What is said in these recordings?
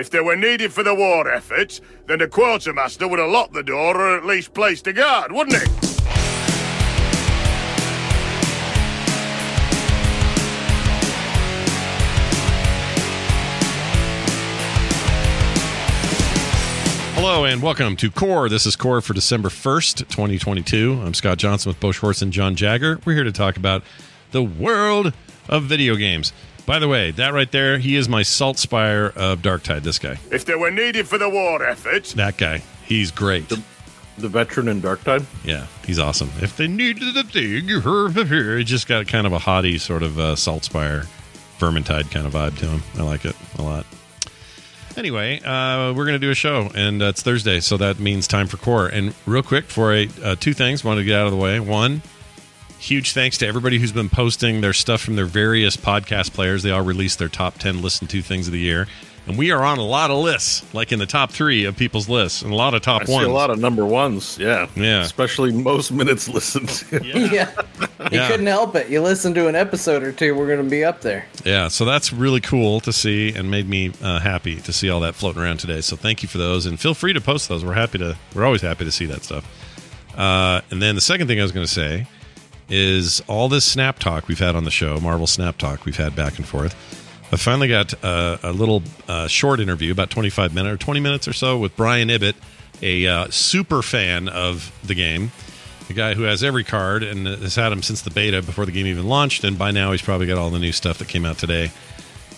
If they were needed for the war effort, then the quartermaster would have locked the door or at least placed a guard, wouldn't he? Hello and welcome to Core. This is Core for December 1st, 2022. I'm Scott Johnson with Bo Schwartz and John Jagger. We're here to talk about the world of video games. By the way, that right there, he is my Saltzpyre of Darktide, this guy. If they were needed for the war effort, That guy. He's great. The veteran in Darktide? Yeah, he's awesome. If they needed a thing, you heard of here. He just got kind of a haughty sort of uh, Saltzpyre, Vermintide kind of vibe to him. I like it a lot. Anyway, uh, we're going to do a show, and uh, it's Thursday, so that means time for core. And real quick, for a uh, two things, wanted to get out of the way. One, huge thanks to everybody who's been posting their stuff from their various podcast players. They all released their top ten listen to things of the year, and we are on a lot of lists, like in the top three of people's lists, and a lot of top I see ones. a lot of number ones. Yeah. Yeah. Especially most minutes listened to. yeah. You Yeah. couldn't help it. You listen to an episode or two, we're going to be up there. Yeah, so that's really cool to see and made me uh, happy to see all that floating around today. So thank you for those, and feel free to post those. We're happy to. We're always happy to see that stuff. Uh, and then the second thing I was going to say is all this Snap Talk we've had on the show, Marvel Snap Talk we've had back and forth. I finally got uh, a little uh, short interview, about 25 minutes or 20 minutes or so, with Brian Ibbett, a uh, super fan of the game, a guy who has every card and has had him since the beta before the game even launched, and by now he's probably got all the new stuff that came out today.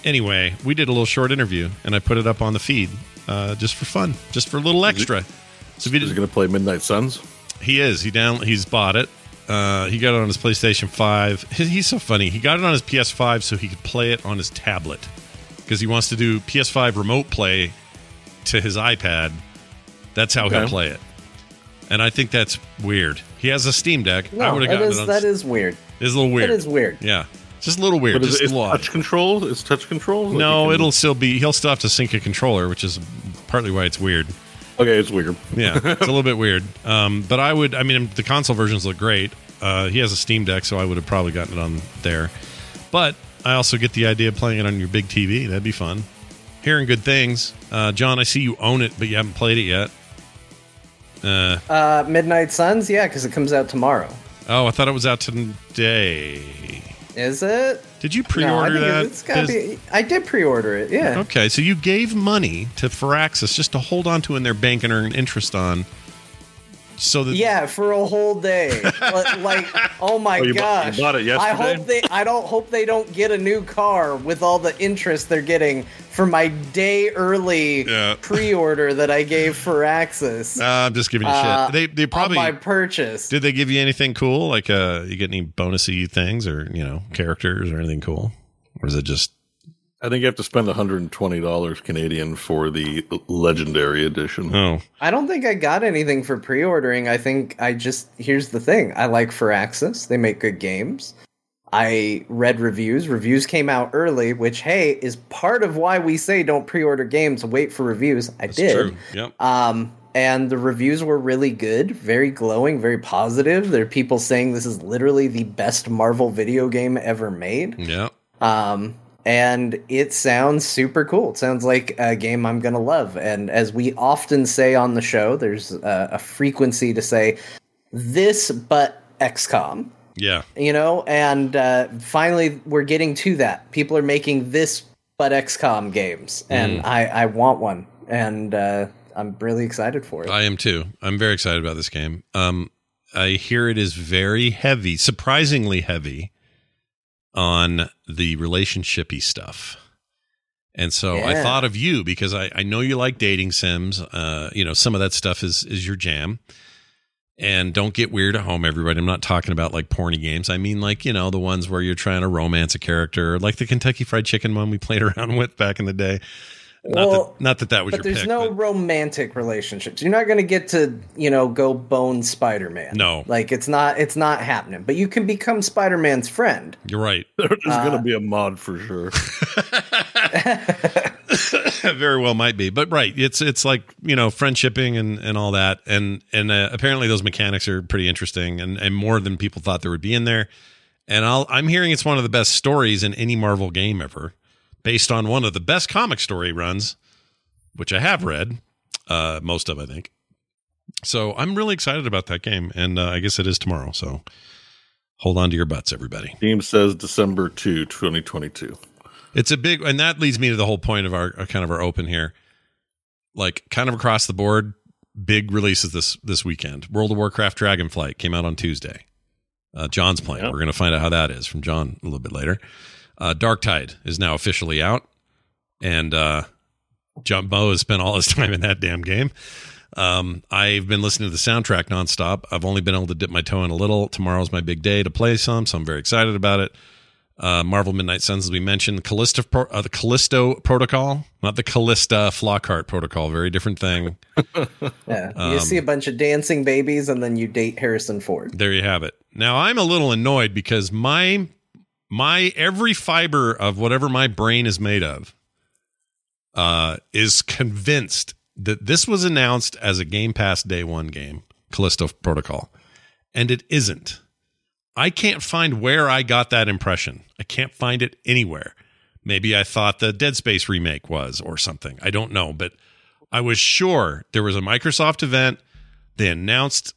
Anyway, we did a little short interview, and I put it up on the feed uh, just for fun, just for a little extra. So if you Is he going to play Midnight Suns? he is. He down. He's bought it. Uh, he got it on his PlayStation Five. He- He's so funny. He got it on his PS5 so he could play it on his tablet because he wants to do PS5 remote play to his iPad. That's how he'll play it. And I think that's weird. He has a Steam Deck. I would have that gotten is, it on. that is weird. It's a little weird. That is weird. Yeah, just a little weird. But is, just is a little odd. touch control? Is touch control? Like No, you can- it'll still be. He'll still have to sync a controller, which is partly why it's weird. Okay, it's weird. Yeah, it's a little bit weird. Um, but I would. I mean, the console versions look great. Uh, he has a Steam Deck, so I would have probably gotten it on there. But I also get the idea of playing it on your big TV. That'd be fun. Hearing good things, uh, John. I see you own it, but you haven't played it yet. Uh, Uh, Midnight Suns, yeah, because it comes out tomorrow. oh, I thought it was out today. Is it? Did you pre-order think that? It's gotta Does- be. I did pre-order it. Yeah. Okay, so you gave money to Firaxis just to hold on to in their bank and earn interest on. So that Yeah, for a whole day. Like- like, oh my Oh, you bought- gosh! you bought it I hope they. I don't hope they don't get a new car with all the interest they're getting for my day early Yeah. pre-order that I gave Firaxis Uh, I'm just giving you Uh, shit. They they probably my purchase. did. They give you anything cool? Like uh, you get any bonusy things or you know characters or anything cool? Or is it just I think you have to spend $120 Canadian for the legendary edition. oh I don't think I got anything for pre-ordering. I think I just here's the thing. I like Firaxis. They make good games. I read reviews. Reviews came out early, which hey is part of why we say don't pre-order games. Wait for reviews. I that's did. true? Yep. Um, and the reviews were really good, very glowing, very positive. There are people saying this is literally the best Marvel video game ever made. Yeah. Um, and it sounds super cool. It sounds like a game I'm going to love. And as we often say on the show, there's a, a frequency to say this, but XCOM Yeah. you know and uh, finally we're getting to that people are making this but XCOM games, and Mm. I I want one, and uh, I'm really excited for it. I am too. I'm very excited about this game. Um, I hear it is very heavy, surprisingly heavy on the relationshipy stuff. And so I thought of you because I, I know you like dating sims. Uh, you know, some of that stuff is is your jam. And don't get weird at home, everybody. I'm not talking about like porny games. I mean like, you know, the ones where you're trying to romance a character, like the Kentucky Fried Chicken one we played around with back in the day. Not Well, that not that that was but your there's pick. no but- romantic relationships. You're not going to get to, you know, go bone Spider-Man. No. Like it's not it's not happening. But you can become Spider-Man's friend. You're right. There's Uh, going to be a mod for sure. very well might be but right it's it's like you know friendshipping and and all that and and uh, apparently those mechanics are pretty interesting and and more than people thought there would be in there and i'll i'm hearing it's one of the best stories in any marvel game ever based on one of the best comic story runs which i have read uh most of i think so i'm really excited about that game and uh, i guess it is tomorrow so hold on to your butts everybody Team says December 2, 2022. It's a big, and that leads me to the whole point of our uh, kind of our open here. Like, kind of across the board, big releases this this weekend. World of Warcraft Dragonflight came out on Tuesday. Uh, John's playing. Yep. We're going to find out how that is from John a little bit later. Uh, Darktide is now officially out, and uh, John Bo has spent all his time in that damn game. Um, I've been listening to the soundtrack nonstop. I've only been able to dip my toe in a little. Tomorrow's my big day to play some, so I'm very excited about it. Uh, Marvel Midnight Suns, as we mentioned, Callisto, uh, the Callisto Protocol, not the Callista Flockhart Protocol, very different thing. Yeah. Um, you see a bunch of dancing babies and then you date Harrison Ford. there you have it. Now I'm a little annoyed because my my every fiber of whatever my brain is made of uh, is convinced that this was announced as a Game Pass Day One game, Callisto Protocol, and it isn't. I can't find where I got that impression. I can't find it anywhere. Maybe I thought the Dead Space remake was or something. I don't know, but I was sure there was a Microsoft event. They announced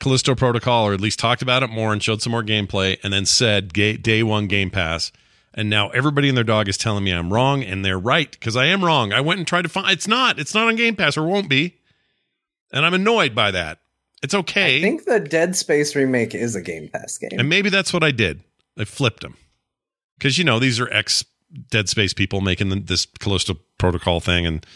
Callisto Protocol, or at least talked about it more and showed some more gameplay, and then said day one Game Pass. And now everybody and their dog is telling me I'm wrong, and they're right because I am wrong. I went and tried to find it's not. It's not on Game Pass or won't be, and I'm annoyed by that. It's okay. I think the Dead Space remake is a Game Pass game. And maybe that's what I did. I flipped them. Because, you know, these are ex Dead Space people making the, this Callisto Protocol thing. And,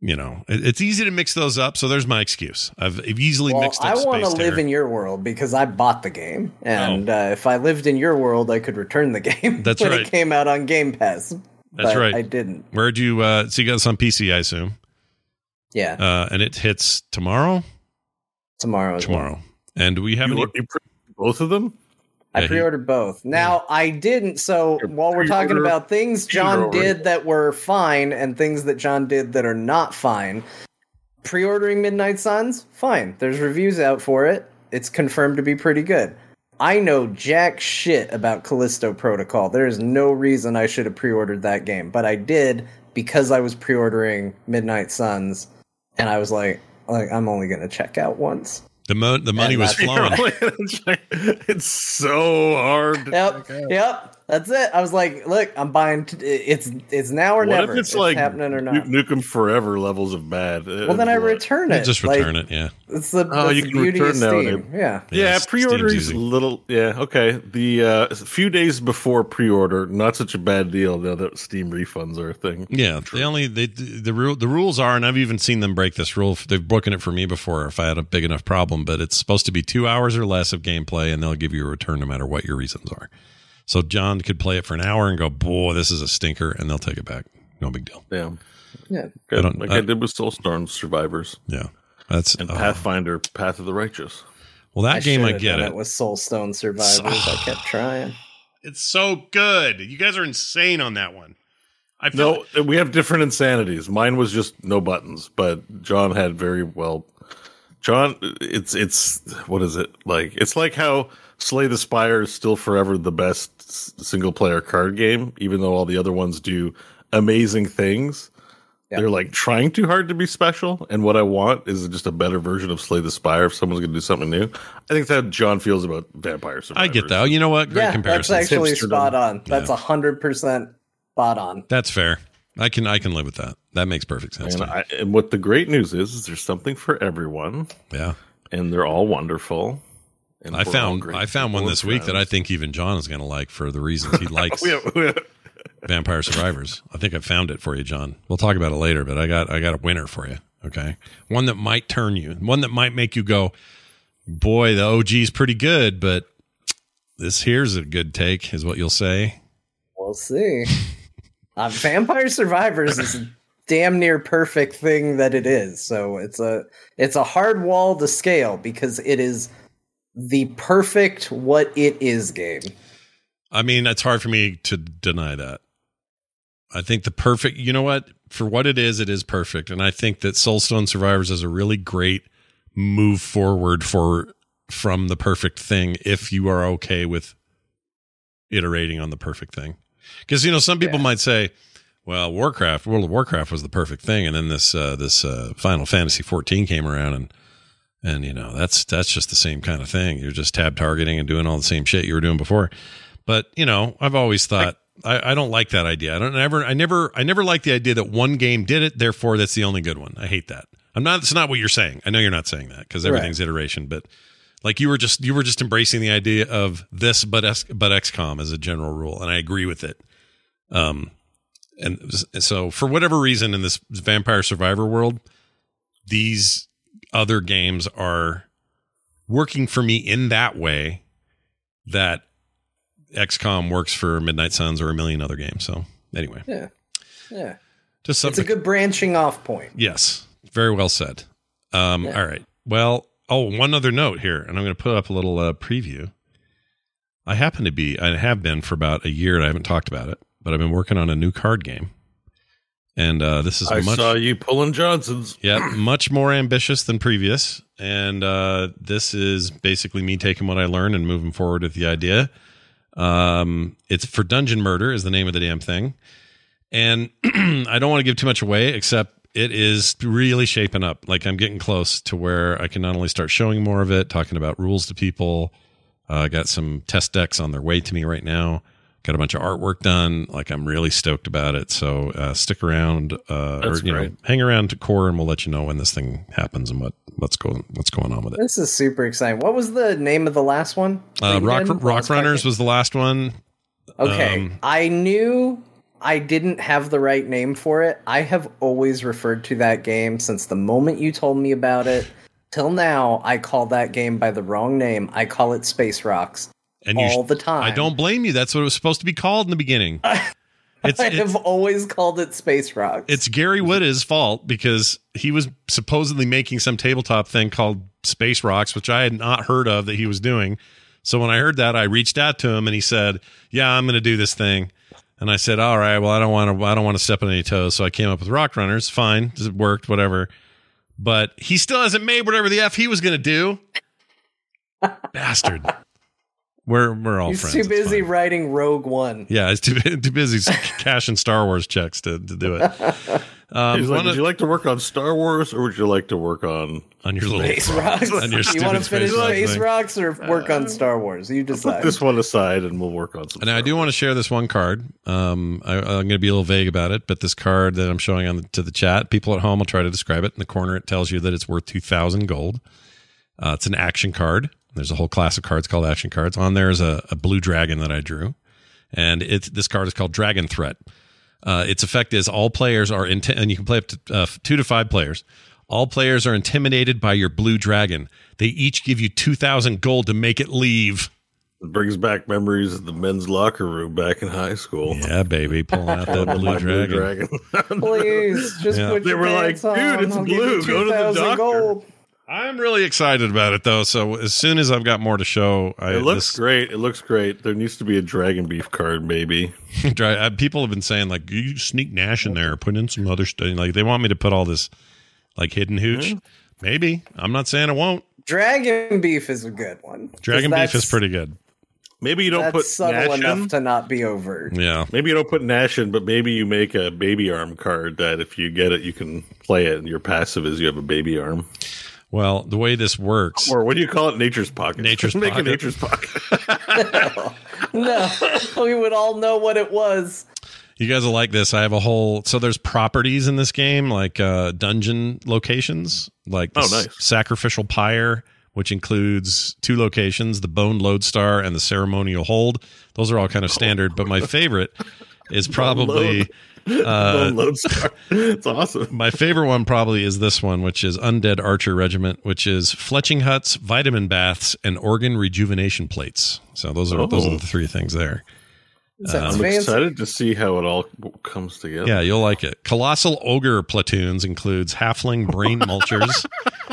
you know, it- it's easy to mix those up. So there's my excuse. I've, I've easily well, mixed up I want to live in your world because I bought the game, and Oh. uh, if I lived in your world, I could return the game. That's when right. It came out on Game Pass. That's but right. I didn't. Where'd you, uh, so you got this on PC, I assume. Yeah, Uh, and it hits tomorrow? tomorrow. as well. Tomorrow. And we have You, any? both of them? I Yeah, pre-ordered both. Now I didn't. So Your while we're talking about things John did that were fine and things that John did that are not fine, pre-ordering Midnight Suns, fine. There's reviews out for it. It's confirmed to be pretty good. I know jack shit about Callisto Protocol. There is no reason I should have pre-ordered that game, but I did because I was pre-ordering Midnight Suns, and I was like, like I'm only gonna check out once. The, mo- the money was flowing. it's so hard. Yep, check yep. That's it. I was like, look, I'm buying. T- it's it's now or What never. if it's, like happening or not? Nu- Nukem Forever levels of bad? well, then I return it. Just Like, return it. Yeah. It's the, Oh, you the can beauty of return Steam. nowadays. Yeah. Yeah, Yes, pre-order is easy. little. Yeah, okay. The uh, a few days before pre-order, not such a bad deal. Now that Steam refunds are a thing. Yeah, they only they, the the rule the rules are, and I've even seen them break this rule. They've broken it for me before if I had a big enough problem. But it's supposed to be two hours or less of gameplay, and they'll give you a return no matter what your reasons are. So John could play it for an hour and go, "Boy, this is a stinker," and they'll take it back. No big deal. Yeah, Yeah. Good. don't- like I- I, did with Soulstone Survivors Yeah, that's and oh. Pathfinder: Path of the Righteous. Well, that game I get done it. with Soulstone Survivors. I kept trying. It's so good. You guys are insane on that one. I feel No, we have different insanities. Mine was just no buttons, but John had very well. John, it's it's what is it like? It's like how Slay the Spire is still forever the best single player card game, even though all the other ones do amazing things. Yeah. They're like trying too hard to be special, and what I want is just a better version of Slay the Spire. If someone's going to do something new, I think that John feels about Vampire Survivors. I get that. You know what? Great yeah, comparison. that's actually Hipsterdom. spot on. That's Yeah. a hundred percent Spot on. That's fair. I can I can live with that. That makes perfect sense. And, to me. I, and what the great news is, is there's something for everyone, yeah. and they're all wonderful. And I found I found one this and week that I think even John is going to like for the reasons he likes We have- we have- Vampire Survivors. I think I found it for you, John. We'll talk about it later, but I got I got a winner for you. Okay, one that might turn you, one that might make you go, "Boy, the OG's pretty good," but this here's a good take, is what you'll say. We'll see. uh, Vampire Survivors is a damn near perfect thing that it is. So it's a it's a hard wall to scale because it is the perfect what it is game. I mean, it's hard for me to deny that. I think the perfect, you know what? For what it is, it is perfect. And I think that Soulstone Survivors is a really great move forward for from the perfect thing if you are okay with iterating on the perfect thing. Because you know, some people Yeah. might say, well, Warcraft, World of Warcraft was the perfect thing, and then this uh, this uh, Final Fantasy 14 came around and and you know, that's that's just the same kind of thing. You're just tab targeting and doing all the same shit you were doing before. But you know, I've always thought I, I don't like that idea. I don't ever I never I never like the idea that one game did it, therefore that's the only good one. I hate that. I'm not it's not what you're saying. I know you're not saying that because everything's iteration, but like you were just you were just embracing the idea of this but S, but XCOM as a general rule, and I agree with it. Um, and so for whatever reason in this Vampire Survivor world, these other games are working for me in that way that XCOM works for Midnight Suns or a million other games. So anyway, Yeah. Yeah. just something. It's a good branching off point. Yes, very well said. Um, Yeah. All right. Well, oh, one other note here, and I'm going to put up a little uh, preview. I happen to be, I have been for about a year, and I haven't talked about it, but I've been working on a new card game, and uh, this is I much, saw you pulling Johnsons. yeah, much more ambitious than previous, and uh, this is basically me taking what I learned and moving forward with the idea. Um, it's for Dungeon Murder is the name of the damn thing, and I don't want to give too much away, except it is really shaping up. Like I'm getting close to where I can not only start showing more of it, talking about rules to people. Uh, I got some test decks on their way to me right now. Got a bunch of artwork done. Like I'm really stoked about it. So uh, stick around, uh, or That's you know, hang around to core, and we'll let you know when this thing happens and what what's going what's going on with it. This is super exciting. What was the name of the last one? Uh, Rock did? Rock Lost Runners track was the last one. Okay, Um, I knew I didn't have the right name for it. I have always referred to that game since the moment you told me about it till now. I call that game by the wrong name. I call it Space Rocks And you all sh- the time. I don't blame you. That's what it was supposed to be called in the beginning. It's I have always called it Space Rocks. it's Gary Whitta's fault because he was supposedly making some tabletop thing called Space Rocks, which I had not heard of that he was doing. So when I heard that, I reached out to him and he said, "Yeah, I'm going to do this thing." And I said, "All right, well, I don't want to. I don't want to step on any toes." So I came up with Rock Runners. Fine, it worked, whatever. But he still hasn't made whatever the f he was going to do. Bastard. We're we're all friends. He's friends. too busy fine. writing Rogue One. Yeah, he's too too busy cashing Star Wars checks to, to do it. Um, He's like, one would you like to work on Star Wars or would you like to work on? on your little Space Rocks. on your you want to finish Space Rock Space thing. Rocks or work on Star Wars? You Put decide. this one aside and we'll work on some. And I Star do want to share this one card. Um, I, I'm going to be a little vague about it, but this card that I'm showing on the, to the chat, people at home will try to describe it. In the corner, it tells you that it's worth two thousand gold. Uh, it's an action card. There's a whole class of cards called action cards. On there is a, a blue dragon that I drew, and it's this card is called Dragon Threat. Uh, its effect is all players are inti- and you can play up to uh, two to five players. All players are intimidated by your blue dragon. They each give you two thousand gold to make it leave. It brings back memories of the men's locker room back in high school. Yeah, baby, pulling out that blue My dragon. Please, just Yeah. put They your were like, on. "Dude, it's I'll blue. Go to the 2,000 doctor." gold. I'm really excited about it though. So as soon as I've got more to show, I, It looks this- great. It looks great. There needs to be a dragon beef card, maybe. uh, people have been saying like you sneak Nash in there, put in some other stuff. Like they want me to put all this like hidden hooch. Maybe I'm not saying it won't. Dragon beef is a good one. Dragon beef is pretty good. Maybe you don't That's put subtle Nash enough in. to not be overt. Yeah, Maybe you don't put Nash in, but maybe you make a baby arm card that if you get it, you can play it. And your passive is you have a baby arm. Well, the way this works, Or what do you call it? Nature's pocket. Nature's make pocket. a nature's pocket. No, we would all know what it was. You guys will like this. I have a whole so there's properties in this game like uh dungeon locations, like the Oh, s- nice. sacrificial pyre, which includes two locations, the bone lodestar and the ceremonial hold. Those are all kind of standard, but my favorite is probably uh Bone Lodestar. it's awesome. my favorite one probably is this one, which is Undead Archer Regiment, which is fletching huts, vitamin baths, and organ rejuvenation plates. So those are those are Oh. the three things there. Sounds I'm excited to see how it all comes together. Yeah, you'll like it. Colossal ogre platoons includes halfling brain mulchers,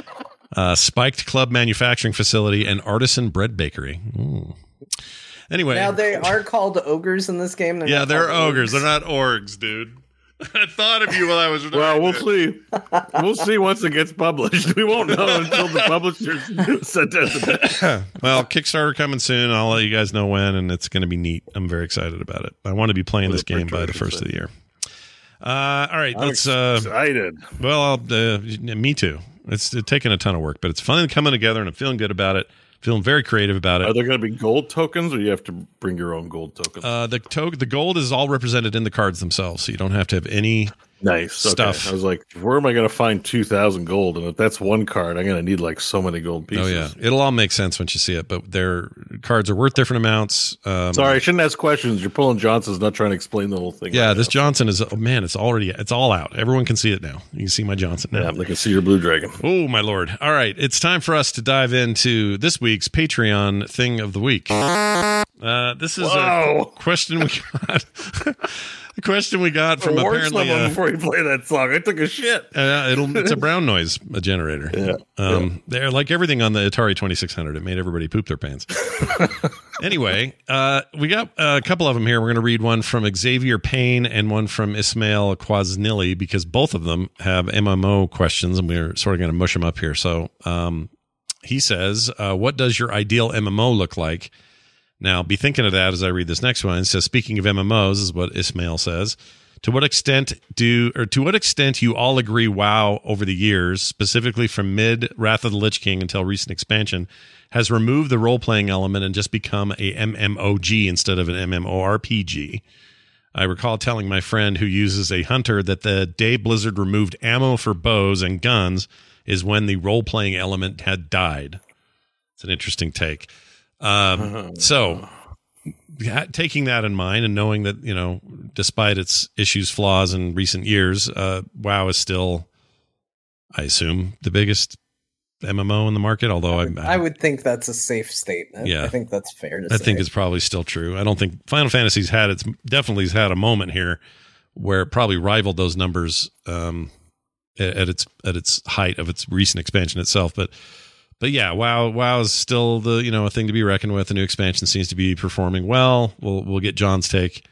uh, spiked club manufacturing facility, and artisan bread bakery. Ooh. Anyway, Now they are called ogres in this game. yeah, they're called ogres. They're not orgs, dude. I thought of you while I was. Well, we'll see. We'll see once it gets published. We won't know until the publishers send us well, Kickstarter coming soon. I'll let you guys know when, and it's going to be neat. I'm very excited about it. I want to be playing this game by the first of the year. Uh, all right, I'm let's. Uh, excited. well, I'll, uh, me too. It's, it's taking a ton of work, but it's finally coming together, and I'm feeling good about it. Feeling very creative about it. Are there going to be gold tokens, or you have to bring your own gold tokens? Uh, the to- the gold is all represented in the cards themselves, so you don't have to have any. Nice okay. stuff. I was like, where am I going to find two thousand gold? And if that's one card, I'm going to need like so many gold pieces. Oh yeah, it'll all make sense once you see it. But their cards are worth different amounts. Um, Sorry, I shouldn't ask questions. You're pulling Johnson's not trying to explain the whole thing. Yeah, right this now. Johnson is oh, man. It's already it's all out. Everyone can see it now. You can see my Johnson now. Yeah, they can see your blue dragon. Oh my lord! All right, it's time for us to dive into this week's Patreon thing of the week. Uh, this is Whoa. a question we got. a question we got from apparently. Uh, before you play that song. I took a shit. uh, it'll it's a brown noise a generator. Yeah. Um, they're like everything on the Atari Twenty Six Hundred. It made everybody poop their pants. anyway, uh, we got a couple of them here. We're going to read one from Xavier Payne and one from Ismail Quaznili because both of them have MMO questions, and we're sort of going to mush them up here. So, um, he says, uh, "What does your ideal MMO look like?" Now, be thinking of that as I read this next one. It says, "Speaking of MMOs," is what Ismail says. To what extent do, or to what extent you all agree WoW over the years, specifically from mid Wrath of the Lich King until recent expansion, has removed the role playing element and just become a MMOG instead of an MMORPG? I recall telling my friend who uses a hunter that the day Blizzard removed ammo for bows and guns is when the role playing element had died. It's an interesting take. Um, so, taking that in mind and knowing that, you know, despite its issues, flaws in recent years, uh, WoW is still, I assume, the biggest MMO in the market. Although I, I would think that's a safe statement. Yeah. I think that's fair to I say. think it's probably still true. I don't think Final Fantasy's had its definitely has had a moment here where it probably rivaled those numbers um, at, at its at its height of its recent expansion itself. But but yeah, WoW WoW is still the you know a thing to be reckoned with. The new expansion seems to be performing well. We'll we'll get John's take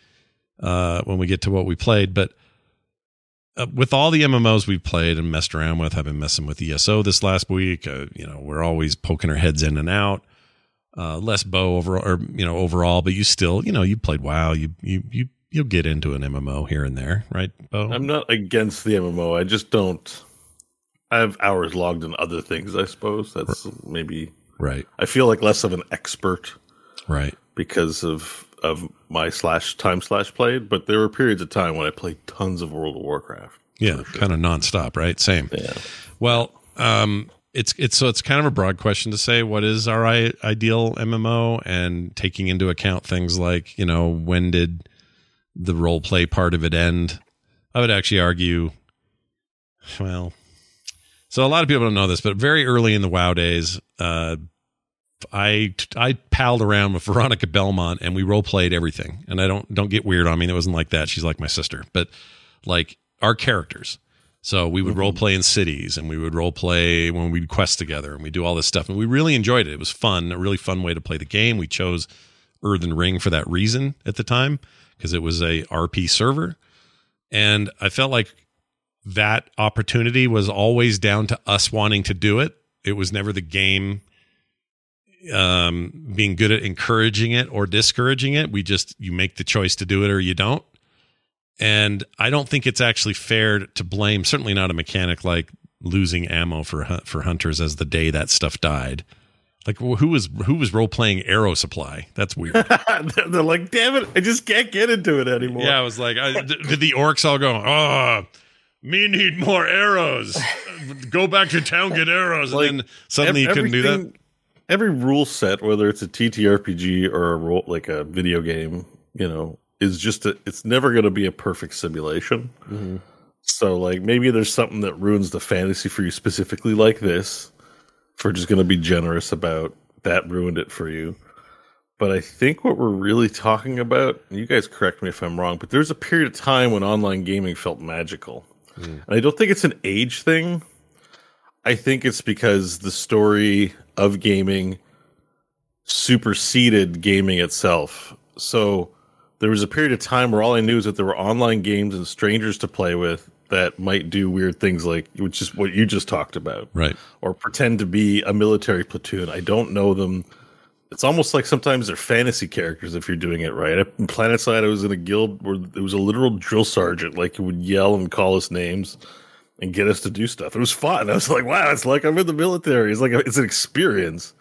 uh, when we get to what we played, but. Uh, with all the MMOs we've played and messed around with, I've been messing with ESO this last week. Uh, you know, we're always poking our heads in and out uh, less bow overall, or you know overall, but you still, you know, you played WoW. You you you you'll get into an MMO here and there, right, Bo? I'm not against the MMO. I just don't. I have hours logged in other things. I suppose that's maybe. right, I feel like less of an expert right. because of of my slash time slash played, but there were periods of time when I played tons of World of Warcraft. Yeah, kind of nonstop, right? Same. Yeah. Well, um, it's it's so it's kind of a broad question to say what is our I- ideal MMO, and taking into account things like you know when did the role play part of it end? I would actually argue, well, so a lot of people don't know this, but very early in the WoW days, uh, I I palled around with Veronica Belmont and we role played everything. And I don't don't get weird on me. It wasn't like that. She's like my sister, but like our characters. So we would role play in cities and we would role play when we'd quest together and we do all this stuff. And we really enjoyed it. It was fun, a really fun way to play the game. We chose Earthen Ring for that reason at the time because it was a RP server. And I felt like that opportunity was always down to us wanting to do it. It was never the game um, being good at encouraging it or discouraging it. We just, you make the choice to do it or you don't. And I don't think it's actually fair to blame, certainly not a mechanic like losing ammo for, for hunters as the day that stuff died Like who was who was role playing Arrow Supply? That's weird. They're like, damn it, I just can't get into it anymore. yeah, I was like, I, did the orcs all go? Oh, me need more arrows. go back to town, get arrows, Like, and then suddenly you Ev- couldn't do that. Every rule set, whether it's a TTRPG or a role like a video game, you know, is just a, it's never going to be a perfect simulation. Mm-hmm. So, like, maybe there's something that ruins the fantasy for you specifically, like this. For just going to be generous about that ruined it for you. But I think what we're really talking about, and you guys correct me if I'm wrong, but there's a period of time when online gaming felt magical. And I don't think it's an age thing. I think it's because the story of gaming superseded gaming itself. So there was a period of time where all I knew is that there were online games and strangers to play with that might do weird things like which is what you just talked about. Right. Or pretend to be a military platoon. I don't know them. It's almost like sometimes they're fantasy characters if you're doing it right. At Planetside, I was in a guild where there was a literal drill sergeant, like who would yell and call us names and get us to do stuff. It was fun. I was like, wow, it's like I'm in the military. It's like a, it's an experience.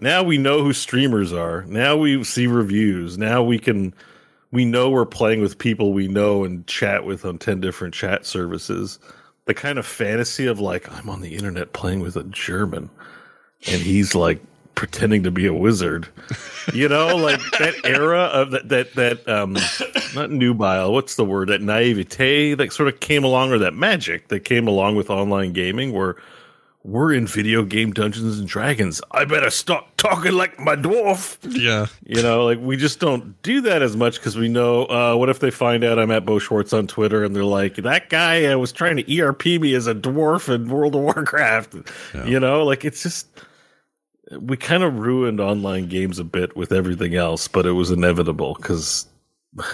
Now we know who streamers are. Now we see reviews. Now we can we know we're playing with people we know and chat with on 10 different chat services. The kind of fantasy of like I'm on the internet playing with a German and he's like pretending to be a wizard. You know, like that era of that that that um not nubile, what's the word? That naivete that sort of came along or that magic that came along with online gaming where we're in video game Dungeons and Dragons. I better stop talking like my dwarf. Yeah. You know, like we just don't do that as much because we know. Uh, what if they find out I'm at Bo Schwartz on Twitter and they're like, "That guy uh, was trying to ERP me as a dwarf in World of Warcraft." You know, like it's just we kind of ruined online games a bit with everything else, but it was inevitable because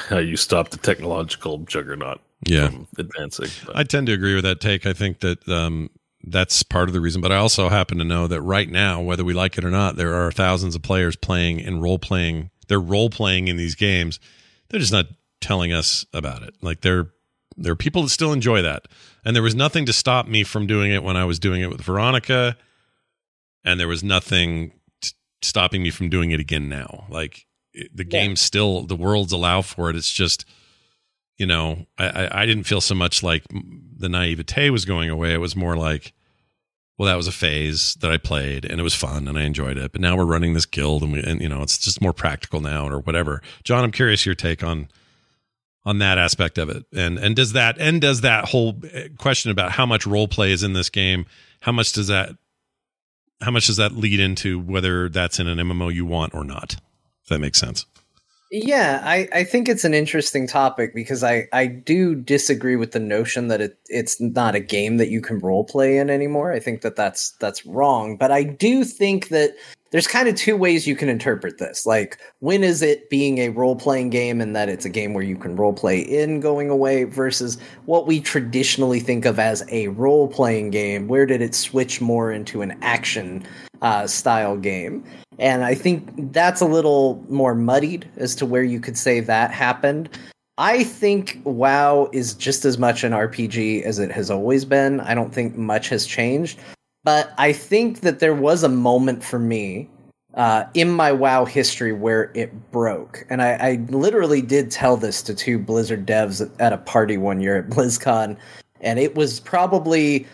how you stopped the technological juggernaut Yeah. from advancing. But- I tend to agree with that take. I think that um, that's part of the reason. But I also happen to know that right now, whether we like it or not, there are thousands of players playing and role playing. They're role playing in these games. They're just not telling us about it. Like there, there are people that still enjoy that, and there was nothing to stop me from doing it when I was doing it with Veronica, and there was nothing t- stopping me from doing it again now. Like it, the game still, the worlds allow for it. It's just you know, I, I, I didn't feel so much like the naivete was going away. It was more like, well, that was a phase that I played and it was fun and I enjoyed it. But now we're running this guild and we, and you know, it's just more practical now or whatever. John, I'm curious your take on on that aspect of it. And and does that and does that whole eh, question about how much role play is in this game? How much does that how much does that lead into whether that's in an MMO you want or not? If that makes sense. Yeah, I, I think it's an interesting topic because I, I do disagree with the notion that it it's not a game that you can role play in anymore. I think that that's that's wrong, but I do think that there's kind of two ways you can interpret this. Like when is it being a role playing game and that it's a game where you can role play in going away versus what we traditionally think of as a role playing game. Where did it switch more into an action uh, style game? And I think that's a little more muddied as to where you could say that happened. I think WoW is just as much an RPG as it has always been. I don't think much has changed. But I think that there was a moment for me uh, in my WoW history where it broke. And I, I literally did tell this to two Blizzard devs at, at a party one year at BlizzCon. And it was probably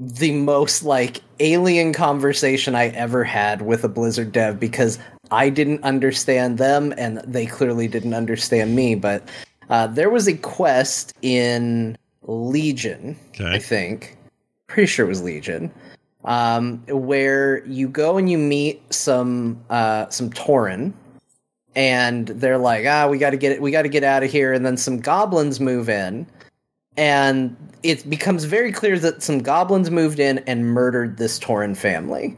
the most like alien conversation I ever had with a Blizzard dev because I didn't understand them and they clearly didn't understand me. But uh, there was a quest in Legion, Okay. I think. Pretty sure it was Legion. Um, where you go and you meet some uh, some Tauren, and they're like, ah, we got to get it, we got to get out of here. And then some goblins move in, and it becomes very clear that some goblins moved in and murdered this Tauren family,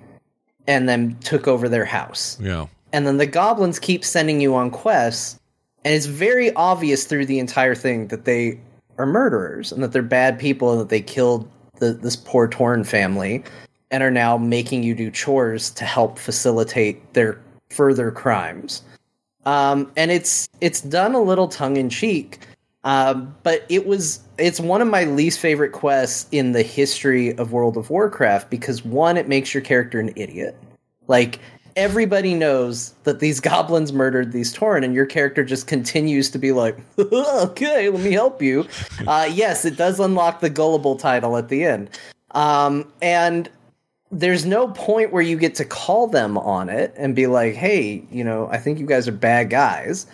and then took over their house. Yeah. And then the goblins keep sending you on quests, and it's very obvious through the entire thing that they are murderers and that they're bad people and that they killed the, this poor Torn family and are now making you do chores to help facilitate their further crimes. Um, and it's it's done a little tongue in cheek, um, but it was it's one of my least favorite quests in the history of World of Warcraft because one, it makes your character an idiot. Like everybody knows that these goblins murdered these Tauren, and your character just continues to be like, "Okay, let me help you." Uh, yes, it does unlock the gullible title at the end, um, and there's no point where you get to call them on it and be like, "Hey, you know, I think you guys are bad guys."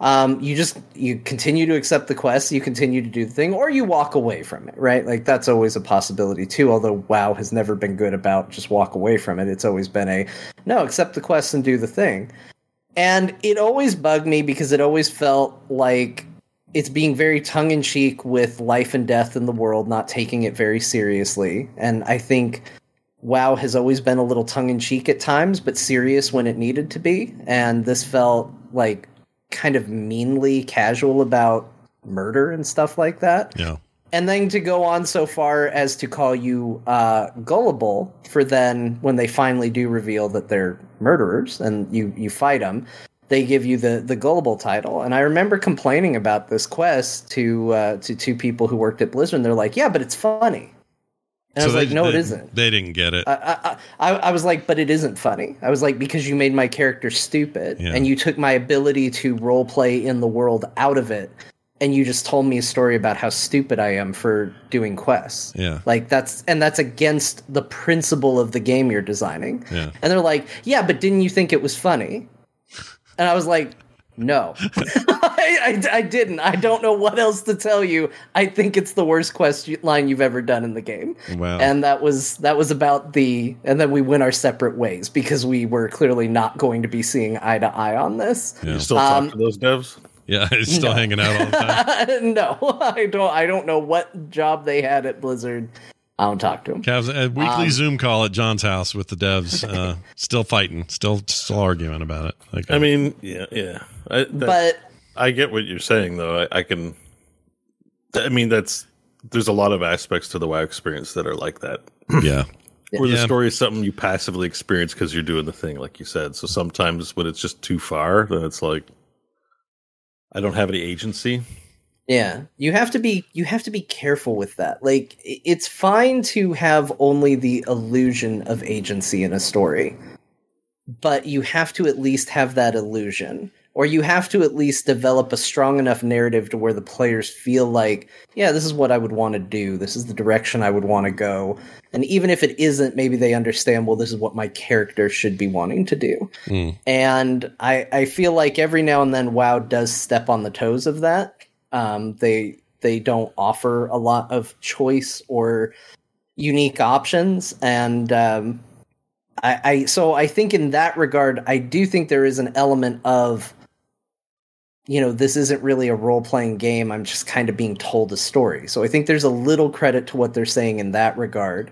um, you just you continue to accept the quest, you continue to do the thing, or you walk away from it, right? Like that's always a possibility too. Although WoW has never been good about just walk away from it. It's always been a no, accept the quest and do the thing. And it always bugged me because it always felt like it's being very tongue in cheek with life and death in the world, not taking it very seriously. And I think WoW has always been a little tongue in cheek at times, but serious when it needed to be. And this felt like kind of meanly casual about murder and stuff like that. Yeah. And then to go on so far as to call you uh, gullible for then when they finally do reveal that they're murderers and you you fight them, they give you the the gullible title. And I remember complaining about this quest to uh, to two people who worked at Blizzard. And they're like, "Yeah, but it's funny." And I was like, no, they, it isn't. They didn't get it. I, I, I, I was like, but it isn't funny. I was like, because you made my character stupid Yeah. and you took my ability to role play in the world out of it. And you just told me a story about how stupid I am for doing quests. Yeah. Like that's, and that's against the principle of the game you're designing. Yeah. And they're like, yeah, but didn't you think it was funny? And I was like, no, I, I, I didn't. I don't know what else to tell you. I think it's the worst quest line you've ever done in the game. Wow. And that was that was about the. And then we went our separate ways because we were clearly not going to be seeing eye to eye on this. Yeah. You still Um, talk to those devs? Yeah, he's still hanging out all the time. no, I don't. I don't know what job they had at Blizzard. I don't talk to them. Cavs, a weekly Um, Zoom call at John's house with the devs, uh, still fighting, still still arguing about it. Like, I mean, yeah, yeah. I, But I get what you're saying, though. I, I can. I mean, that's there's a lot of aspects to the WoW experience that are like that, yeah, where the story is something you passively experience because you're doing the thing, like you said. So sometimes when it's just too far, then it's like I don't have any agency. Yeah, you have to be you have to be careful with that. Like it's fine to have only the illusion of agency in a story. But you have to at least have that illusion or you have to at least develop a strong enough narrative to where the players feel like, yeah, this is what I would want to do. This is the direction I would want to go. And even if it isn't, maybe they understand, well, this is what my character should be wanting to do. And I, I feel like every now and then WoW does step on the toes of that. Um, they they don't offer a lot of choice or unique options, and um, I, I so I think in that regard, I do think there is an element of you know this isn't really a role playing game. I'm just kind of being told a story. So I think there's a little credit to what they're saying in that regard.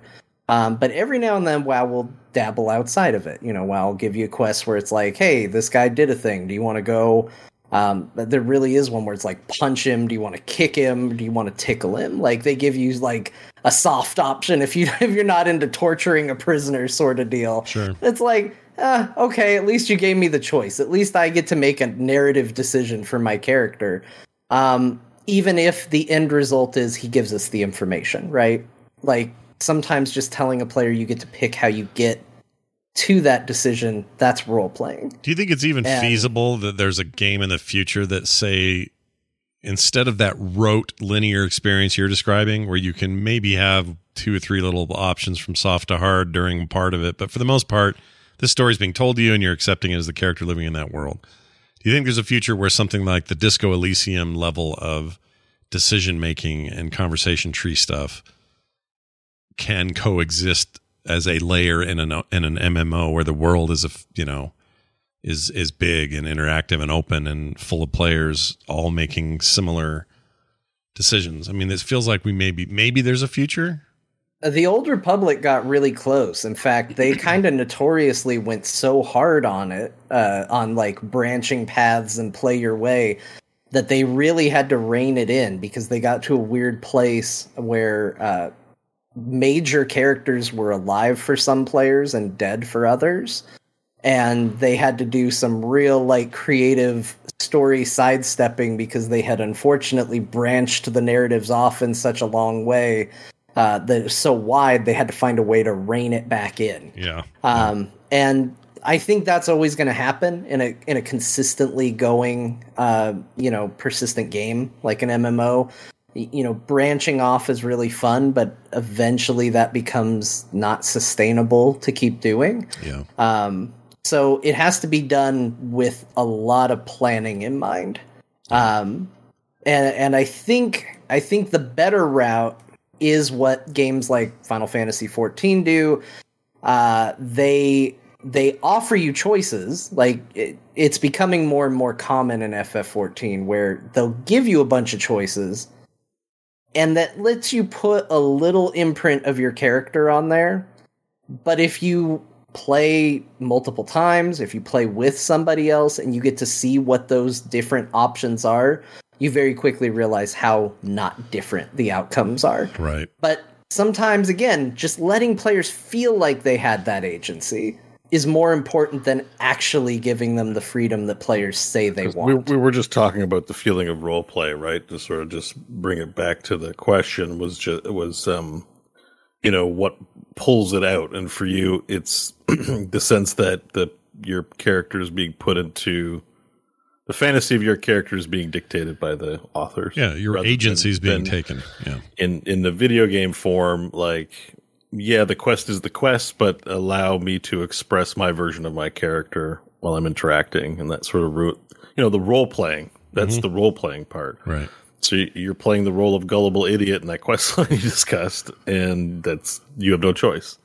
Um, but every now and then, WoW will dabble outside of it. You know, WoW will give you a quest where it's like, "Hey, this guy did a thing. Do you want to go?" Um, but there really is one where it's like, "Punch him." Do you want to kick him? Do you want to tickle him? Like they give you like a soft option if you if you're not into torturing a prisoner, sort of deal. Sure. It's like, uh, okay, at least you gave me the choice. At least I get to make a narrative decision for my character. Um, even if the end result is he gives us the information, right? Like sometimes just telling a player you get to pick how you get to that decision, that's role playing. Do you think it's even And- feasible that there's a game in the future that say instead of that rote linear experience you're describing where you can maybe have two or three little options from soft to hard during part of it, but for the most part this story's being told to you and you're accepting it as the character living in that world. Do you think there's a future where something like the Disco Elysium level of decision making and conversation tree stuff can coexist as a layer in an in an MMO where the world is a you know is is big and interactive and open and full of players all making similar decisions. I mean, this feels like we maybe maybe there's a future. The Old Republic got really close. In fact, they kind of notoriously went so hard on it, uh, on like branching paths and play your way, that they really had to rein it in because they got to a weird place where uh, major characters were alive for some players and dead for others. And they had to do some real, like, creative story sidestepping because they had unfortunately branched the narratives off in such a long way uh, that so wide they had to find a way to rein it back in. Yeah. Um, and I think that's always going to happen in a in a consistently going, uh, you know, persistent game like an MMO. You know, branching off is really fun, but eventually that becomes not sustainable to keep doing. Yeah. Um, so it has to be done with a lot of planning in mind. Um, and and I think I think the better route is what games like Final Fantasy XIV do. Uh, they they offer you choices. Like it, it's becoming more and more common in FF14, where they'll give you a bunch of choices, and that lets you put a little imprint of your character on there. But if you play multiple times, if you play with somebody else, and you get to see what those different options are, you very quickly realize how not different the outcomes are. Right. But sometimes, again, just letting players feel like they had that agency is more important than actually giving them the freedom that players say they We, want. we were just talking about the feeling of role play, right? To sort of just bring it back to the question was just was um you know what pulls it out, and for you, it's the sense that the your character is being put into the fantasy of your character is being dictated by the authors. Yeah, your agency is being taken. Yeah. in in the video game form. Like, yeah, the quest is the quest, but allow me to express my version of my character while I'm interacting, and that sort of root. You know, the role playing. That's mm-hmm. the role playing part. Right. So you're playing the role of gullible idiot in that quest line you discussed, and that's you have no choice.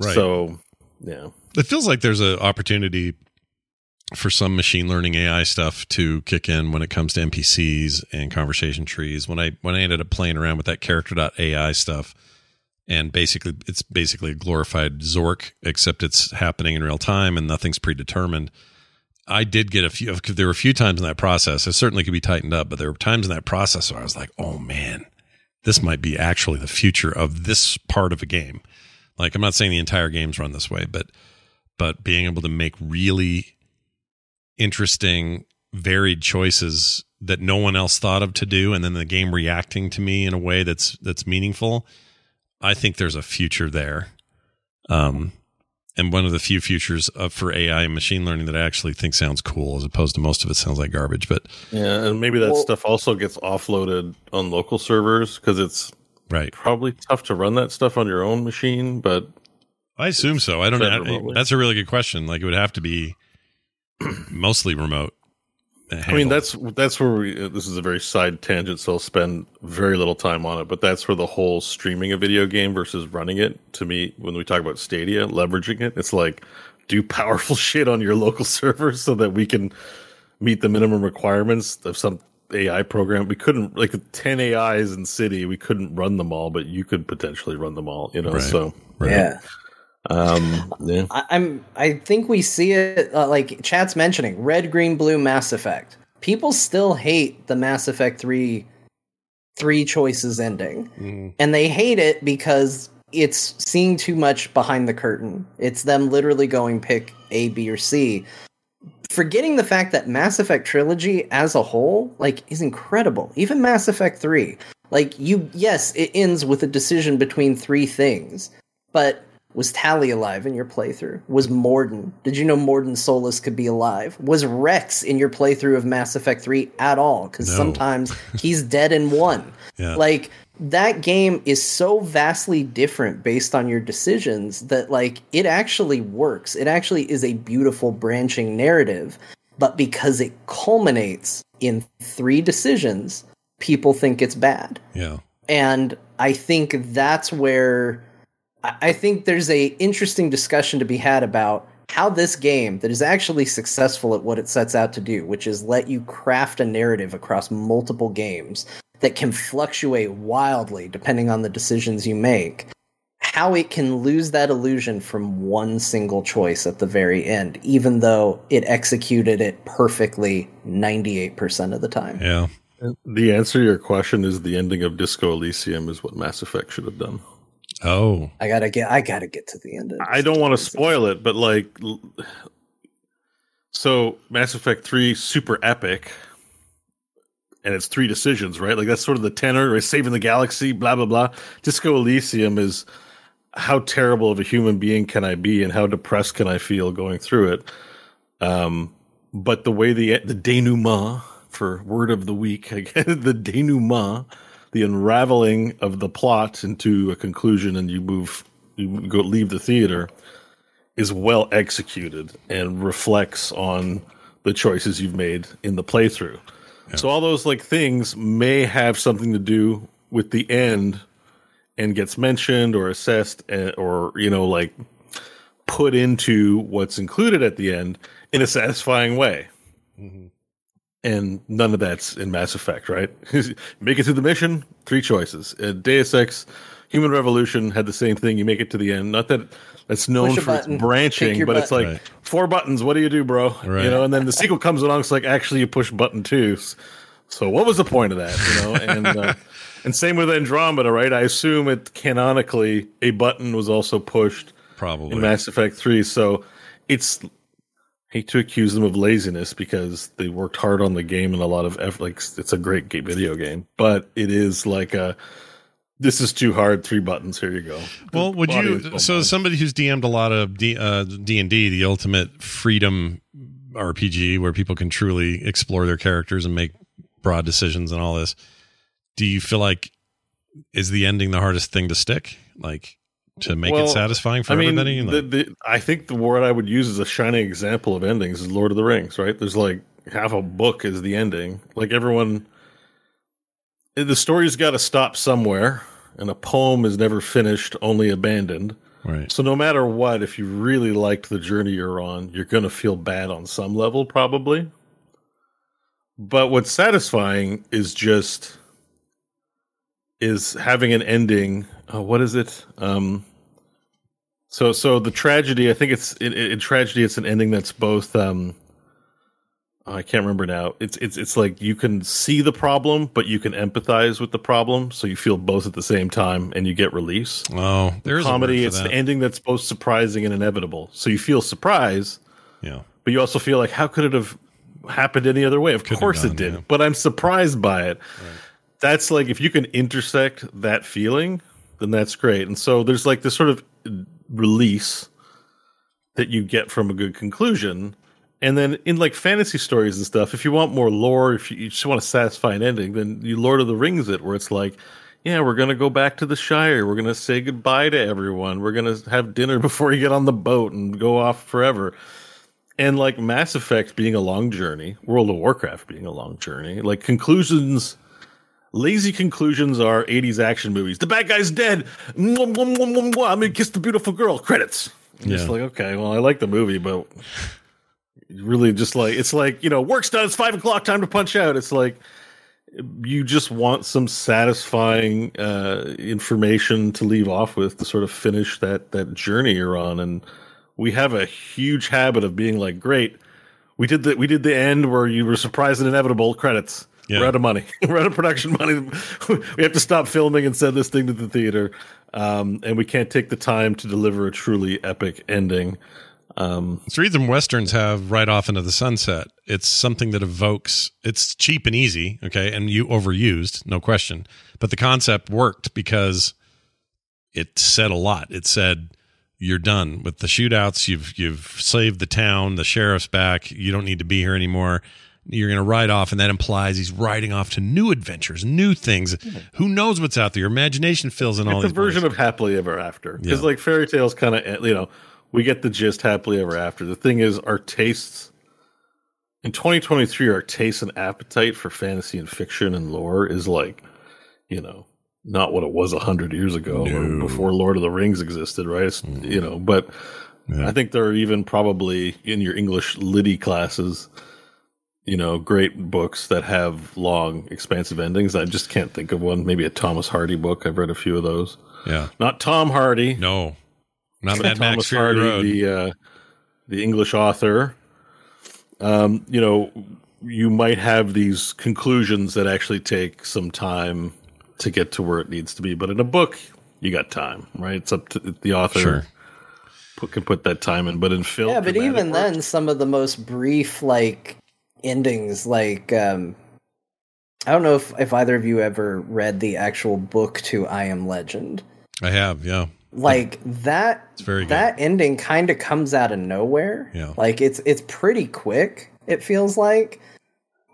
Right. So, yeah. It feels like there's an opportunity for some machine learning AI stuff to kick in when it comes to NPCs and conversation trees. When I when I ended up playing around with that character.ai stuff, and basically it's basically a glorified Zork, except it's happening in real time and nothing's predetermined. I did get a few. There were a few times in that process. It certainly could be tightened up, but there were times in that process where I was like, "Oh man, this might be actually the future of this part of a game." Like, I'm not saying the entire game's run this way, but but being able to make really interesting, varied choices that no one else thought of to do, and then the game reacting to me in a way that's that's meaningful. I think there's a future there. Um, and one of the few futures of, for AI and machine learning that I actually think sounds cool, as opposed to most of it sounds like garbage. But Yeah, and maybe that Well- stuff also gets offloaded on local servers because it's right, probably tough to run that stuff on your own machine. But I assume so. I don't know. remotely. That's a really good question. Like it would have to be mostly remote. I mean, that's that's where we, uh, this is a very side tangent, so I'll spend very little time on it. But that's where the whole streaming a video game versus running it, to me, when we talk about Stadia, leveraging it, it's like do powerful shit on your local server so that we can meet the minimum requirements of some AI program. We couldn't like ten AIs in City, we couldn't run them all, but you could potentially run them all. You know, Right. so right. Yeah. Um, yeah. I, I'm. I think we see it uh, like chat's mentioning red, green, blue, Mass Effect. People still hate the Mass Effect three, three choices ending, Mm. and they hate it because it's seeing too much behind the curtain. It's them literally going pick A, B, or C, forgetting the fact that Mass Effect trilogy as a whole, like, is incredible. Even Mass Effect three, like, you yes, it ends with a decision between three things, but was Tali alive in your playthrough? Was Mordin? Did you know Mordin Solus could be alive? Was Wrex in your playthrough of Mass Effect 3 at all? Because No. sometimes he's dead in one. Yeah. Like, that game is so vastly different based on your decisions that, like, it actually works. It actually is a beautiful branching narrative. But because it culminates in three decisions, people think it's bad Yeah. and I think that's where I I think there's a interesting discussion to be had about how this game that is actually successful at what it sets out to do, which is let you craft a narrative across multiple games that can fluctuate wildly depending on the decisions you make. How it can lose that illusion from one single choice at the very end, even though it executed it perfectly 98% of the time. Yeah. The answer to your question is the ending of Disco Elysium is what Mass Effect should have done. Oh. I gotta get I gotta get to the end of I don't want to spoil it, but like, so Mass Effect Three, super epic, and it's three decisions, right? Like that's sort of the tenor, right? Saving the galaxy, blah blah blah. Disco Elysium is how terrible of a human being can I be and how depressed can I feel going through it. Um, but the way the the denouement for word of the week, again, the denouement, the unraveling of the plot into a conclusion, and you move, you go leave the theater, is well executed and reflects on the choices you've made in the playthrough. Yeah. So all those like things may have something to do with the end and gets mentioned or assessed eh, or you know like put into what's included at the end in a satisfying way. Mm-hmm. And none of that's in Mass Effect, right? make it to the mission, three choices. Uh, Deus Ex, Human Revolution had the same thing. You make it to the end. Not that that's known for button, its branching, but button. it's like right. four buttons. What do you do, bro? Right. You know, and then the sequel comes along. It's like actually you push button two. So what was the point of that? You know, and uh, and same with Andromeda, right? I assume it canonically a button was also pushed probably in Mass Effect Three. So it's hate to accuse them of laziness because they worked hard on the game and a lot of effort. Like it's a great game, video game, but it is like a this is too hard. Three buttons. Here you go. Well, would you? So, somebody who's DM'd a lot of D uh, and D, the ultimate freedom RPG, where people can truly explore their characters and make broad decisions and all this. Do you feel like is the ending the hardest thing to stick? Like to make well, it satisfying for I mean, everybody? The, the, I think the word I would use as a shining example of endings is Lord of the Rings. Right? There's like half a book is the ending. Like everyone the story's got to stop somewhere, and a poem is never finished, only abandoned. Right. So no matter what, if you really liked the journey you're on, you're going to feel bad on some level, probably. But what's satisfying is just is having an ending. Uh, what is it? Um, so so the tragedy. I think it's in, in tragedy. It's an ending that's both um, Oh, I can't remember now. It's it's it's like you can see the problem, but you can empathize with the problem, so you feel both at the same time, and you get release. Oh, there's comedy. it's that. an ending that's both surprising and inevitable. So you feel surprise, yeah, but you also feel like how could it have happened any other way? Of could course it did, yeah. but I'm surprised by it. Right. That's like if you can intersect that feeling, then that's great. And so there's like this sort of release that you get from a good conclusion and then in like fantasy stories and stuff, if you want more lore, if you, just want a satisfying ending, then you Lord of the Rings it, where it's like, yeah, we're gonna go back to the Shire. We're gonna say goodbye to everyone. We're gonna have dinner before you get on the boat and go off forever. And like Mass Effect being a long journey, World of Warcraft being a long journey, like conclusions, lazy conclusions are 80s action movies. The bad guy's dead. I'm gonna kiss the beautiful girl. Credits. yeah. Just like, okay, well, I like the movie, but really just like it's like you know work's done it's five o'clock time to punch out it's like you just want some satisfying uh, information to leave off with to sort of finish that that journey you're on and we have a huge habit of being like great we did the we did the end where you were surprised and inevitable credits yeah. we're out of money we're out of production money we have to stop filming and send this thing to the theater um, and we can't take the time to deliver a truly epic ending um, it's the reason westerns have right off into the sunset. It's something that evokes. It's cheap and easy, okay, and you overused, no question. But the concept worked because it said a lot. It said you're done with the shootouts. You've you've saved the town. The sheriff's back. You don't need to be here anymore. You're going to ride off, and that implies he's riding off to new adventures, new things. Who knows what's out there? Your imagination fills in all. It's a version of happily ever after because, yeah. like fairy tales, kind of you know we get the gist happily ever after. The thing is, our tastes in 2023, our taste and appetite for fantasy and fiction and lore is like, you know, not what it was a hundred years ago no. or before Lord of the Rings existed, right? Mm. You know, but yeah. I think there are even probably in your English Liddy classes, you know, great books that have long, expansive endings. I just can't think of one. Maybe a Thomas Hardy book. I've read a few of those. Yeah, not Tom Hardy. No, not Mad Max Fury Hardy, Road. the uh, the English author. Um, you know, you might have these conclusions that actually take some time to get to where it needs to be, but in a book, you got time, right? It's up to the author. Sure. Put, can put that time in, but in film, yeah. But even then, some of the most brief like endings, like um, I don't know if if either of you ever read the actual book to I Am Legend. I have, yeah. like that It's very good. that ending kind of comes out of nowhere. Yeah. Like it's it's pretty quick, it feels like.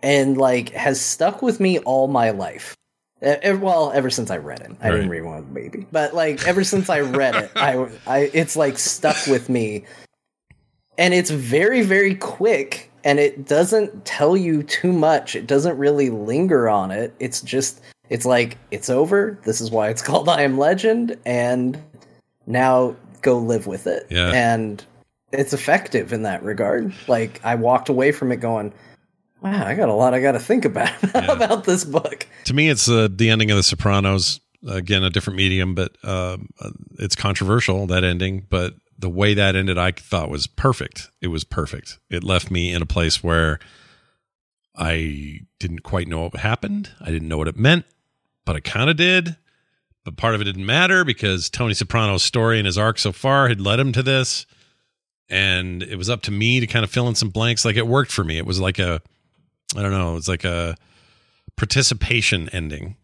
And like has stuck with me all my life. Well, ever since I read it. I didn't Right. read one with a baby. But like ever since I read it, I I it's like stuck with me. And it's very, very quick and it doesn't tell you too much. It doesn't really linger on it. It's just it's like it's over. This is why it's called I Am Legend and now go live with it. Yeah. And it's effective in that regard. Like I walked away from it going, Wow, I got a lot I got to think about about this book. To me, it's uh, the ending of The Sopranos. Again, a different medium, but uh, it's controversial that ending. But the way that ended, I thought was perfect. It was perfect. It left me in a place where I didn't quite know what happened. I didn't know what it meant, but I kind of did. But part of it didn't matter because Tony Soprano's story and his arc so far had led him to this. And it was up to me to kind of fill in some blanks. Like it worked for me. It was like a, I don't know, it was like a participation ending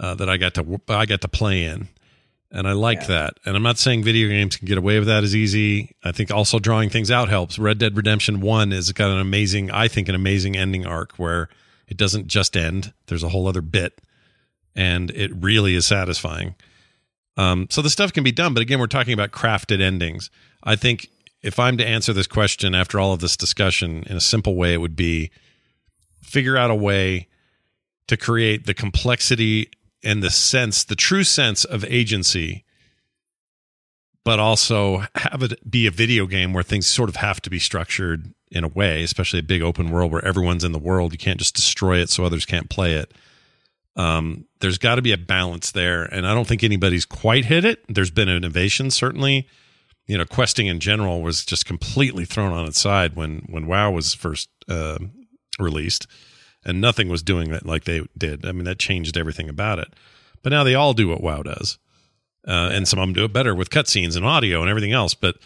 uh, that I got to I got to play in, and I like that. And I'm not saying video games can get away with that as easy. I think also drawing things out helps. Red Dead Redemption One has got an amazing, I think, an amazing ending arc where it doesn't just end. There's a whole other bit, and it really is satisfying. Um, so the stuff can be done, but again, we're talking about crafted endings. I think if I'm to answer this question after all of this discussion in a simple way, it would be figure out a way to create the complexity and the sense, the true sense of agency, but also have it be a video game where things sort of have to be structured in a way, especially a big open world where everyone's in the world. You can't just destroy it so others can't play it. Um, there's got to be a balance there, and I don't think anybody's quite hit it. There's been innovation, certainly. You know, questing in general was just completely thrown on its side when when WoW was first uh, released and nothing was doing that like they did. I mean, that changed everything about it. But now they all do what WoW does, uh, and some of them do it better with cutscenes and audio and everything else. But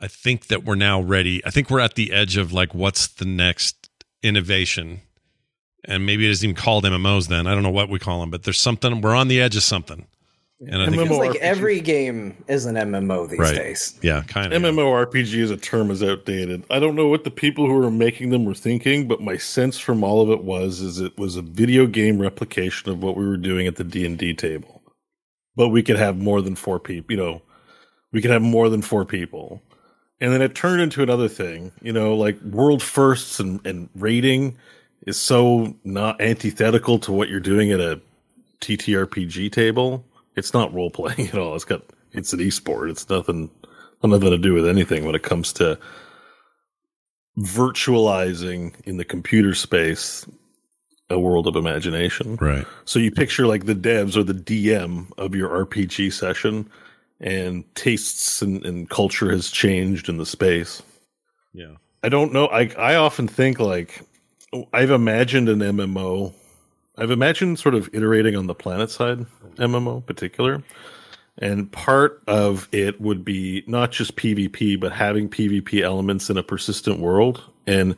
I think that we're now ready. I think we're at the edge of like, what's the next innovation? And maybe it isn't even called MMOs. Then I don't know what we call them, but there's something. We're on the edge of something. And I think, Feels like every game is an MMO these right? days. Yeah, kind of. MMORPG as a term is outdated. I don't know what the people who were making them were thinking, but my sense from all of it was is it was a video game replication of what we were doing at the D and D table. But we could have more than four people. You know, we could have more than four people, and then it turned into another thing. You know, like world firsts and, and raiding is so not antithetical to what you're doing at a TTRPG table. It's not role playing at all. It's got it's an esport. It's nothing nothing to do with anything when it comes to virtualizing in the computer space a world of imagination. Right. So you picture like the devs or the DM of your RPG session, and tastes and, and culture has changed in the space. Yeah. I don't know. I I often think like I've imagined an MMO. I've imagined sort of iterating on the PlanetSide MMO particular. And part of it would be not just PvP, but having PvP elements in a persistent world. And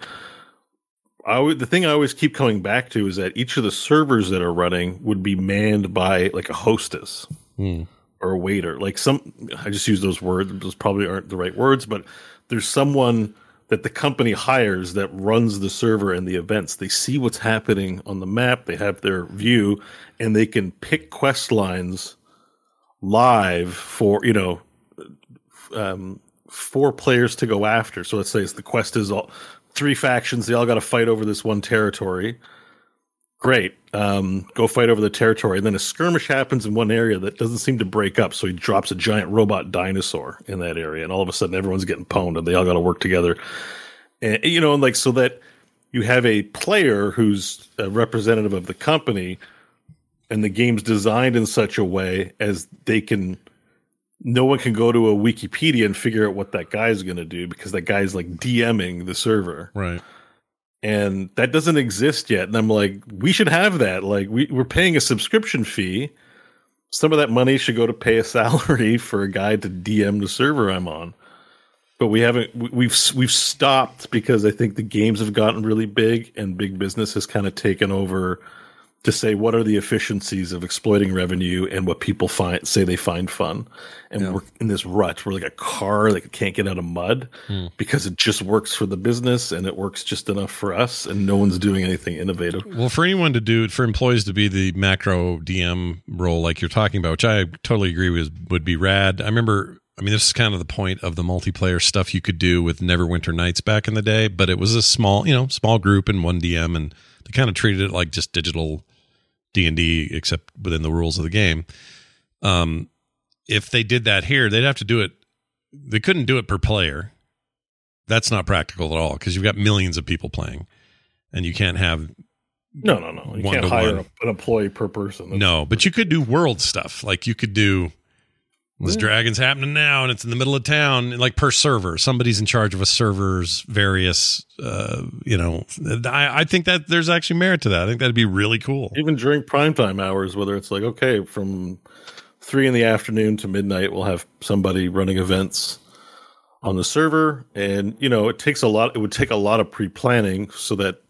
I would, the thing I always keep coming back to is that each of the servers that are running would be manned by like a hostess Hmm. or a waiter. Like some, I just use those words. Those probably aren't the right words, but there's someone that the company hires that runs the server and the events. They see what's happening on the map. They have their view, and they can pick quest lines live for you know um, four players to go after. So let's say it's the quest is all three factions. They all got to fight over this one territory. Great. Um, go fight over the territory. And then a skirmish happens in one area that doesn't seem to break up. So he drops a giant robot dinosaur in that area. And all of a sudden everyone's getting pwned and they all got to work together. And, you know, and like, so that you have a player who's a representative of the company and the game's designed in such a way as they can, no one can go to a Wikipedia and figure out what that guy's going to do because that guy's like DMing the server Right. And that doesn't exist yet. And I'm like, we should have that. Like, we, we're paying a subscription fee. Some of that money should go to pay a salary for a guy to DM the server I'm on. But we haven't. we- We've we've stopped because I think the games have gotten really big, and big business has kind of taken over to say what are the efficiencies of exploiting revenue and what people find say they find fun. And Yeah. we're in this rut. We're like a car that can't get out of mud Hmm. because it just works for the business and it works just enough for us, and no one's doing anything innovative. Well, for anyone to do for employees to be the macro DM role like you're talking about, which I totally agree with, would be rad. I remember. I mean, this is kind of the point of the multiplayer stuff you could do with Neverwinter Nights back in the day, but it was a small, you know, small group and one DM, and they kind of treated it like just digital D and D, except within the rules of the game. Um, if they did that here, they'd have to do it. They couldn't do it per player. That's not practical at all because you've got millions of people playing, and you can't have No, no, no. You can't hire one. an employee per person. That's- No, but you could do world stuff. Like you could do this dragon's happening now and it's in the middle of town, like per server. Somebody's in charge of a server's various uh, you know, I, I think that there's actually merit to that. I think that'd be really cool. even during primetime hours, whether it's like, okay, from three in the afternoon to midnight, we'll have somebody running events on the server. And, you know, it takes a lot, it would take a lot of pre planning so that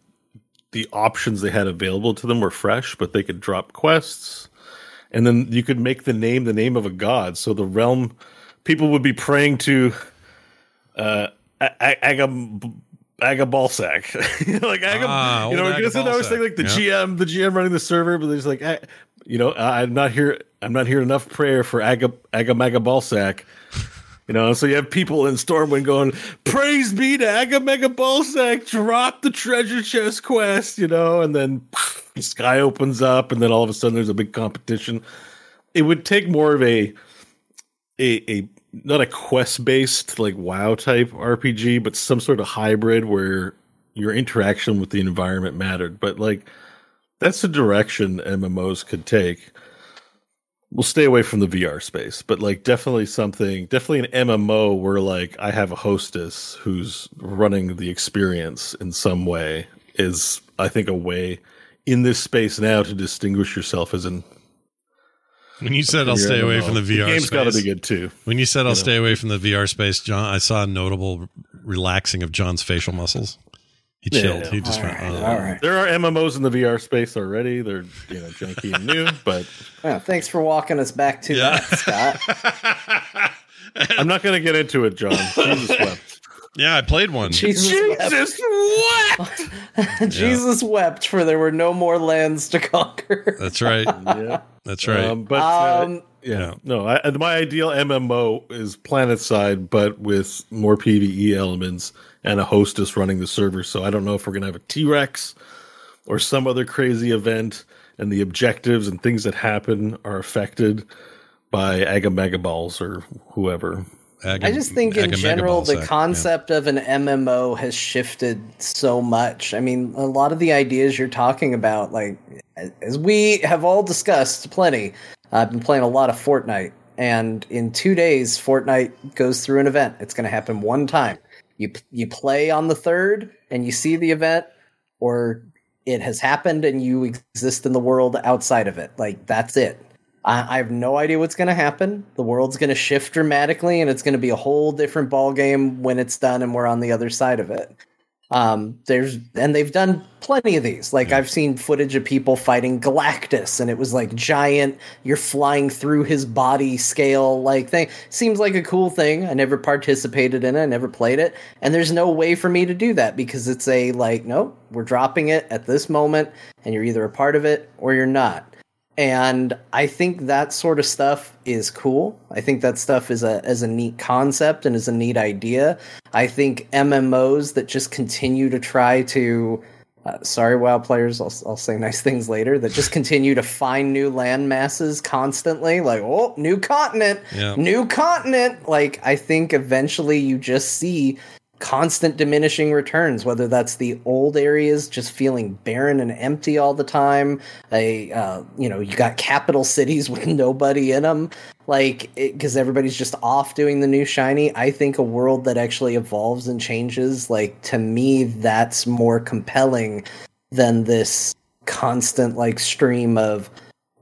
the options they had available to them were fresh, but they could drop quests. And then you could make the name the name of a god. So the realm, people would be praying to uh, Agam. Agabalsac, like Agam, Ah, you know, old because I was thinking like the Yeah. GM, the GM running the server, but there's like, eh, you know, I- I'm not here. I'm not here enough prayer for Aga Agamaga You know, so you have people in Stormwind going, "Praise be to Agamega Balsac, drop the treasure chest quest," you know, and then the sky opens up, and then all of a sudden there's a big competition. It would take more of a a, a not a quest based like WoW type RPG, but some sort of hybrid where your interaction with the environment mattered. But like that's the direction MMOs could take. We'll stay away from the VR space, but like definitely something, definitely an MMO where like I have a hostess who's running the experience in some way is I think a way in this space now to distinguish yourself as an When you said I'll stay away from the VR game's got to be good too. when you said I'll know. stay away from the VR space, John, I saw a notable relaxing of John's facial muscles. He chilled. yeah. He just went, oh. All right. There are MMOs in the VR space already. They're you know janky and new, but Yeah, thanks for walking us back to Yeah. that, Scott. I'm not going to get into it, John. Jesus wept. Yeah, I played one. Jesus, wept. what? Jesus wept, for there were no more lands to conquer. That's right. Yeah, That's right. Um, but uh, Um, yeah, no. I, my ideal MMO is PlanetSide, but with more PVE elements and a hostess running the server. So I don't know if we're going to have a T Rex or some other crazy event, and the objectives and things that happen are affected by Agamagaballs or whoever. Aga- I just think in Aga general the Megabalsack, concept of an MMO has shifted so much. I mean, a lot of the ideas you're talking about, like as we have all discussed plenty, I've been playing a lot of Fortnite, and in two days, Fortnite goes through an event. It's going to happen one time. You you play on the third, and you see the event, or it has happened, and you exist in the world outside of it. Like that's it. I, I have no idea what's going to happen. The world's going to shift dramatically, and it's going to be a whole different ball game when it's done, and we're on the other side of it. Um, there's and they've done plenty of these. Like I've seen footage of people fighting Galactus, and it was like giant. You're flying through his body scale like thing. Seems like a cool thing. I never participated in it. I never played it, and there's no way for me to do that because it's a like, nope, we're dropping it at this moment, and you're either a part of it or you're not and I think that sort of stuff is cool. I think that stuff is a is a neat concept and is a neat idea. I think MMOs that just continue to try to uh, sorry WoW players, I'll I'll say nice things later that just continue to find new land masses constantly like oh, new continent, Yeah. new continent. Like I think eventually you just see constant diminishing returns whether that's the old areas just feeling barren and empty all the time a uh, you know you got capital cities with nobody in them like because everybody's just off doing the new shiny. I think a world that actually evolves and changes like to me that's more compelling than this constant like stream of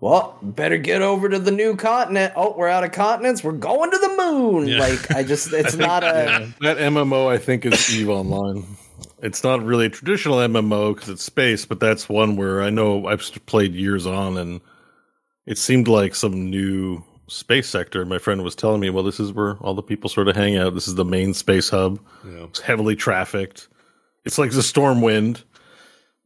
well, better get over to the new continent. Oh, we're out of continents. We're going to the moon. Yeah. Like, I just, it's not a. That MMO, I think, is Eve Online. It's not really a traditional MMO because it's space, but that's one where I know I've played years on, and it seemed like some new space sector. My friend was telling me, well, this is where all the people sort of hang out. This is the main space hub. Yeah. It's heavily trafficked. It's like the Stormwind,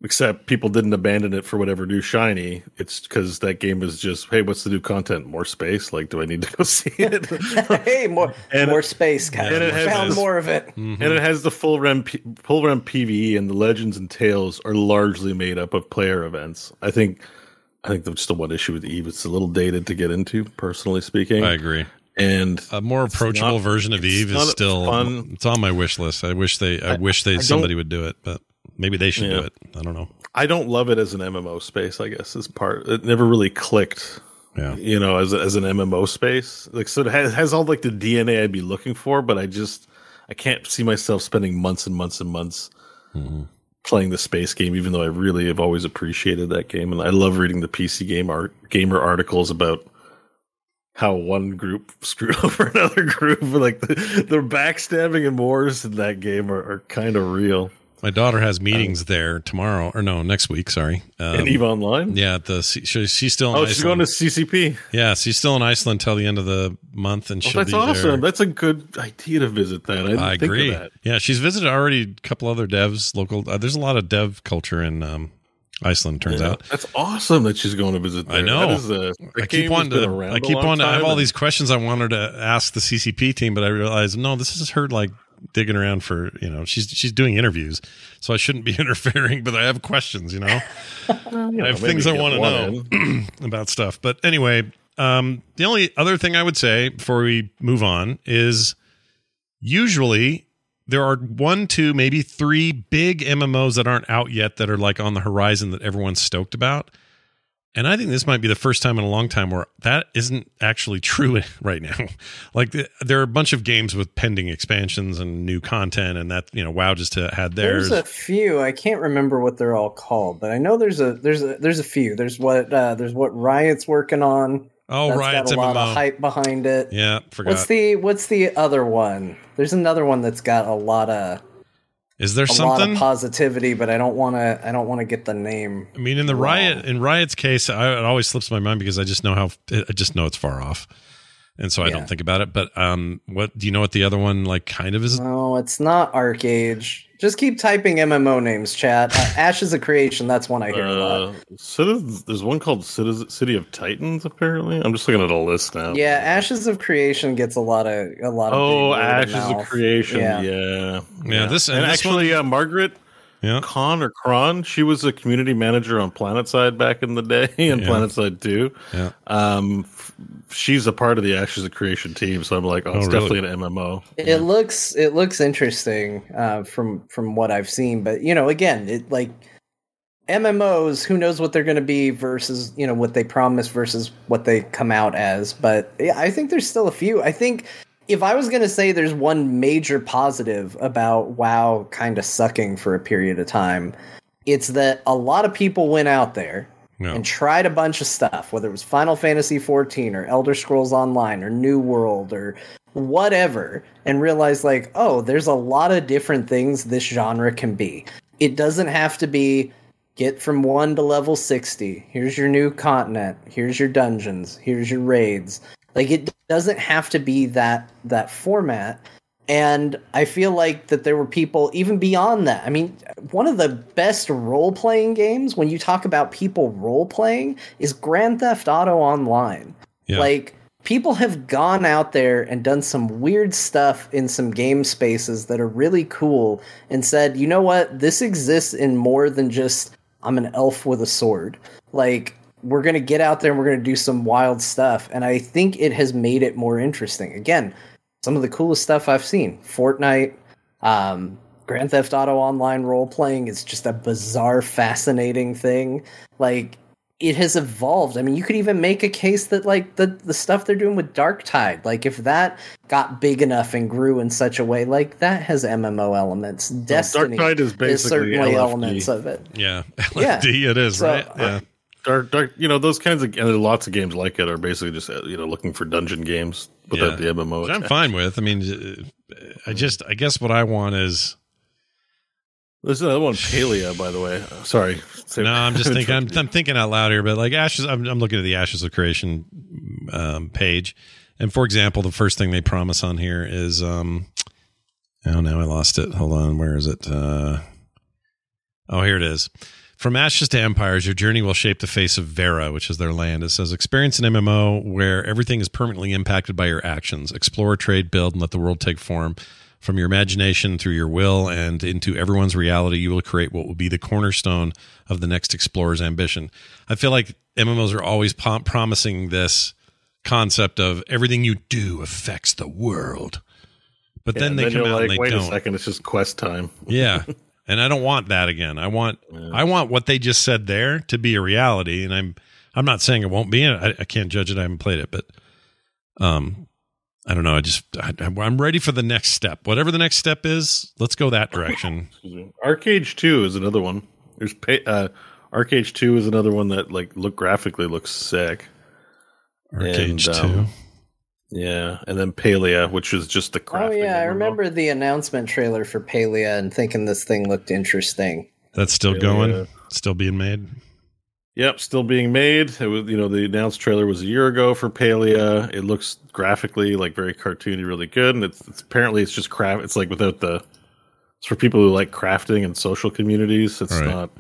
except people didn't abandon it for whatever new shiny. It's because that game was just, hey, what's the new content? More space? Like, do I need to go see it? hey, more And- more space, guys. and it has Found this- more of it. Mm-hmm. and it has the full rem P- full rem PVE, and the legends and tales are largely made up of player events. I think, I think that's the one issue with Eve. It's a little dated to get into, personally speaking. I agree. And A more approachable not- version of Eve is still fun. it's on my wish list. I wish they I, wish they don't- somebody would do it, but maybe they should do it. I don't know. I don't love it as an MMO space. I guess is part. It never really clicked. Yeah. You know, as as an MMO space, like so, it has, has all like the DNA I'd be looking for, but I just I can't see myself spending months and months and months Mm-hmm. playing the space game. Even though I really have always appreciated that game, and I love reading the PC game art gamer articles about how one group screwed over another group. Like the, the backstabbing and wars in that game are, are kind of real. My daughter has meetings there tomorrow or no, next week, sorry. Um, and Eve Online. yeah, the she, she's still in Oh, Iceland. she's going to CCP. Yeah, she's still in Iceland till the end of the month and Oh, she'll be. that's awesome. there. That's a good idea to visit that. I, didn't I think agree. Of that. Yeah, she's visited already a couple other devs, local. Uh, there's a lot of dev culture in um, Iceland. Turns Yeah. out. That's awesome that she's going to visit. There. I know. That is a, I keep wanting to. I keep wanting. I have all these questions I wanted to ask the CCP team, but I realized no. This is her like digging around for you know. She's she's doing interviews, so I shouldn't be interfering. But I have questions, you know. I have maybe things I want to know about stuff. But anyway, um, the only other thing I would say before we move on is usually there are one, two, maybe three big MMOs that aren't out yet that are like on the horizon that everyone's stoked about. And I think this might be the first time in a long time where that isn't actually true right now. Like the, there are a bunch of games with pending expansions and new content, and that you know, WoW just had theirs. There's a few. I can't remember what they're all called, but I know there's a there's a there's a few. There's what uh, there's what Riot's working on. oh, That's right, got a lot MMO. of hype behind it. Yeah, forgot. What's the what's the other one? There's another one that's got a lot of Is there a lot something? of positivity, but I don't want to I don't want to get the name. I mean, in the riot, in riot's case, I, it always slips my mind because I just know how I just know it's far off, and so I Yeah. don't think about it. But um, what do you know? What the other one like kind of is? No, it's not ArcheAge. Just keep typing MMO names, chat. Uh, Ashes of Creation. That's one I hear a lot. Uh, there's one called Citizen, City of Titans. Apparently, I'm just looking at a list now. Yeah, Ashes of Creation gets a lot of a lot of. Oh, big word of Ashes of. Creation. Yeah. Yeah. Yeah, this- and, and this actually, uh, Margaret Yeah, Khan or Krohn, she was a community manager on PlanetSide back in the day, and Yeah. PlanetSide 2. yeah. Um, f- she's a part of the Ashes of Creation team, so I'm like, oh, Oh, it's really? definitely an MMO. It looks it looks interesting uh, from from what I've seen, but you know, again, it like MMOs. Who knows what they're going to be versus you know what they promise versus what they come out as. But yeah, I think there's still a few. I think if I was going to say there's one major positive about WoW kind of sucking for a period of time, it's that a lot of people went out there Yeah. and tried a bunch of stuff, whether it was Final Fantasy XIV or Elder Scrolls Online or New World or whatever, and realized like, oh, there's a lot of different things this genre can be. It doesn't have to be get from one to level 60. Here's your new continent. Here's your dungeons. Here's your raids. Like it doesn't have to be that that format. And I feel like that there were people even beyond that. I mean, one of the best role playing games when you talk about people role playing is Grand Theft Auto Online. Yeah. Like, people have gone out there and done some weird stuff in some game spaces that are really cool and said, you know what? This exists in more than just I'm an elf with a sword. Like, we're going to get out there and we're going to do some wild stuff. And I think it has made it more interesting. Again, some of the coolest stuff I've seen Fortnite, um, Grand Theft Auto Online role playing is just a bizarre, fascinating thing. Like, it has evolved. I mean, you could even make a case that like the the stuff they're doing with Darktide, like if that got big enough and grew in such a way, like that has MMO elements. Destiny Darktide is basically certainly LFD. elements of it. Yeah, Yeah. It is So, right. Yeah, Dark, dark, you know, those kinds of, and there are lots of games like it are basically just, uh, you know, looking for dungeon games without Yeah. the MMO. which I'm fine with. I mean, uh, I just I guess what I want is There's another one, Palia, by the way. Sorry. No, I'm just thinking. I'm, I'm thinking out loud here, but like Ashes, I'm, I'm looking at the Ashes of Creation um, page, and for example, the first thing they promise on here is, um, oh, now I lost it. Hold on, where is it? Uh, oh, here it is. From ashes to empires, your journey will shape the face of Verra, which is their land. It says, experience an MMO where everything is permanently impacted by your actions. Explore, trade, build, and let the world take form. From your imagination through your will and into everyone's reality, you will create what will be the cornerstone of the next explorer's ambition. I feel like MMOs are always pom- promising this concept of everything you do affects the world. But Yeah, then they then come out like, and they wait don't. a second, it's just quest time. Yeah. And I don't want that again. I want I want what they just said there to be a reality. And I'm I'm not saying it won't be. I, I can't judge it. I haven't played it, but um, I don't know. I just I, I'm ready for the next step. Whatever the next step is, let's go that direction. ArcheAge Two is another one. There's pa- uh, ArcheAge Two is another one that like look graphically looks sick. ArcheAge And, two. um, Yeah, and then Palia, which is just the Oh yeah, I remember the announcement trailer for Palia and thinking this thing looked interesting. That's still Yeah, going. Still being made. Yep, still being made. It was, you know, the announced trailer was a year ago for Palia. It looks graphically like very cartoony, really good, and it's, it's apparently it's just craft. It's like without the. It's for people who like crafting and social communities. It's Right. not.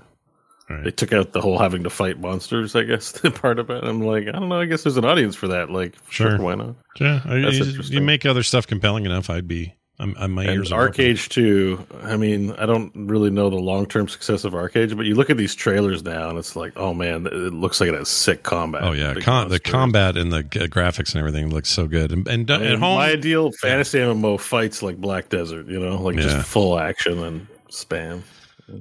Right. They took out the whole having to fight monsters. I guess the part of it. I'm like, I don't know. I guess there's an audience for that. Like, sure, Sure. why not? Yeah, That's you, you make other stuff compelling enough. I'd be. I'm, I'm my And ears are open. ArcheAge 2, I mean, I don't really know the long term success of ArcheAge, but you look at these trailers now and it's like, oh man, it looks like it has sick combat. Oh yeah, the combat and the graphics and everything looks so good. And, and at home, my ideal fantasy MMO fights like Black Desert, you know, like Yeah. just full action and spam.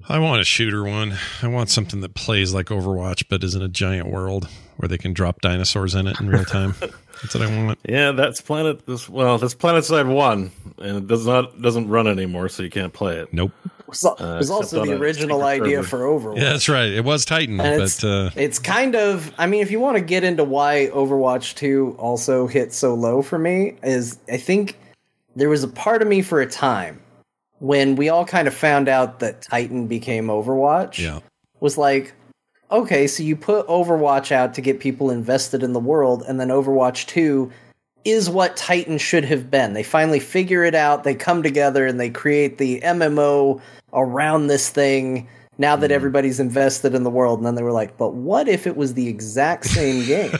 I want a shooter one. I want something that plays like Overwatch, but is in a giant world where they can drop dinosaurs in it in real time. That's what I want. Yeah, that's Planet. This well, that's PlanetSide One, and it does not doesn't run anymore, so you can't play it. Nope. It was, Uh, it was also the original idea for Overwatch. Yeah, that's right. It was Titan, And but it's, uh, it's kind of I mean if you want to get into why Overwatch 2 also hit so low for me is I think there was a part of me for a time when we all kind of found out that Titan became Overwatch yeah, was like okay so you put Overwatch out to get people invested in the world and then Overwatch 2 is what Titan should have been. They finally figure it out, they come together and they create the MMO around this thing now that mm. everybody's invested in the world. And then they were like, but what if it was the exact same game?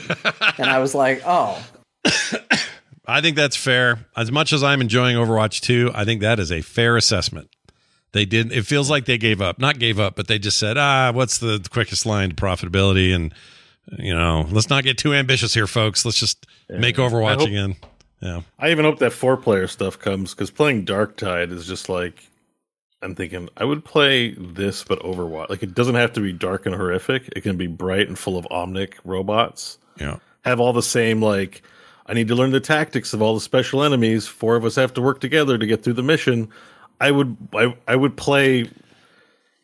and I was like, oh, I think that's fair. As much as I'm enjoying Overwatch 2, I think that is a fair assessment. They didn't It feels like they gave up. Not gave up, but they just said, "Ah, what's the quickest line to profitability?" And you know, let's not get too ambitious here, folks. Let's just make Overwatch hope- again. Yeah. I even hope that four player stuff comes because playing Darktide is just like I'm thinking I would play this but Overwatch. Like it doesn't have to be dark and horrific. It can be bright and full of omnic robots. Yeah. Have all the same like I need to learn the tactics of all the special enemies. Four of us have to work together to get through the mission. I would I, I would play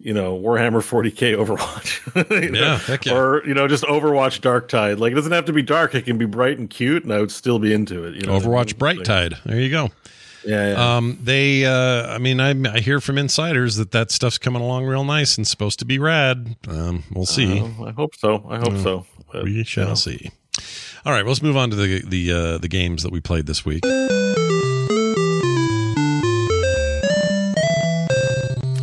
you know Warhammer 40k Overwatch. You know? Yeah, yeah. Or you know just Overwatch Darktide. Like it doesn't have to be dark. It can be bright and cute, and I would still be into it. You know Overwatch? Bright Tide. There you go. Yeah, yeah. Um, they, uh, I mean, I, I hear from insiders that that stuff's coming along real nice and supposed to be rad. Um, we'll see. Uh, I hope so. I hope so. But, we shall you know. see. All right, let's move on to the the uh, the games that we played this week.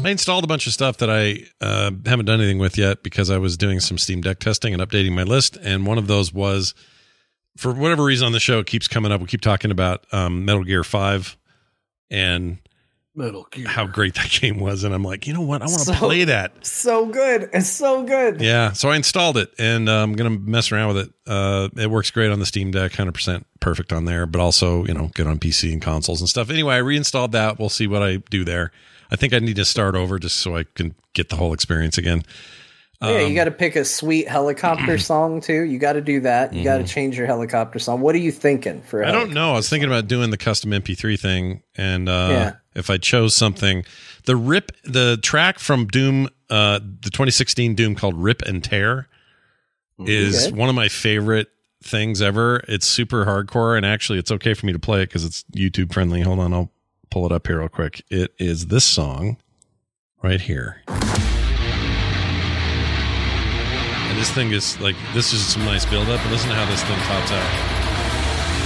I installed a bunch of stuff that I uh, haven't done anything with yet because I was doing some Steam Deck testing and updating my list, and one of those was, for whatever reason on the show, it keeps coming up. We keep talking about um, Metal Gear Five and Metal Gear. how great that game was, and I'm like, you know what, I want to So- play that. so good. It's so good. Yeah, so I installed it and uh, I'm gonna mess around with it. Uh, it works great on the Steam Deck, hundred percent perfect on there, but also you know good on PC and consoles and stuff. Anyway, I reinstalled that. We'll see what I do there. I think I need to start over just so I can get the whole experience again. Yeah, Um, you got to pick a sweet helicopter song too. You got to do that. You got to change your helicopter song. What are you thinking for? a Mm-hmm. I don't know. I was thinking about doing the custom MP3 thing, and uh, Yeah. if I chose something, the rip, the track from Doom, uh, the 2016 Doom called "Rip and Tear," is Okay. one of my favorite things ever. It's super hardcore, and actually, it's okay for me to play it because it's YouTube friendly. Hold on, I'll pull it up here real quick. It is this song. right here. And this thing is like this is some nice build up. And listen to how this thing tops out.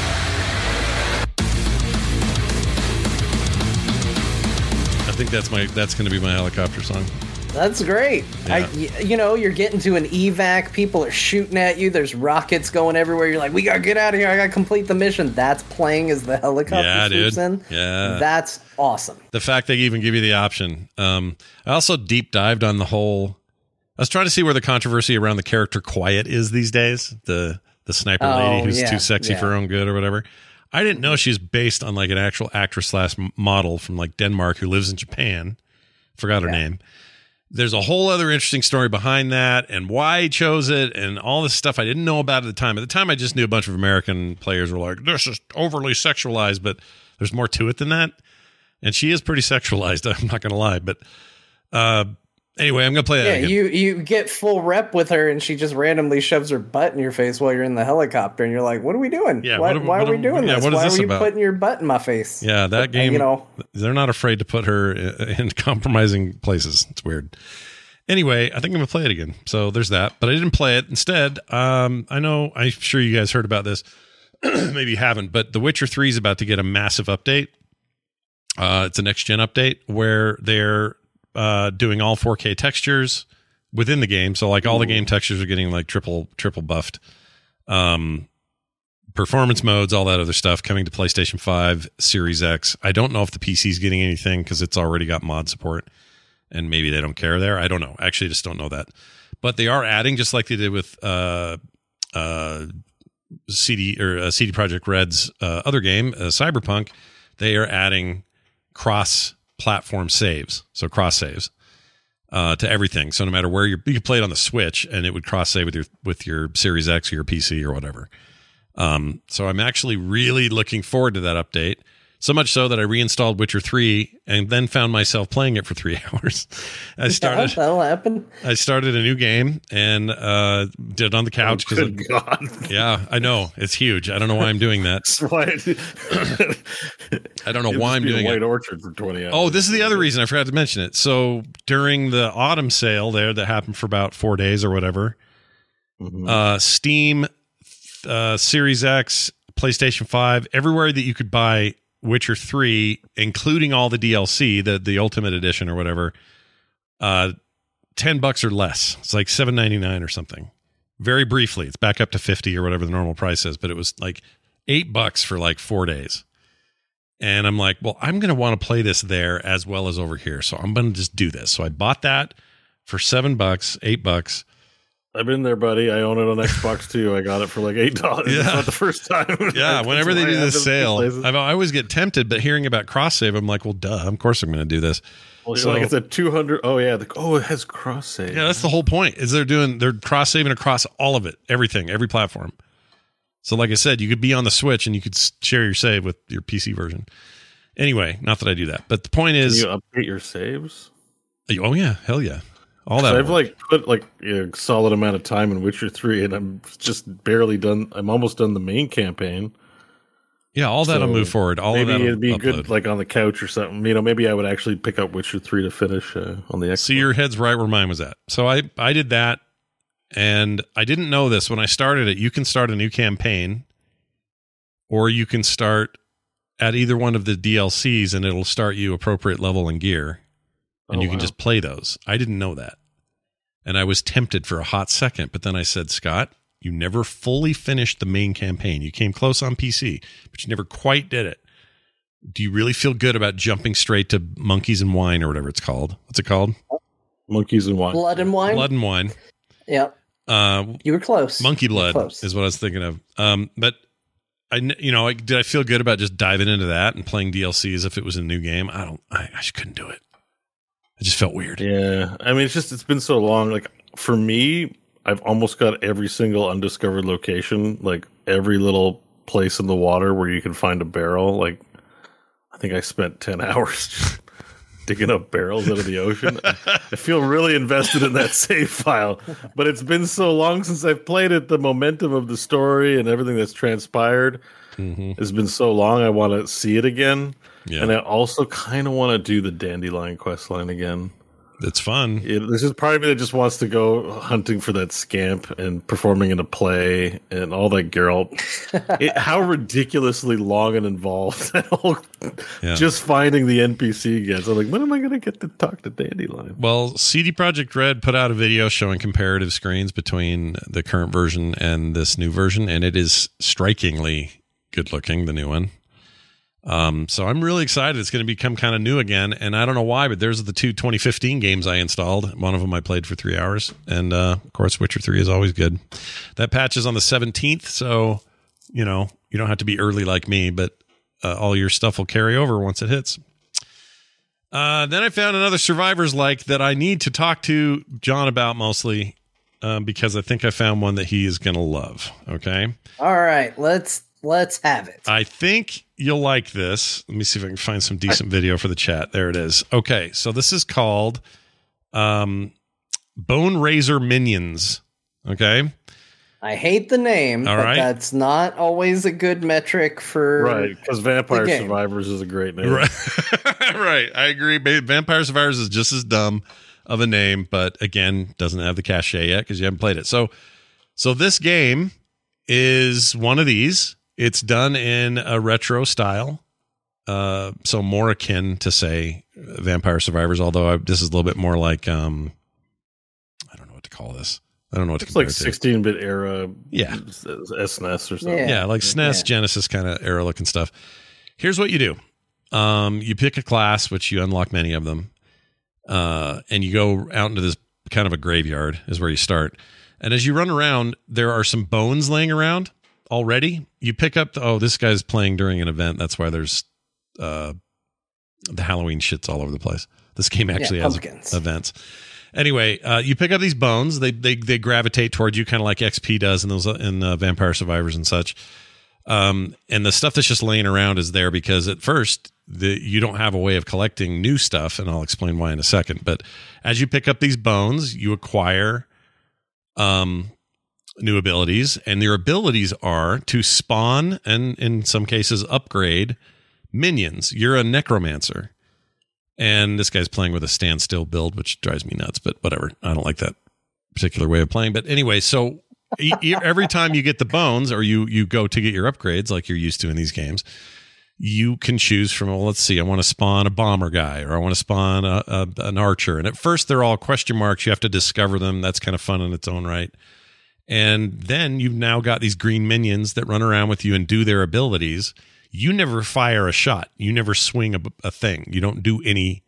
I think that's my that's going to be my helicopter song. That's great. Yeah. I, you know, you're getting to an evac. People are shooting at you. There's rockets going everywhere. You're like, we gotta get out of here. I gotta complete the mission. That's playing as the helicopter Yeah, swoops dude. in. Yeah. That's awesome. the fact they even give you the option. Um, I also deep dived on the whole. I was trying to see where the controversy around the character Quiet is these days. The the sniper Oh, lady who's yeah, too sexy yeah. for her own good or whatever. I didn't know she's based on like an actual actress slash model from like Denmark who lives in Japan. Forgot her name. There's a whole other interesting story behind that and why he chose it and all this stuff I didn't know about at the time. At the time, I just knew a bunch of American players were like, this is overly sexualized, but there's more to it than that and she is pretty sexualized. I'm not going to lie, but uh, anyway, I'm going to play that. Yeah, again. you you get full rep with her, and she just randomly shoves her butt in your face while you're in the helicopter, and you're like, "What are we doing? Yeah, why, what are- why what are we doing yeah, this? what is why this are you about?" putting your butt in my face?" yeah, that But, game. you know, they're not afraid to put her in, in compromising places. It's weird. Anyway, I think I'm going to play it again. So there's that, but I didn't play it. Instead, um, I know I'm sure you guys heard about this. Maybe you haven't, but The Witcher 3 is about to get a massive update. Uh, it's a next gen update where they're uh, doing all 4K textures within the game. So like all the game textures are getting like triple triple buffed. Um, performance modes, all that other stuff coming to PlayStation 5, Series X. I don't know if the PC is getting anything because it's already got mod support and maybe they don't care there. I don't know. Actually, just don't know that. But they are adding, just like they did with uh, uh, CD or uh, CD Projekt Red's uh, other game, uh, Cyberpunk. They are adding cross-platform saves, so cross saves uh, to everything. So no matter where you're, you could play it on the Switch, and it would cross save with your with your Series X or your PC or whatever. Um, so I'm actually really looking forward to that update. So much so that I reinstalled Witcher 3 and then found myself playing it for three hours. I started that'll happen. I started a new game and uh, did it on the couch because Good God. yeah, I know it's huge. I don't know why I'm doing that. That's why I don't know You'll why I'm be in doing White it. Orchard for 20 hours. Oh, this is the other reason I forgot to mention it. So during the autumn sale there that happened for about four days or whatever, Mhm. uh, Steam, uh, Series X, PlayStation Five, everywhere that you could buy Witcher Three, including all the DLC, the the Ultimate Edition or whatever, uh, ten bucks or less. It's like seven ninety nine or something. Very briefly, it's back up to fifty or whatever the normal price is, but it was like eight bucks for like four days. And I'm like, well, I'm going to want to play this there as well as over here. So I'm going to just do this. So I bought that for seven bucks, eight bucks. I've been there, buddy. I own it on Xbox too. I got it for like eight dollars. Yeah. It's not the first time. Yeah, whenever they do this sale. I, I always get tempted. But hearing about cross save, I'm like, well, duh. Of course, I'm going to do this. Well, so- like it's a two hundred. Oh yeah. The, oh, it has cross save. Yeah, that's the whole point. Is they're doing they're cross saving across all of it, everything, every platform. So, like I said, you could be on the Switch and you could share your save with your PC version. Anyway, not that I do that, but the point Can is, you update your saves? oh yeah, hell yeah, all that. I've like put like a solid amount of time in Witcher three, and I'm just barely done. I'm almost done the main campaign. yeah, all that'll so move forward. All maybe it'd be good, like on the couch or something. You know, maybe I would actually pick up Witcher three to finish uh, on the Xbox. See, your head's right where mine was at. So I I did that, and I didn't know this when I started it. You can start a new campaign, or you can start at either one of the DLCs, and it'll start you appropriate level and gear, and Oh, you can wow. just play those. I didn't know that, and I was tempted for a hot second, but then I said, Scott. You never fully finished the main campaign. You came close on PC, but you never quite did it. Do you really feel good about jumping straight to Monkeys and Wine or whatever it's called? What's it called? monkeys and wine. Blood and wine. Blood and Wine. Yep, Uh, you were close. Monkey Blood close. is what I was thinking of. Um, but I, you know, like, did I feel good about just diving into that and playing DLC as if it was a new game? I don't. I, I just couldn't do it. It just felt weird. Yeah, I mean, it's just it's been so long. Like for me, I've almost got every single undiscovered location, like every little place in the water where you can find a barrel. Like I think I spent ten hours just digging up barrels out of the ocean. I feel really invested in that save file, but it's been so long since I've played it. The momentum of the story and everything that's transpired hmm has been so long. I want to see it again. Yeah. And I also kind of want to do the dandelion quest line again. it's fun. Yeah, this is part of me that just wants to go hunting for that scamp and performing in a play and all that girl. it, how ridiculously long and involved that whole Yeah. just finding the NPC gets. I'm like, when am I going to get to talk to Dandelion? Well, CD Projekt Red put out a video showing comparative screens between the current version and this new version, and it is strikingly good looking, the new one. Um, so I'm really excited. It's going to become kind of new again, and I don't know why, but there's the two 2015 games I installed. One of them I played for three hours, and uh, of course, Witcher Three is always good. That patch is on the 17th, so you know you don't have to be early like me, but uh, all your stuff will carry over once it hits. Uh, then I found another survivors like that I need to talk to John about mostly um, because I think I found one that he is going to love. Okay. All right, let's let's have it. I think you'll like this. Let me see if I can find some decent video for the chat. There it is. Okay. So this is called um, Boneraiser Minions. Okay. I hate the name, All but right. that's not always a good metric for Right, because Vampire the game. Survivors is a great name. Right. right. I agree. Vampire Survivors is just as dumb of a name, but again, doesn't have the cachet yet because you haven't played it. So, so this game is one of these. It's done in a retro style, uh, so more akin to say Vampire Survivors. Although I, this is a little bit more like um, I don't know what to call this. I don't know what to It's like compare it to. 16 bit era Yeah. SNES or something. Yeah. yeah, like SNES, Genesis kind of era looking stuff. Here's what you do: um, you pick a class, which you unlock many of them, uh, and you go out into this kind of a graveyard is where you start. And as you run around, there are some bones laying around already. You pick up the oh, this guy's playing during an event. That's why there's uh, the Halloween shits all over the place. This game actually has pumpkins. events. Anyway, uh, you pick up these bones. They they they gravitate toward you, kind of like XP does in those in uh, Vampire Survivors and such. Um, and the stuff that's just laying around is there because at first the, you don't have a way of collecting new stuff, and I'll explain why in a second. But as you pick up these bones, you acquire um, new abilities, and your abilities are to spawn and in some cases upgrade minions. You're a necromancer. And this guy's playing with a standstill build, which drives me nuts, but whatever. I don't like that particular way of playing. But anyway, so every time you get the bones or you you go to get your upgrades like you're used to in these games, you can choose from, well, let's see, I want to spawn a bomber guy or I want to spawn a, a, an archer. And at first, they're all question marks. You have to discover them. That's kind of fun in its own right. And then you've now got these green minions that run around with you and do their abilities. You never fire a shot. You never swing a, a thing. You don't do any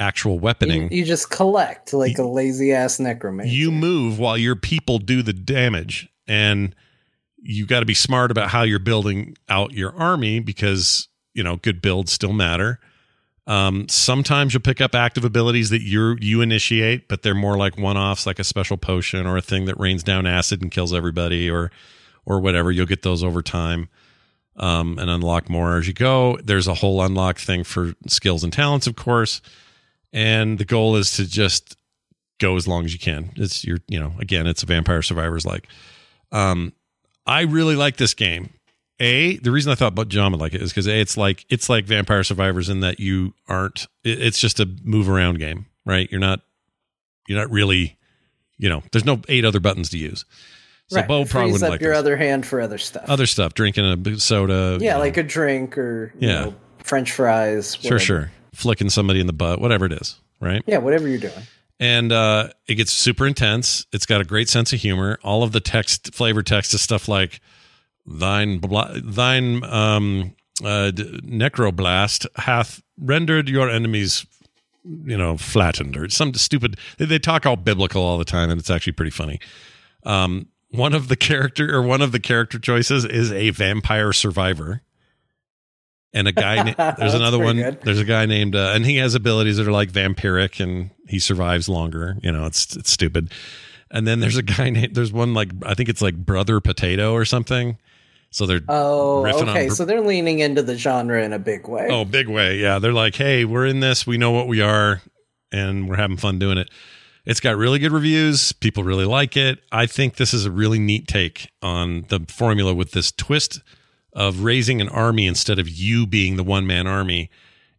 actual weaponing. you just collect like a lazy ass necromancer. You move while your people do the damage. And you got to be smart about how you're building out your army because, you know, good builds still matter. Um, sometimes you'll pick up active abilities that you you initiate, but they're more like one offs, like a special potion or a thing that rains down acid and kills everybody, or or whatever. You'll get those over time, um, and unlock more as you go. There's a whole unlock thing for skills and talents, of course, and the goal is to just go as long as you can. It's your, you know, again, it's a Vampire Survivors like. Um, I really like this game. A, the reason I thought about John would like it is because A, it's like it's like Vampire Survivors in that you aren't. It, it's just a move around game, right? You're not. You're not really. You know, there's no eight other buttons to use. So right. Bo it probably up like your other hand for other stuff. other stuff, drinking a soda. yeah, you know. like a drink or you Yeah. know, French fries. sure, sure, flicking somebody in the butt, whatever it is, right? Yeah, whatever you're doing. and uh, it gets super intense. It's got a great sense of humor. All of the text, flavor text, is stuff like "thine, thine, um, uh, d- necroblast hath rendered your enemies, you know, flattened," or some stupid. They, they talk all biblical all the time, and it's actually pretty funny. Um, one of the character or one of the character choices is a vampire survivor. And a guy, na- there's another one. good. There's a guy named, uh, and he has abilities that are like vampiric, and he survives longer. You know, it's it's stupid. And then there's a guy named, there's one like I think it's like Brother Potato or something. So they're Oh, okay. so they're leaning into the genre in a big way. Oh, big way. Yeah. They're like, hey, we're in this. We know what we are, and we're having fun doing it. It's got really good reviews. People really like it. I think this is a really neat take on the formula with this twist of raising an army instead of you being the one man army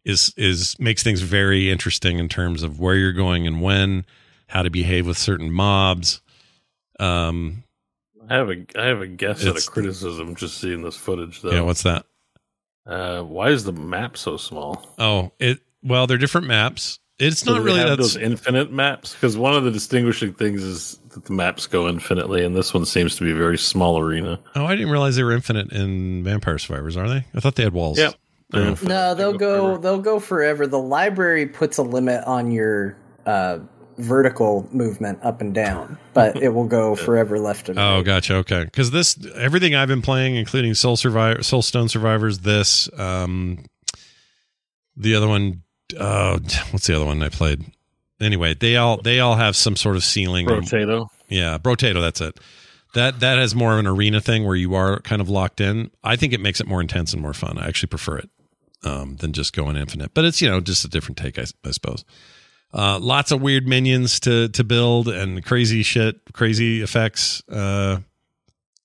is is makes things very interesting in terms of where you're going and when, how to behave with certain mobs. Um, I have a I have a guess at a criticism just seeing this footage though. yeah, what's that? uh, why is the map so small? Oh, it well, they're different maps. It's So not really have those infinite maps because one of the distinguishing things is that the maps go infinitely, and this one seems to be a very small arena. Oh, I didn't realize they were infinite in Vampire Survivors, are they? I thought they had walls. Yep. They're infinite. No, They they'll go. forever. They'll go forever. The library puts a limit on your uh, vertical movement up and down, but it will go forever left and right. Oh, right. gotcha. Okay, because this everything I've been playing, including Soul Survivor, Soulstone Survivors, this, um, the other one, uh, what's the other one I played? Anyway, they all they all have some sort of ceiling. Rotato. Yeah, Brotato, that's it. That that has more of an arena thing where you are kind of locked in. I think it makes it more intense and more fun. I actually prefer it um, than just going infinite. But it's you know just a different take, I, I suppose. Uh, lots of weird minions to to build and crazy shit, crazy effects. Uh,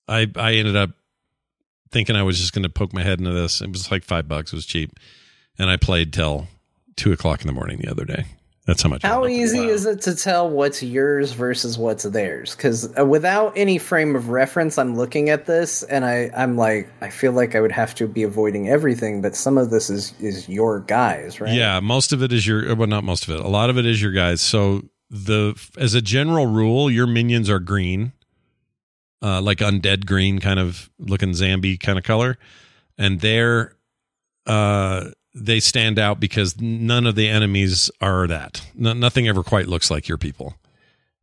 I I ended up thinking I was just going to poke my head into this. It was like five bucks. It was cheap, and I played till two o'clock in the morning the other day. That's how much. How easy Wow. is it to tell what's yours versus what's theirs? Because uh, without any frame of reference, I'm looking at this and I, I'm like, I feel like I would have to be avoiding everything, but some of this is is your guys, right? Yeah, most of it is your well, not most of it. A lot of it is your guys. So the as a general rule, your minions are green, uh, like undead green, kind of looking zombie kind of color, and they're uh they stand out because none of the enemies are that. No, nothing ever quite looks like your people.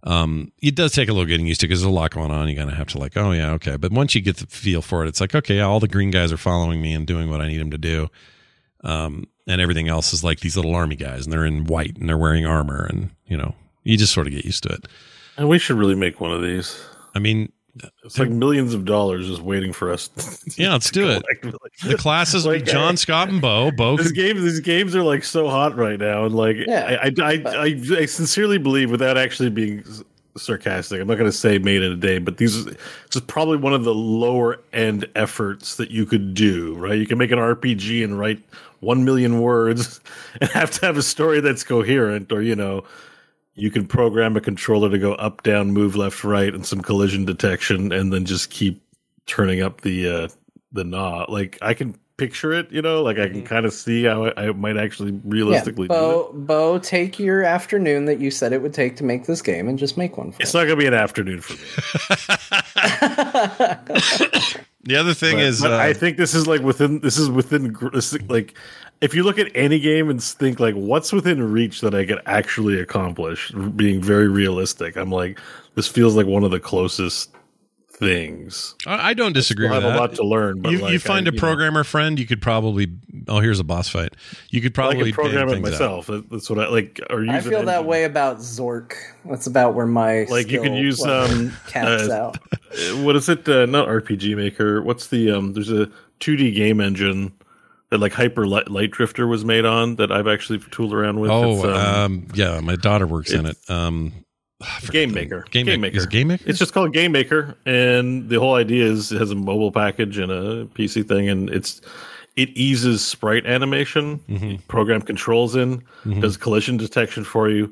Um, it does take a little getting used to because there's a lot going on. You're gonna have to like, oh yeah, okay. But once you get the feel for it, it's like, okay, all the green guys are following me and doing what I need them to do um, and everything else is like these little army guys, and they're in white and they're wearing armor, and you know, you just sort of get used to it. And we should really make one of these. I mean, It's like millions of dollars just waiting for us. yeah, let's do it. The classes Like, John, Scott, and Bo. Bo, This could- game, these games are like so hot right now, and like, Yeah, I, I, I, I, I sincerely believe, without actually being sarcastic, I'm not going to say made in a day, but these this is probably one of the lower end efforts that you could do. Right, you can make an RPG and write one million words and have to have a story that's coherent, or you know. You can program a controller to go up, down, move left, right, and some collision detection, and then just keep turning up the uh, the knob. Like I can picture it, you know, like I can kind of see how I, I might actually Yeah, realistically do it. Bo, Bo, take your afternoon that you said it would take to make this game and just make one for you. It's us. not going to be an afternoon for me. the other thing But- is, but uh, I think this is like within. This is within. this like, if you look at any game and think like, what's within reach that I could actually accomplish, being very realistic, I'm like, this feels like one of the closest things. I, I don't disagree Still with have that. a lot to learn, but you, like, you find I- a you know, programmer friend, you could probably. Oh, here's a boss fight. You could probably can program it things out. myself. That's what I like. Or use I feel that way about Zork. That's about where my Like you could skill use level um caps uh, out. what is it? Uh, not RPG Maker. What's the um? There's a 2D game engine that like Hyper Light, Light Drifter was made on that I've actually tooled around with. Oh, It's, um, um, yeah, my daughter works in it. Um, Game Maker. Game, Game Maker. Maker. Is it Game Maker? It's just called Game Maker, and the whole idea is it has a mobile package and a PC thing, and it's it eases sprite animation, Mm-hmm. program controls in, does collision detection for you.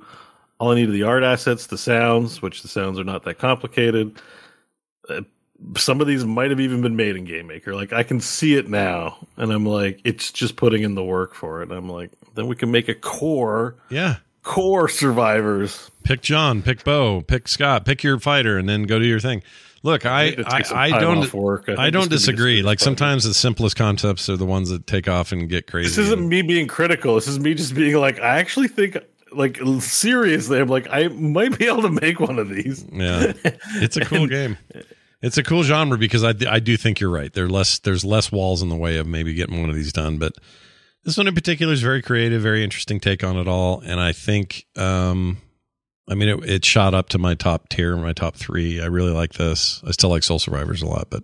All I need are the art assets, the sounds, which the sounds are not that complicated. Uh, some of these might have even been made in Game Maker. Like I can see it now, and I'm like, it's just putting in the work for it. I'm like, then we can make a core, yeah. core survivors. pick John, pick Bo, pick Scott, pick your fighter, and then go do your thing. Look, I take I, I don't work. I I, don't this could be a disagree. Like sometimes the simplest concepts are the ones that take off and get crazy. This isn't and- me being critical. This is me just being like, I actually think, like, seriously, I'm like, I might be able to make one of these. yeah, it's a cool game. It's a cool genre because I I do think you're right. There less there's less walls in the way of maybe getting one of these done, but this one in particular is very creative, very interesting take on it all, and I think um I mean it, it shot up to my top tier, my top three. I really like this. I still like Soul Survivors a lot, but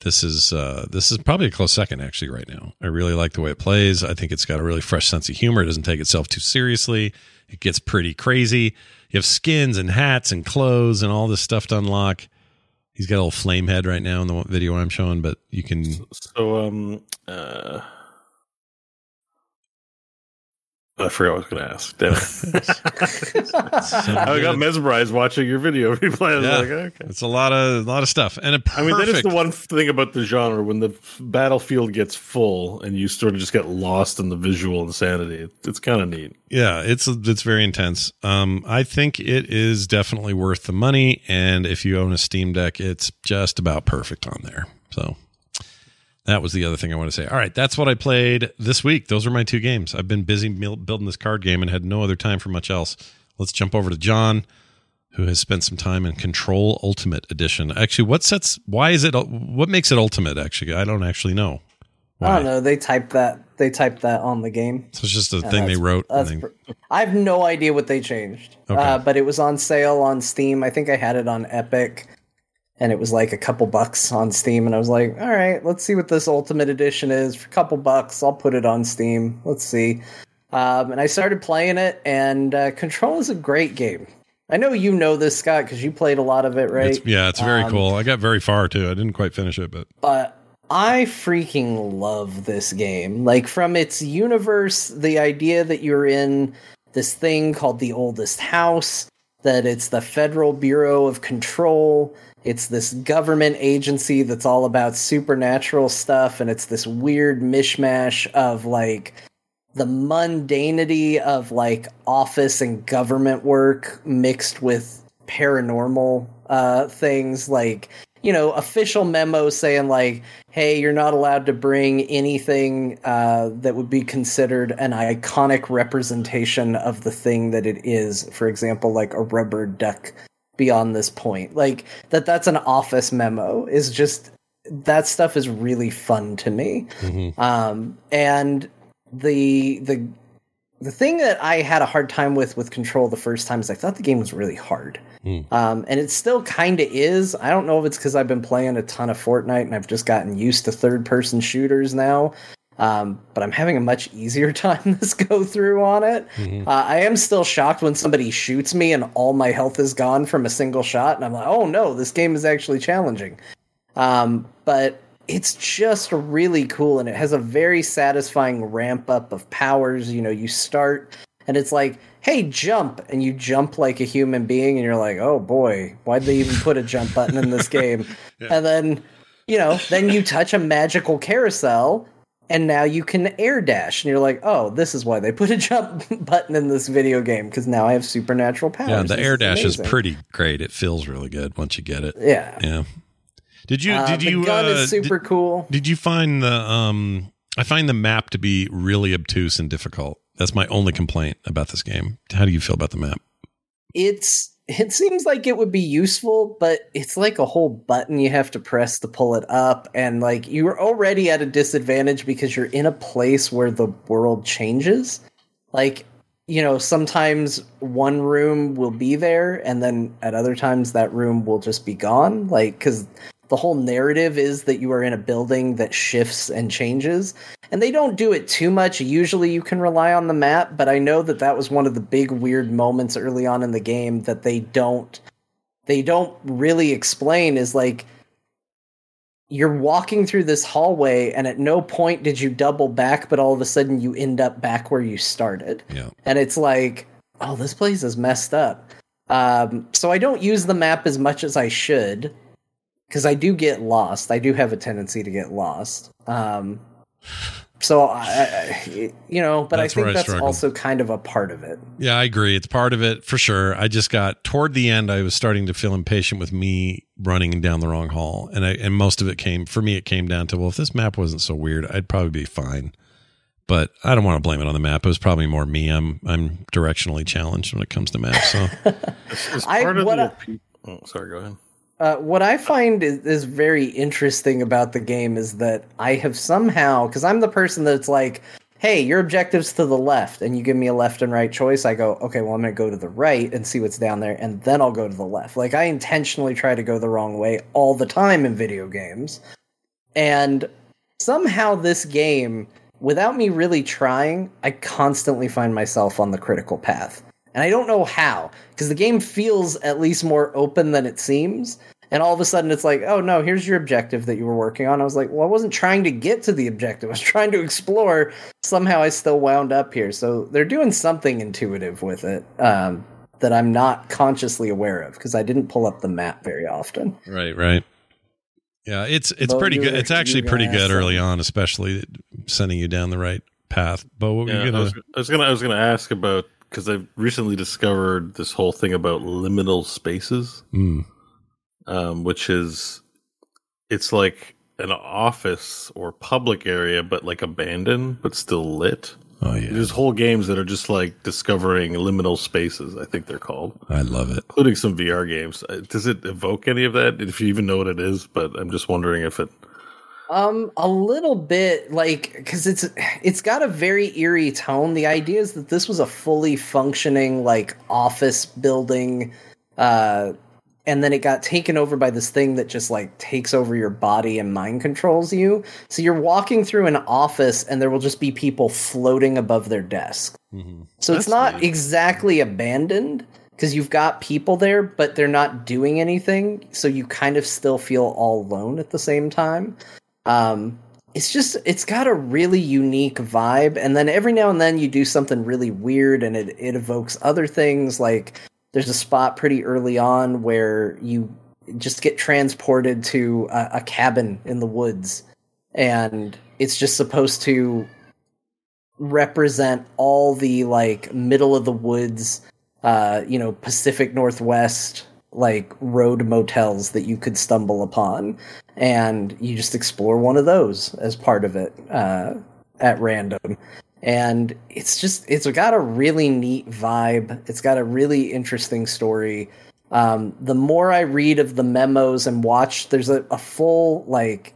this is uh this is probably a close second actually right now. I really like the way it plays. I think it's got a really fresh sense of humor. It doesn't take itself too seriously. It gets pretty crazy. You have skins and hats and clothes and all this stuff to unlock. He's got a little flame head right now in the video I'm showing, but you can So, um, uh, I forgot what I was going to ask. Damn it. I got mesmerized watching your video replay. Yeah. like, okay. It's a lot of a lot of stuff, and perfect. I mean, that is the one thing about the genre when the battlefield gets full and you sort of just get lost in the visual insanity. It's kind of neat. Yeah, it's it's very intense. Um, I think it is definitely worth the money, and if you own a Steam Deck, it's just about perfect on there. So that was the other thing I want to say. All right, that's what I played this week. Those are my two games. I've been busy building this card game and had no other time for much else. Let's jump over to John, who has spent some time in Control Ultimate Edition. Actually, what sets? Why is it? What makes it Ultimate? Actually, I don't actually know. I don't know. They typed that. They typed that on the game. So it's just a Yeah, thing they wrote. and they- pr- I have no idea what they changed. Okay. Uh, but it was on sale on Steam. I think I had it on Epic, and it was like a couple bucks on Steam. And I was like, all right, let's see what this Ultimate Edition is for a couple bucks. I'll put it on Steam. Let's see. Um, and I started playing it, and uh, Control is a great game. I know you know this, Scott, because you played a lot of it, right? It's, yeah, it's very Um, cool. I got very far too. I didn't quite finish it, but but I freaking love this game. Like from its universe, the idea that you're in this thing called the oldest house, that it's the Federal Bureau of Control, it's this government agency that's all about supernatural stuff, and it's this weird mishmash of like the mundanity of like office and government work mixed with paranormal uh things. Like you know official memo saying like hey you're not allowed to bring anything uh that would be considered an iconic representation of the thing that it is for example like a rubber duck beyond this point. Like that that's an office memo is just that stuff is really fun to me. Um and the the the thing that I had a hard time with with Control the first time is I thought the game was really hard, um, and it still kind of is. I don't know if it's because I've been playing a ton of Fortnite and I've just gotten used to third person shooters now. Um, but I'm having a much easier time this go through on it. Uh, I am still shocked when somebody shoots me and all my health is gone from a single shot, and I'm like, oh no, this game is actually challenging. Um, but it's just really cool and it has a very satisfying ramp up of powers. You know, you start and it's like, hey, jump, and you jump like a human being, and you're like, oh boy, why'd they even put a jump button in this game? And then, you know, then you touch a magical carousel. And now you can air dash, and you're like, "Oh, this is why they put a jump button in this video game because now I have supernatural powers." yeah, the This air dash is pretty great. It feels really good once you get it. Yeah. Yeah. Did you Uh, did the you gun uh, is super did, cool. did you find the um I find the map to be really obtuse and difficult. That's my only complaint about this game. How do you feel about the map? it's it seems like it would be useful, but it's like a whole button you have to press to pull it up, and like you're already at a disadvantage because you're in a place where the world changes. Like, you know, sometimes one room will be there, and then at other times that room will just be gone. Like, because the whole narrative is that you are in a building that shifts and changes and they don't do it too much. Usually you can rely on the map but i know that that was one of the big weird moments early on in the game that they don't they don't really explain is like you're walking through this hallway and at no point did you double back but all of a sudden you end up back where you started. Yeah. and it's like oh this place is messed up. Um, so i don't use the map as much as i should because I do get lost. I do have a tendency to get lost. Um, so I, I, you know, but That's I think I that's struggle. also kind of a part of it. Yeah, I agree. It's part of it for sure. I just got toward the end. I was starting to feel impatient with me running down the wrong hall, and I and most of it came for me. It came down to well, if this map wasn't so weird, I'd probably be fine. But I don't want to blame it on the map. It was probably more me. I'm I'm directionally challenged when it comes to maps. So As I- part of what the I- oh, sorry, go ahead. Uh, what I find is, is very interesting about the game is that I have somehow, because I'm the person that's like, hey, your objective's to the left, and you give me a left and right choice. I go, okay, well, I'm going to go to the right and see what's down there, and then I'll go to the left. Like, I intentionally try to go the wrong way all the time in video games. And somehow this game, without me really trying, I constantly find myself on the critical path. And I don't know how, because the game feels at least more open than it seems. And all of a sudden, it's like, oh no, here's your objective that you were working on. I was like, well, I wasn't trying to get to the objective. I was trying to explore. Somehow, I still wound up here. So they're doing something intuitive with it um, that I'm not consciously aware of because I didn't pull up the map very often. Right, right. Yeah, it's it's Bo, pretty good. It's actually pretty good early on, especially sending you down the right path. But what were Yeah, you gonna? was, I was gonna I was gonna ask about because I've recently discovered this whole thing about liminal spaces, Hmm. Um, which is it's like an office or public area, but like abandoned, but still lit. Oh yeah, There's whole games that are just like discovering liminal spaces. I think they're called, I love it. including some VR games. Uh, Does it evoke any of that? If you even know what it is, but I'm just wondering if it. Um, a little bit like because it's it's got a very eerie tone. The idea is that this was a fully functioning like office building, uh, and then it got taken over by this thing that just like takes over your body and mind controls you. So you're walking through an office, and there will just be people floating above their desk. So it's not neat. exactly abandoned because you've got people there, but they're not doing anything. So you kind of still feel all alone at the same time. Um, it's just it's got a really unique vibe, and then every now and then you do something really weird, and it it evokes other things. Like there's a spot pretty early on where you just get transported to a, a cabin in the woods, and it's just supposed to represent all the like middle of the woods uh you know pacific northwest like road motels that you could stumble upon. And you just explore one of those as part of it uh at random and it's just it's got a really neat vibe. It's got a really interesting story. Um the more i read of the memos and watch there's a, a full like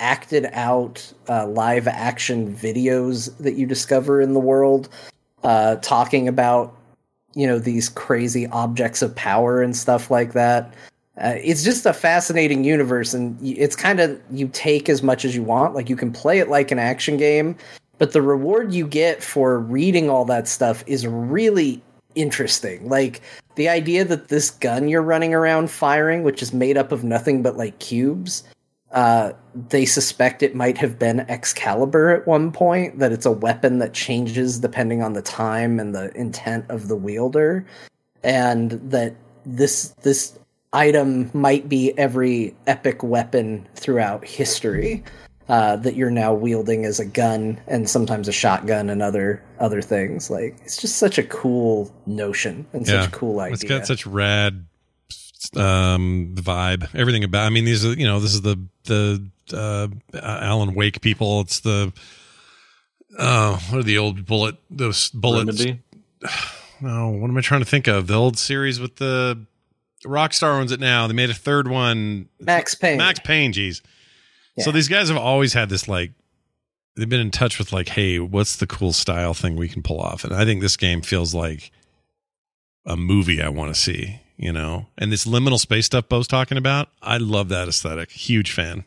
acted out uh, live action videos that you discover in the world uh, talking about you know these crazy objects of power and stuff like that. Uh, it's just a fascinating universe and it's kind of you take as much as you want. Like you can play it like an action game but the reward you get for reading all that stuff is really interesting. Like the idea that this gun you're running around firing which is made up of nothing but like cubes uh, they suspect it might have been Excalibur at one point, that it's a weapon that changes depending on the time and the intent of the wielder, and that this this item might be every epic weapon throughout history uh, that you're now wielding as a gun and sometimes a shotgun and other other things. Like it's just such a cool notion and such a cool idea. It's got such rad um vibe. Everything about. I mean, these are you know this is the the uh, Alan Wake people. It's the uh what are the old bullet those bullets? Remedy? No, what am I trying to think of? The old series with the Rockstar owns it now. They made a third one. Max Payne. Max Payne, geez. So these guys have always had this like they've been in touch with like, hey, what's the cool style thing we can pull off? And I think this game feels like a movie I want to see, you know. And this liminal space stuff Bo's talking about, I love that aesthetic. Huge fan.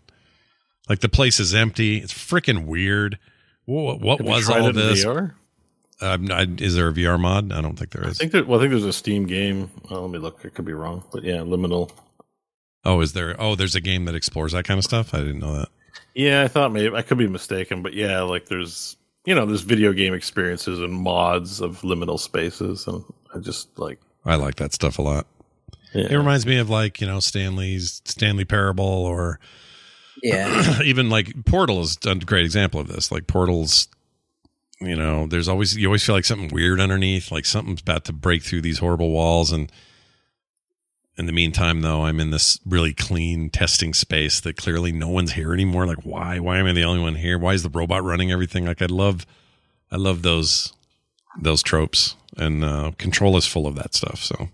Like the place is empty. It's freaking weird. What, what was all this? VR? Um, I, is there a VR mod? I don't think there is. I think that. Well, I think there's a Steam game. Oh, let me look. I could be wrong, but yeah, liminal. Oh, is there? Oh, there's a game that explores that kind of stuff. I didn't know that. Yeah, I thought maybe I could be mistaken, but yeah, like there's you know there's video game experiences and mods of liminal spaces, and I just like I like that stuff a lot. yeah. It reminds me of like you know Stanley's Stanley Parable or yeah. even like Portal is a great example of this. Like Portal's, you know, there's always you always feel like something weird underneath, like something's about to break through these horrible walls. And in the meantime, though, I'm in this really clean testing space that clearly no one's here anymore. Like, why? Why am I the only one here? Why is the robot running everything? Like, I love, I love those those tropes, and uh, Control is full of that stuff. So.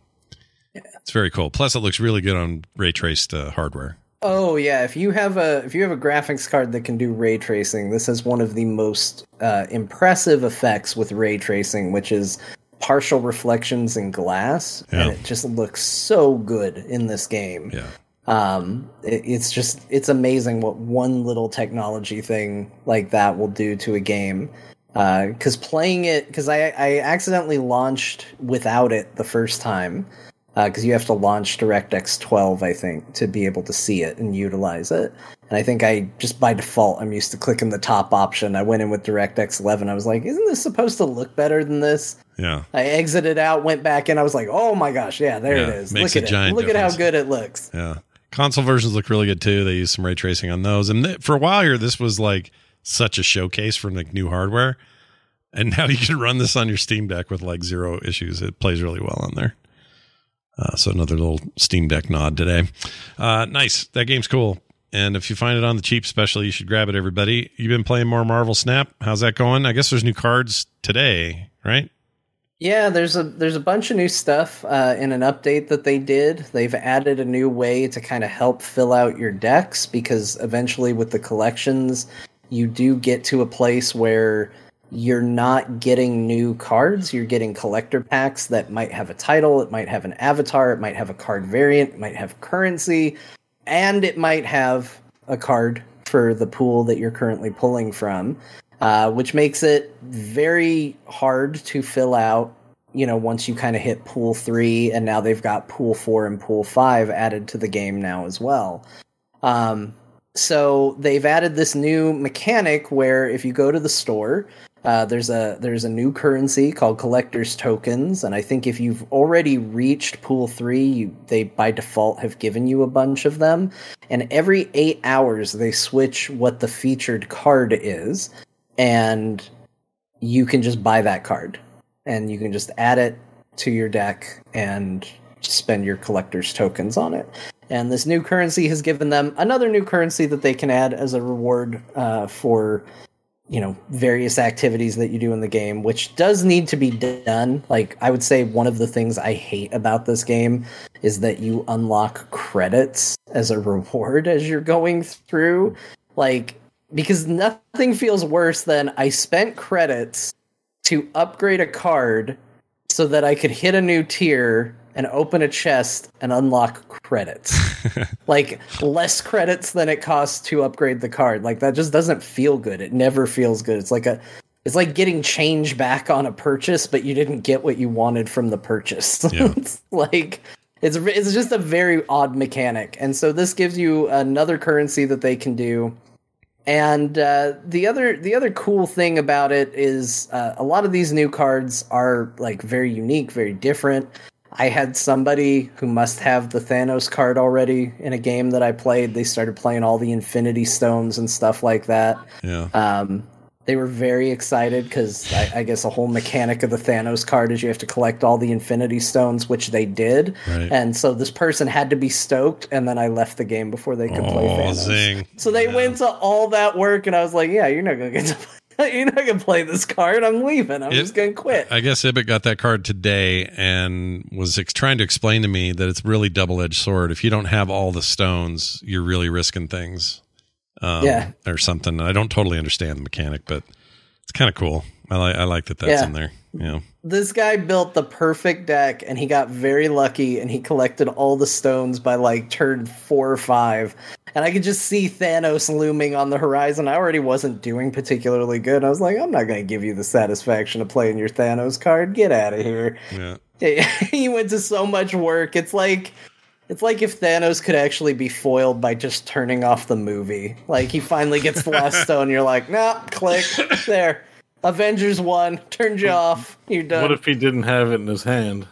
It's very cool. Plus, it looks really good on ray traced uh, hardware. Oh yeah, if you have a if you have a graphics card that can do ray tracing, this is one of the most uh, impressive effects with ray tracing, which is partial reflections in glass, Yeah. and it just looks so good in this game. Yeah. Um, it, it's just it's amazing what one little technology thing like that will do to a game. Because playing it, because I I accidentally launched without it the first time, because you have to launch DirectX 12, I think, to be able to see it and utilize it. And I think I just by default I'm used to clicking the top option. I went in with DirectX 11. I was like, isn't this supposed to look better than this? Yeah. I exited out, went back in. I was like, oh my gosh, yeah, there Yeah, it is. makes Look a at giant it. Look at how good it looks. Yeah. Console versions look really good too. They use some ray tracing on those. And th- for a while here, this was like such a showcase for like new hardware. And now you can run this on your Steam Deck with like zero issues. It plays really well on there. Uh, so another little Steam Deck nod today. Uh, nice. That game's cool. And if you find it on the cheap, especially, you should grab it. Everybody, you've been playing more Marvel Snap. How's that going? I guess there's new cards today, right? Yeah, there's a there's a bunch of new stuff uh, in an update that they did. They've added a new way to kind of help fill out your decks because eventually with the collections, you do get to a place where you're not getting new cards. You're getting collector packs that might have a title, it might have an avatar, it might have a card variant, it might have currency, and it might have a card for the pool that you're currently pulling from uh, which makes it very hard to fill out. You know, once you kind of hit pool three, and now they've got pool four and pool five added to the game now as well. Um, so they've added this new mechanic where if you go to the store, uh, there's a there's a new currency called collector's tokens, and I think if you've already reached pool three, you, they by default have given you a bunch of them. And every eight hours, they switch what the featured card is, and you can just buy that card, and you can just add it to your deck and spend your collector's tokens on it. And this new currency has given them another new currency that they can add as a reward uh, for you know various activities that you do in the game which does need to be done. Like i would say one of the things i hate about this game is that you unlock credits as a reward as you're going through. Like because nothing feels worse than i spent credits to upgrade a card so that i could hit a new tier and open a chest and unlock credits like less credits than it costs to upgrade the card. Like that just doesn't feel good. It never feels good. It's like a it's like getting change back on a purchase, but you didn't get what you wanted from the purchase. Yeah. it's like it's it's just a very odd mechanic. And so this gives you another currency that they can do. And uh, the other the other cool thing about it is uh, a lot of these new cards are like very unique, very different. I had somebody who must have the Thanos card already in a game that I played. They started playing all the Infinity Stones and stuff like that. Yeah. Um, they were very excited because I, I guess a whole mechanic of the Thanos card is you have to collect all the Infinity Stones, which they did. Right. And so this person had to be stoked, and then I left the game before they could play Oh, Thanos. zing. So they went to all that work, and I was like, "Yeah, you're not gonna get to. Play, you're not gonna play this card. I'm leaving. I'm It- just gonna quit." I guess Ibit got that card today and was ex- trying to explain to me that it's really double edged sword. If you don't have all the stones, you're really risking things. Um, Yeah. Or something. I don't totally understand the mechanic, but it's kind of cool. I like I like that that's Yeah. in there. Yeah. This guy built the perfect deck and he got very lucky and he collected all the stones by like turn four or five. And i could just see thanos looming on the horizon. I already wasn't doing particularly good. I was like i'm not going to give you the satisfaction of playing your thanos card. Get out of here. Yeah. he went to so much work. It's like it's like if Thanos could actually be foiled by just turning off the movie. Like he finally gets the last stone, you're like, nah, click, there. Avengers one, turned you off. You're done. What if he didn't have it in his hand?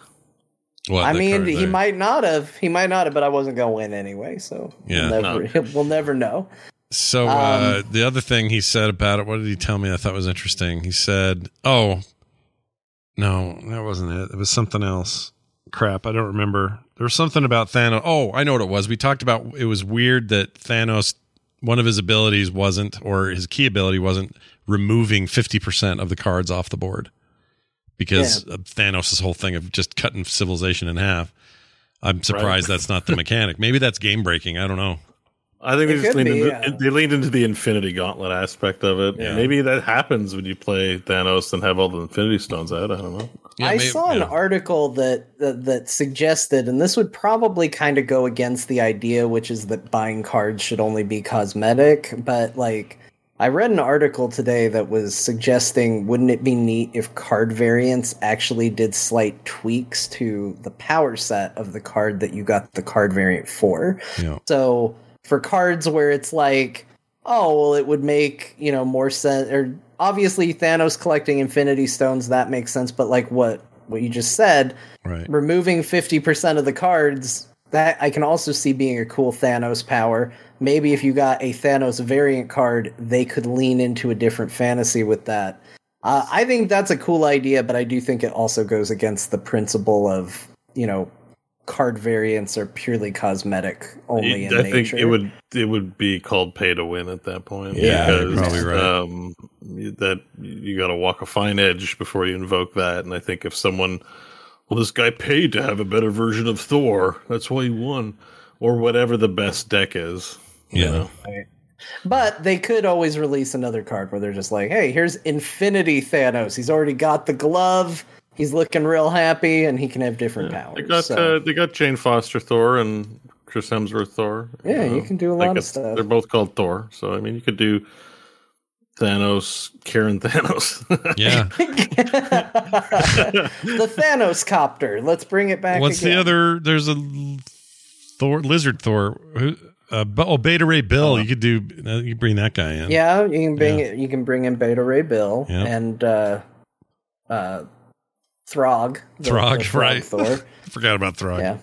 What, I mean, he there? might not have. He might not have, but I wasn't going to win anyway. So Yeah. we'll never, we'll never know. So uh, Um, the other thing he said about it, what did he tell me? I thought was interesting. He said, "Oh, no, that wasn't it. It was something else. Crap, I don't remember. There was something about Thanos. Oh, I know what it was. We talked about. It was weird that Thanos, one of his abilities wasn't, or his key ability wasn't removing fifty percent of the cards off the board because of Thanos' whole thing of just cutting civilization in half. I'm surprised that's not the mechanic. Maybe that's game breaking. I don't know. I think It they just leaned be, into, yeah. they leaned into the Infinity Gauntlet aspect of it. Yeah. Maybe that happens when you play Thanos and have all the Infinity Stones out. I don't know. Yeah, I may- saw an article that, that that suggested, and this would probably kind of go against the idea, which is that buying cards should only be cosmetic. But like, I read an article today that was suggesting wouldn't it be neat if card variants actually did slight tweaks to the power set of the card that you got the card variant for. Yeah. So for cards where it's like, oh, well, it would make, you know, more sense or obviously Thanos collecting infinity stones, that makes sense, but like what what you just said, Right. removing 50% of the cards that i can also see being a cool thanos power maybe if you got a thanos variant card they could lean into a different fantasy with that uh, i think that's a cool idea but i do think it also goes against the principle of you know card variants are purely cosmetic only in I nature think it would it would be called pay to win at that point. Yeah, you're probably right. Um, that you got to walk a fine edge before you invoke that, and I think if someone, well, this guy paid to have a better version of Thor, that's why he won, or whatever the best deck is. you Yeah. know. But they could always release another card where they're just like, hey, here's Infinity Thanos. He's already got the glove. He's looking real happy, and he can have different powers. They got So- uh, they got Jane Foster Thor and Chris Hemsworth Thor. Yeah, you can do a Like lot of stuff. They're both called Thor, so I mean, you could do Thanos, Karen Thanos. Yeah. the Thanos copter. Let's bring it back. What's again. the other? There's a Thor, lizard Thor. Who? Uh, oh, Beta Ray Bill. You could do. Uh, you bring that guy in. Yeah, you can bring Yeah. it. You can bring in Beta Ray Bill Yeah. and uh, uh, Throg. the- Throg, the Frog right? Thor. Forgot about Throg. Yeah.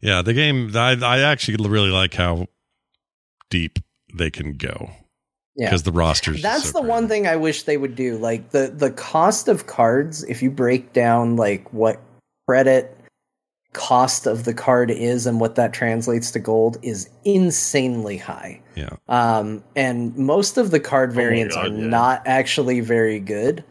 Yeah, the game. I I actually really like how deep they can go Yeah. because the rosters. That's so the one thing I wish they would do. Like the the cost of cards, if you break down like what credit cost of the card is and what that translates to gold is insanely high. Yeah. Um, and most of the card variants God, are yeah. not actually very good.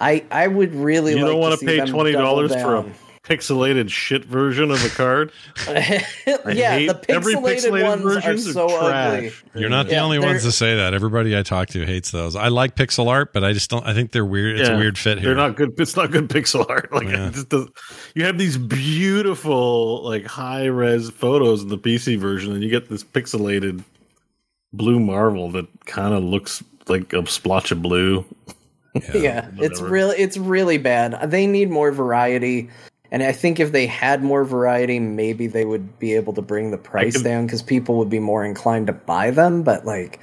I I would really you like don't want to to pay twenty dollars for a down. Pixelated shit version of a card. yeah, hate the every pixelated, pixelated ones are versions are so trash. ugly. You're not the Yeah, only ones to say that. Everybody I talk to hates those. I like pixel art, but I just don't. I think they're weird. It's a weird fit here. They're not good. It's not good pixel art. Like Yeah. just does, you have these beautiful, like high res photos in the PC version, and you get this pixelated blue Marvel that kind of looks like a splotch of blue. yeah, it's really it's really bad. They need more variety, and I think if they had more variety, maybe they would be able to bring the price down because people would be more inclined to buy them. But like,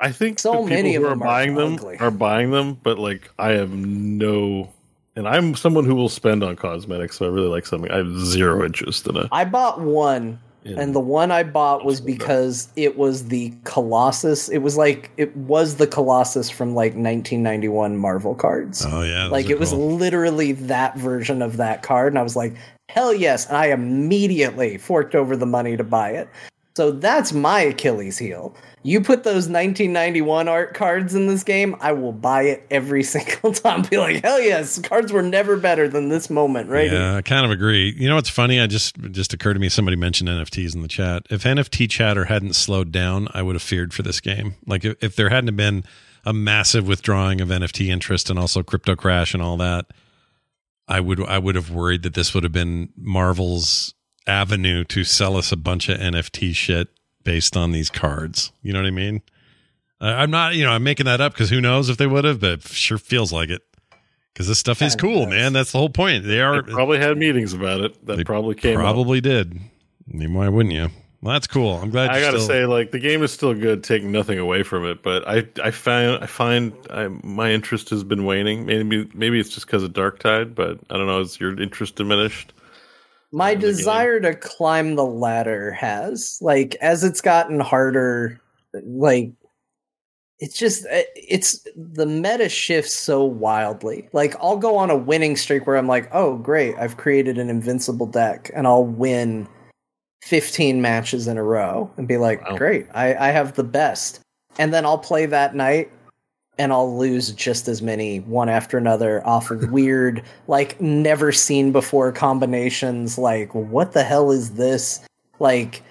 I think So many of who them are are buying them ugly. are buying them, but like I have no, and I'm someone who will spend on cosmetics, so I really like something. I have zero interest in it. I bought one, Yeah. and the one I bought was because it was the Colossus. It was like it was the Colossus from like 1991 Marvel cards. Oh yeah, like it was literally that version of that card and i was like hell yes and i immediately forked over the money to buy it so that's my achilles heel you put those 1991 art cards in this game i will buy it every single time be like hell yes cards were never better than this moment right here. Yeah, I kind of agree. You know what's funny? I just just occurred to me. Somebody mentioned NFTs in the chat. If NFT chatter hadn't slowed down, I would have feared for this game. Like if, if there hadn't been a massive withdrawing of NFT interest and also crypto crash and all that, I would I would have worried that this would have been Marvel's avenue to sell us a bunch of NFT shit based on these cards. You know what I mean? I, I'm not, you know, I'm making that up because who knows if they would have, but it sure feels like it. Because this stuff is cool, man. That's the whole point. They are They probably had meetings about it. That They probably came. up. Probably did. I mean, why wouldn't you? Well, that's cool. I'm glad. I you're gotta still- say, like the game is still good, taking nothing away from it. But I, I find, I find, I, my interest has been waning. Maybe, maybe it's just because of Darktide. But I don't know. Is your interest diminished? My desire to climb the ladder has like as it's gotten harder like it's just uh, it's the meta shifts so wildly. Like i'll go on a winning streak where i'm like oh great i've created an invincible deck and i'll win 15 matches in a row and be like Wow. great I, I have the best. And then i'll play that night and I'll lose just as many one after another off of weird, like never seen before combinations. Like, what the hell is this? Like,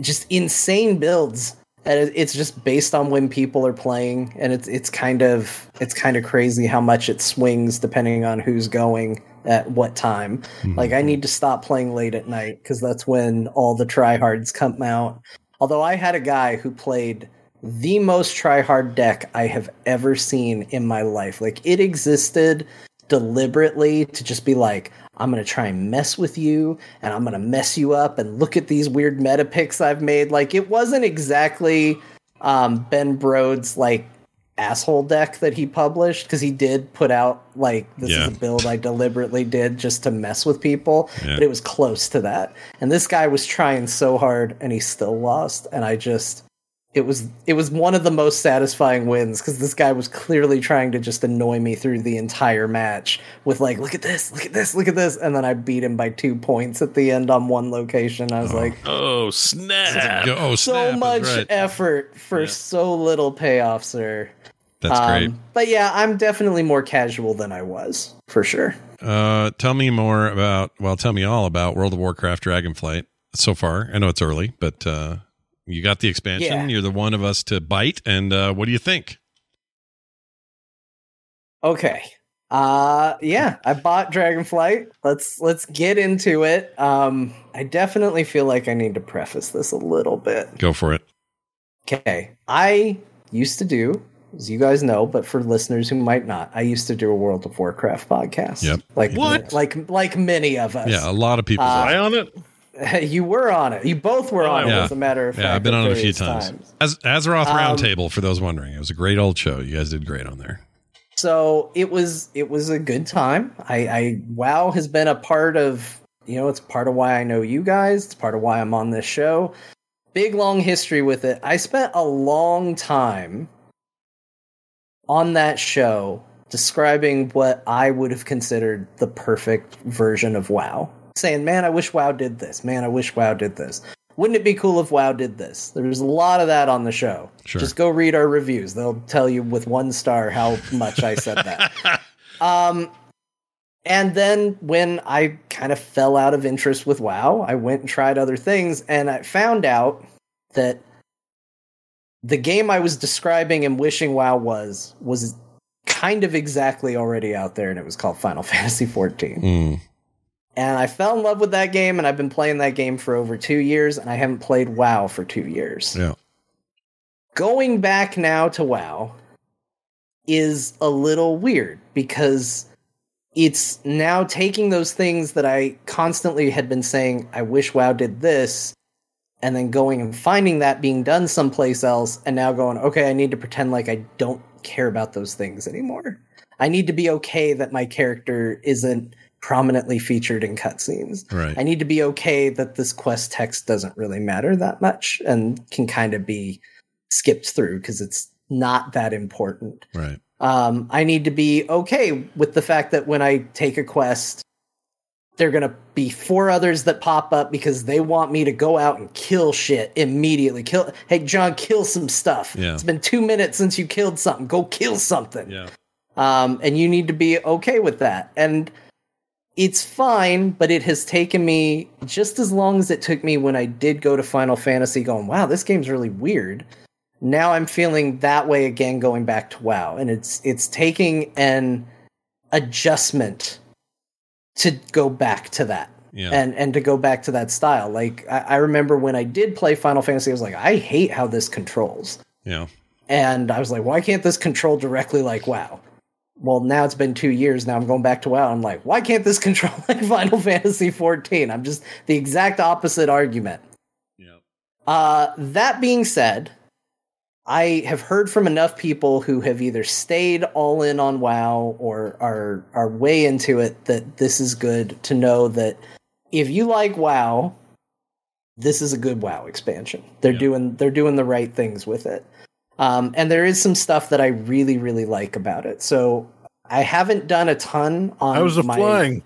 just insane builds. And it's just based on when people are playing, and it's it's kind of it's kind of crazy how much it swings depending on who's going at what time. Like, I mm-hmm. need to stop playing late at night because that's when all the tryhards come out. Although I had a guy who played the most try hard deck I have ever seen in my life. Like it existed deliberately to just be like, I'm gonna try and mess with you, and I'm gonna mess you up, and look at these weird meta picks I've made. Like it wasn't exactly um, Ben Brode's like asshole deck that he published because he did put out like this Yeah. is a build I deliberately did just to mess with people, Yeah. but it was close to that. And this guy was trying so hard, and he still lost. And I just it was it was one of the most satisfying wins because this guy was clearly trying to just annoy me through the entire match with like look at this look at this look at this and then i beat him by two points at the end on one location i was like Oh snap! Go- oh, so snap is much right. effort for so little payoff sir That's Um, great. but yeah i'm definitely more casual than i was for sure Uh, tell me more about. Well, tell me all about World of Warcraft Dragonflight so far. I know it's early, but uh, you got the expansion. Yeah. You're the one of us to bite. And uh, what do you think? Okay. Uh yeah, I bought Dragonflight. Let's let's get into it. Um I definitely feel like I need to preface this a little bit. Go for it. Okay. I used to do, as you guys know, but for listeners who might not, I used to do a World of Warcraft podcast. Yep. Like What? like like many of us. Yeah, a lot of people. Uh, Eye on it. you were on it. You both were on it, as a matter of fact. yeah, I've been on it a few various times. As Azeroth Um, Roundtable, for those wondering, it was a great old show. You guys did great on there. so it was it was a good time i i wow has been a part of you know it's part of why i know you guys it's part of why i'm on this show big long history with it i spent a long time on that show describing what i would have considered the perfect version of wow saying man i wish wow did this. Man i wish wow did this. Wouldn't it be cool if wow did this? There's a lot of that on the show. Sure. just go read our reviews. They'll tell you with one star how much i said that. Um and then when i kind of fell out of interest with wow i went and tried other things and i found out that the game i was describing and wishing wow was was kind of exactly already out there and it was called final fantasy 14 Mm. And I fell in love with that game, and I've been playing that game for over two years, and I haven't played WoW for two years. Yeah. Going back now to WoW is a little weird because it's now taking those things that I constantly had been saying, I wish WoW did this, and then going and finding that being done someplace else, and now going, okay, I need to pretend like I don't care about those things anymore. I need to be okay that my character isn't prominently featured in cutscenes. Right. I need to be okay that this quest text doesn't really matter that much and can kind of be skipped through because it's not that important. Right. Um, I need to be okay with the fact that when I take a quest, there are going to be four others that pop up because they want me to go out and kill shit immediately. Kill, hey, John, kill some stuff. Yeah. It's been two minutes since you killed something. Go kill something Yeah. um, and you need to be okay with that. And it's fine, but it has taken me just as long as it took me when I did go to Final Fantasy, going, "Wow, this game's really weird." Now I'm feeling that way again, going back to WoW, and it's it's taking an adjustment to go back to that Yeah. and and to go back to that style. Like I, I remember when I did play Final Fantasy, I was like, I hate how this controls. yeah. And I was like, why can't this control directly like WoW? Well, now it's been two years. Now I'm going back to WoW. I'm like, why can't this control like Final Fantasy 14? I'm just the exact opposite argument. Yeah. Uh, that being said, I have heard from enough people who have either stayed all in on WoW or are are way into it that this is good to know that if you like WoW, this is a good WoW expansion. They're Yeah. doing they're doing the right things with it. Um, and there is some stuff that I really really like about it. So I haven't done a ton on How's the my flying?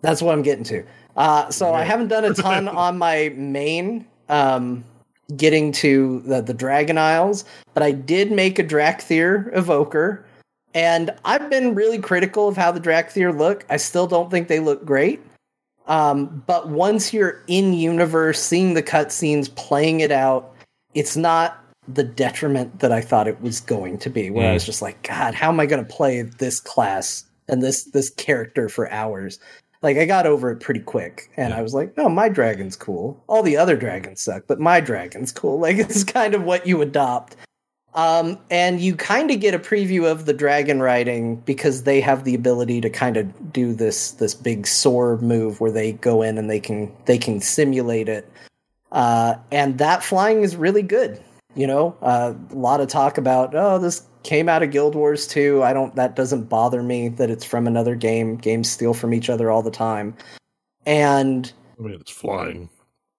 that's what I'm getting to. Uh, so I haven't done a ton on my main, um, getting to the, the Dragon Isles, but I did make a Dracthyr evoker, and I've been really critical of how the Dracthyr look. I still don't think they look great. Um, but once you're in universe, seeing the cutscenes, playing it out, it's not the detriment that I thought it was going to be. Where I was just like, God, how am I going to play this class and this this character for hours? Like I got over it pretty quick, and I was like, "No, my dragon's cool. All the other dragons suck, but my dragon's cool." Like it's kind of what you adopt. Um, and you kind of get a preview of the dragon riding because they have the ability to kind of do this this big soar move where they go in and they can they can simulate it. Uh, and that flying is really good. You know, uh, a lot of talk about oh this came out of Guild Wars 2. I don't that doesn't bother me that it's from another game. Games steal from each other all the time. And I mean, it's flying.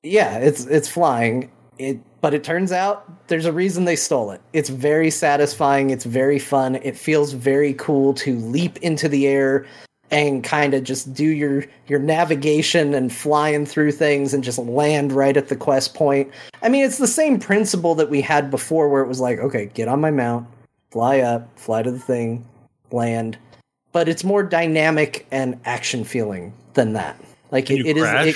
Yeah, it's it's flying. It but it turns out there's a reason they stole it. It's very satisfying, it's very fun. It feels very cool to leap into the air and kind of just do your your navigation and flying through things and just land right at the quest point. I mean, it's the same principle that we had before where it was like, okay, get on my mount, fly up, fly to the thing, land. But it's more dynamic and action feeling than that. Like Can it, it is. It,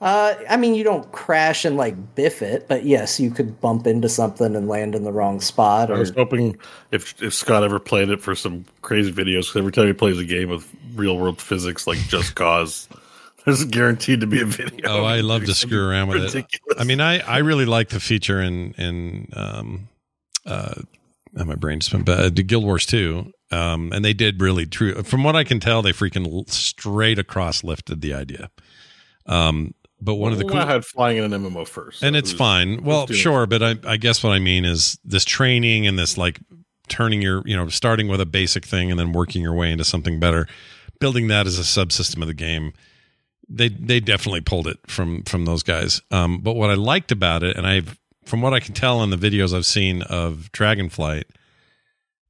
uh, I mean, you don't crash and like biff it, but yes, you could bump into something and land in the wrong spot. I was hoping if if Scott ever played it for some crazy videos, because every time he plays a game with real world physics like Just Cause, there's guaranteed to be a video. Oh, I love to screw around with it. I mean, I, I really like the feature in in um uh oh, my brain just went bad. The Guild Wars 2. Um, and they did really true. From what I can tell, they freaking straight across lifted the idea. Um, but one of the Well, cool I had flying in an MMO first, and so it's it fine. Well, sure, but I, I guess what I mean is this training and this like turning your, you know, starting with a basic thing and then working your way into something better, building that as a subsystem of the game. They they definitely pulled it from from those guys. Um, but what I liked about it, and I've from what I can tell in the videos I've seen of Dragonflight,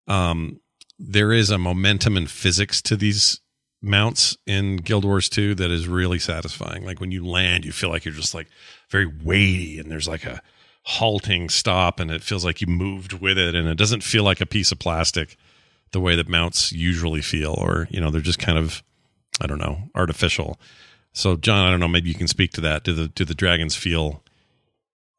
um, there is a momentum and physics to these mounts in Guild Wars 2 that is really satisfying. Like when you land, you feel like you're just like very weighty and there's like a halting stop and it feels like you moved with it and it doesn't feel like a piece of plastic the way that mounts usually feel or you know they're just kind of I don't know, artificial. So John, I don't know, maybe you can speak to that. Do the do the dragons feel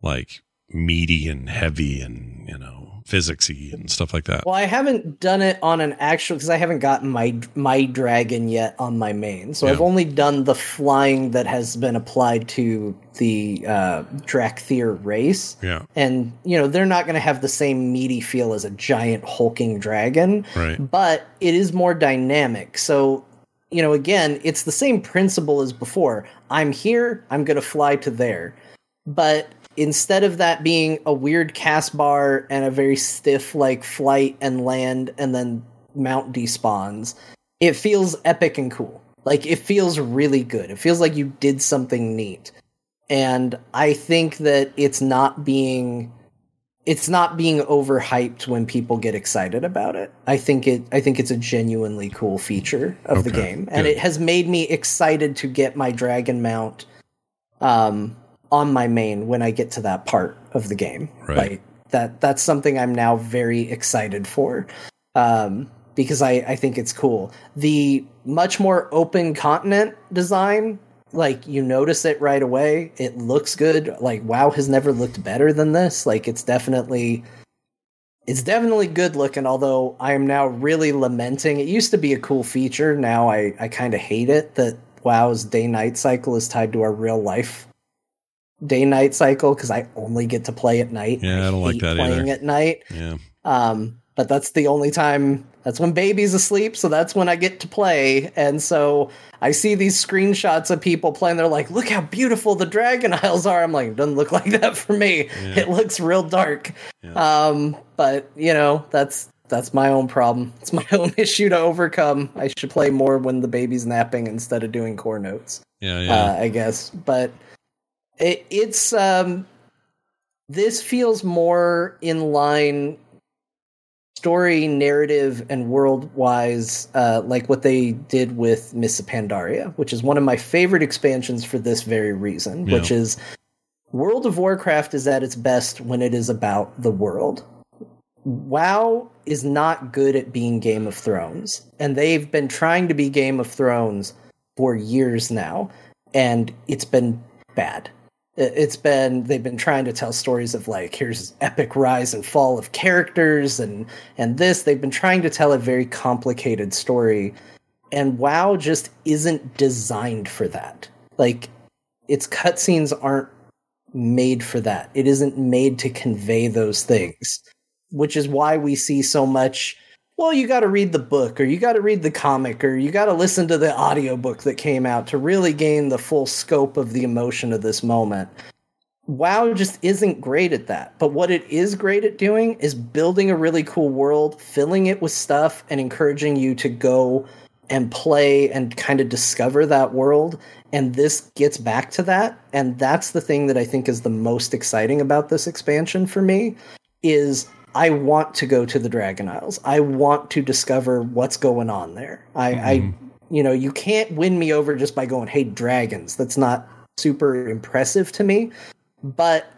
like meaty and heavy and, you know, physicsy and stuff like that? well, I haven't done it on an actual because I haven't gotten my my dragon yet on my main. So I've only done the flying that has been applied to the uh, Dracthyr race. Yeah. and you know they're not going to have the same meaty feel as a giant hulking dragon Right. but it is more dynamic so you know again it's the same principle as before i'm here i'm going to fly to there but instead of that being a weird cast bar and a very stiff like flight and land and then mount despawns it feels epic and cool like it feels really good it feels like you did something neat and i think that it's not being it's not being overhyped when people get excited about it. I think it I think it's a genuinely cool feature of the game and good. it has made me excited to get my dragon mount um on my main when I get to that part of the game. Right. Like that that's something I'm now very excited for. Um because I I think it's cool. The much more open continent design like you notice it right away. It looks good. Like WoW has never looked better than this. Like it's definitely it's definitely good looking, although I am now really lamenting. It used to be a cool feature. Now I, I kind of hate it that WoW's day night cycle is tied to our real life day night cycle because I only get to play at night. Yeah, I don't like that playing either. at night. Yeah. Um, but that's the only time. That's when baby's asleep, so that's when I get to play. And so I see these screenshots of people playing. They're like, "Look how beautiful the Dragon Isles are." I'm like, "Doesn't look like that for me. It looks real dark." Um, but you know, that's that's my own problem. It's my own issue to overcome. I should play more when the baby's napping instead of doing core notes Yeah, yeah. uh, I guess. But it, it's um, this feels more in line, story, narrative, and world wise, uh, like what they did with Miss Pandaria, which is one of my favorite expansions for this very reason. Yeah. Which is World of Warcraft is at its best when it is about the world. WoW is not good at being Game of Thrones, and they've been trying to be Game of Thrones for years now, and it's been bad. It- It's been they've been trying to tell stories of like here's epic rise and fall of characters and and this they've been trying to tell a very complicated story And WoW just isn't designed for that. Like, its cutscenes aren't made for that. It isn't made to convey those things, which is why we see so much. Well, you got to read the book, or you got to read the comic, or you got to listen to the audiobook that came out to really gain the full scope of the emotion of this moment. WoW just isn't great at that. But what it is great at doing is building a really cool world, filling it with stuff, and encouraging you to go and play and kind of discover that world. And this gets back to that. And that's the thing that I think is the most exciting about this expansion for me is I want to go to the Dragon Isles. I want to discover what's going on there. I, mm-hmm. I you know, you can't win me over just by going, hey, dragons. That's not super impressive to me but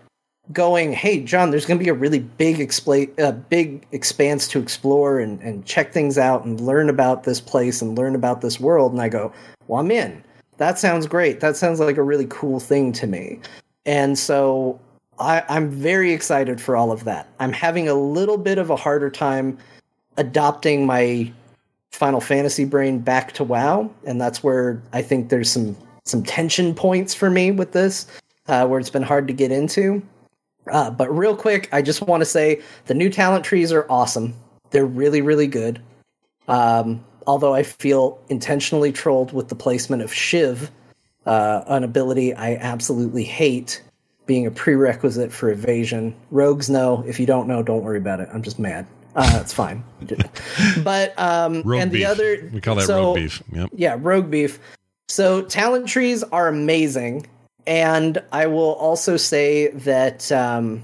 going, hey, John, there's going to be a really big expla- uh, big expanse to explore and, and check things out and learn about this place and learn about this world. And I go, well, I'm in. That sounds great. That sounds like a really cool thing to me. And so I, I'm very excited for all of that. I'm having a little bit of a harder time adopting my Final Fantasy brain back to WoW, and that's where I think there's some some tension points for me with this uh, where it's been hard to get into. Uh, but real quick, I just want to say the new talent trees are awesome. They're really, really good. Um, although I feel intentionally trolled with the placement of Shiv, uh, an ability I absolutely hate being a prerequisite for evasion. Rogues know. If you don't know, don't worry about it. I'm just mad. Uh, it's fine. but um, rogue and beef. the other we call that so, rogue beef. Yep. Yeah, rogue beef. So talent trees are amazing. And I will also say that um,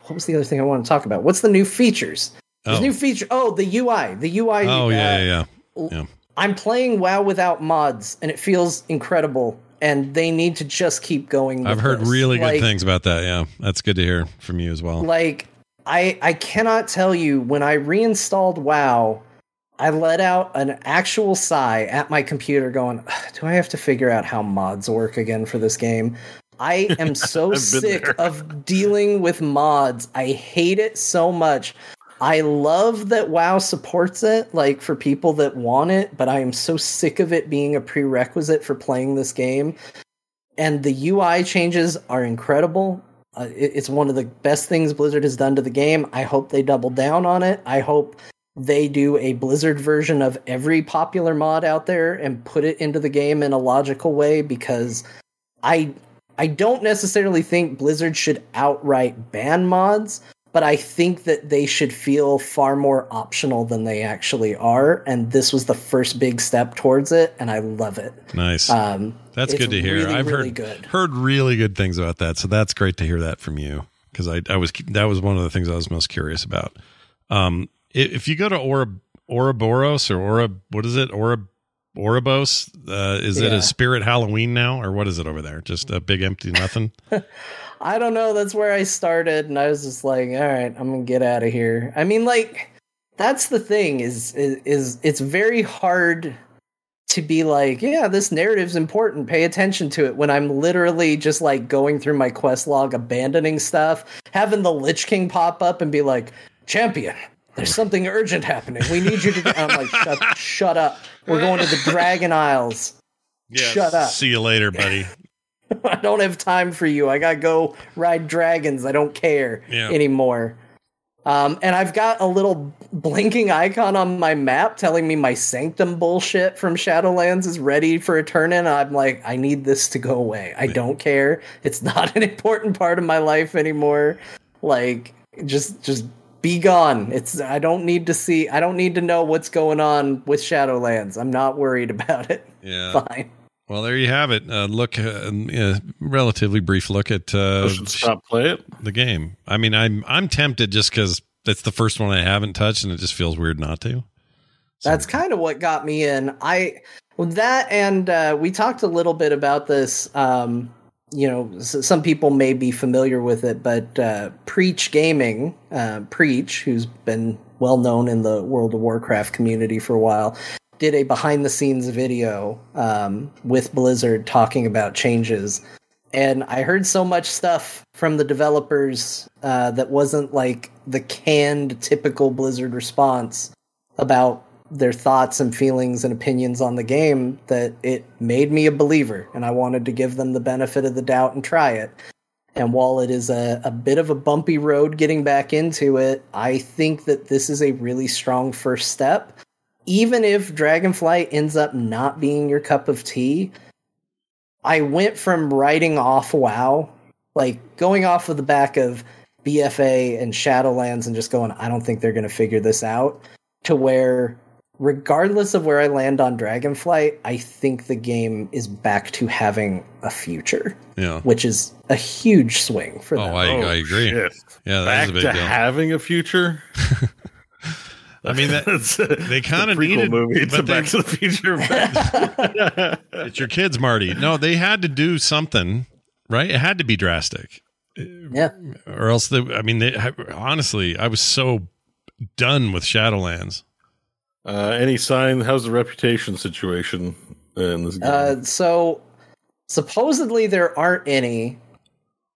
what was the other thing I want to talk about? What's the new features? There's oh. new feature. Oh, the UI. The UI. Oh uh, yeah, yeah, yeah, yeah. I'm playing WoW without mods, and it feels incredible. And they need to just keep going. I've heard this. really like, good things about that. Yeah, that's good to hear from you as well. Like I, I cannot tell you when I reinstalled WoW I let out an actual sigh at my computer, going, "Do I have to figure out how mods work again for this game?" I am so sick there. of dealing with mods. I hate it so much. I love that WoW supports it, like for people that want it, but I am so sick of it being a prerequisite for playing this game. And the UI changes are incredible. Uh, it, it's one of the best things Blizzard has done to the game. I hope they double down on it. I hope they do a Blizzard version of every popular mod out there and put it into the game in a logical way because I I don't necessarily think Blizzard should outright ban mods, but I think that they should feel far more optional than they actually are and this was the first big step towards it and I love it. Nice. Um, that's good to hear. Really, I've really heard good. heard really good things about that. So that's great to hear that from you because I I was that was one of the things I was most curious about. Um, if you go to Ora, Ouroboros or Ora, what is it? Ora, Oribos? Uh, is yeah. it a spirit Halloween now, or what is it over there? Just a big empty nothing? I don't know. That's where I started, and I was just like, all right, I'm gonna get out of here. I mean, like, that's the thing is, is, is it's very hard to be like, yeah, this narrative's important. Pay attention to it. When I'm literally just like going through my quest log, abandoning stuff, having the Lich King pop up and be like, champion, there's something urgent happening. We need you to. I'm like, shut, shut up. We're going to the Dragon Isles. Yeah, shut up. See you later, buddy. I don't have time for you. I gotta go ride dragons. I don't care yeah. anymore. Um, and I've got a little blinking icon on my map telling me my sanctum bullshit from Shadowlands is ready for a turn in. I'm like, I need this to go away. I don't care. It's not an important part of my life anymore. Like, just just be gone. It's I don't need to see I don't need to know what's going on with Shadowlands. I'm not worried about it. Yeah. Fine. Well, there you have it. Uh, look, uh, a relatively brief look at uh, stop play it the game. I mean, I'm I'm tempted just because it's the first one I haven't touched, and it just feels weird not to. So. That's kind of what got me in. I that and uh, we talked a little bit about this um, you know, some people may be familiar with it, but uh, Preach Gaming, uh, Preach, who's been well known in the World of Warcraft community for a while, did a behind the scenes video um, with Blizzard talking about changes. And I heard so much stuff from the developers uh, that wasn't like the canned, typical Blizzard response about their thoughts and feelings and opinions on the game that it made me a believer and I wanted to give them the benefit of the doubt and try it. And while it is a, a bit of a bumpy road getting back into it, I think that this is a really strong first step. Even if Dragonflight ends up not being your cup of tea, I went from writing off WoW, like going off of the back of BFA and Shadowlands and just going, I don't think they're going to figure this out, to where regardless of where I land on Dragonflight, I think the game is back to having a future. Yeah. Which is a huge swing for Oh, them. I, I oh, agree. shit. Yeah, that Back a big to deal. having a future. I mean, that, That's- they kind of prequel needed movie to but they- Back to the Future. It's your kids, Marty. No, they had to do something, right? It had to be drastic, yeah. or else they. I mean, they honestly, I was so done with Shadowlands. uh, any sign? How's the reputation situation in this game? Uh, so supposedly there aren't any,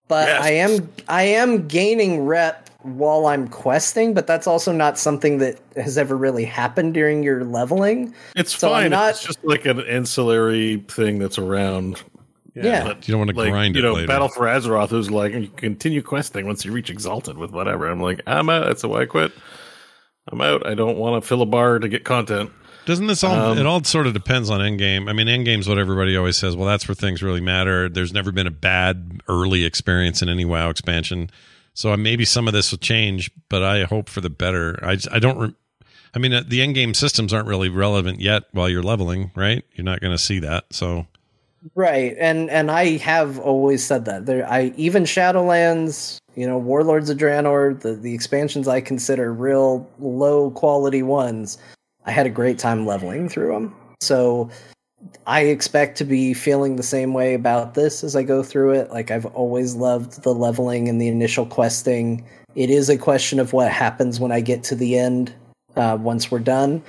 but Yes. I am I am gaining rep while I'm questing, but that's also not something that has ever really happened during your leveling. it's so fine. not- It's just like an ancillary thing that's around. Yeah. but You don't want to like grind you it know, later. Battle for Azeroth who's like you continue questing once you reach Exalted with whatever. I'm like, I'm out. That's why I quit. I'm out. I don't want to fill a bar to get content. Doesn't this all? Um, it all sort of depends on endgame. I mean, endgame's what everybody always says. Well, that's where things really matter. There's never been a bad early experience in any WoW expansion, so uh, maybe some of this will change. But I hope for the better. I I don't. Re- I mean, the end game systems aren't really relevant yet while you're leveling, right? You're not going to see that. So Right, and and I have always said that there. I even Shadowlands, you know, Warlords of Draenor, the the expansions I consider real low quality ones. I had a great time leveling through them, so I expect to be feeling the same way about this as I go through it. Like I've always loved the leveling and the initial questing. It is a question of what happens when I get to the end uh, once we're done.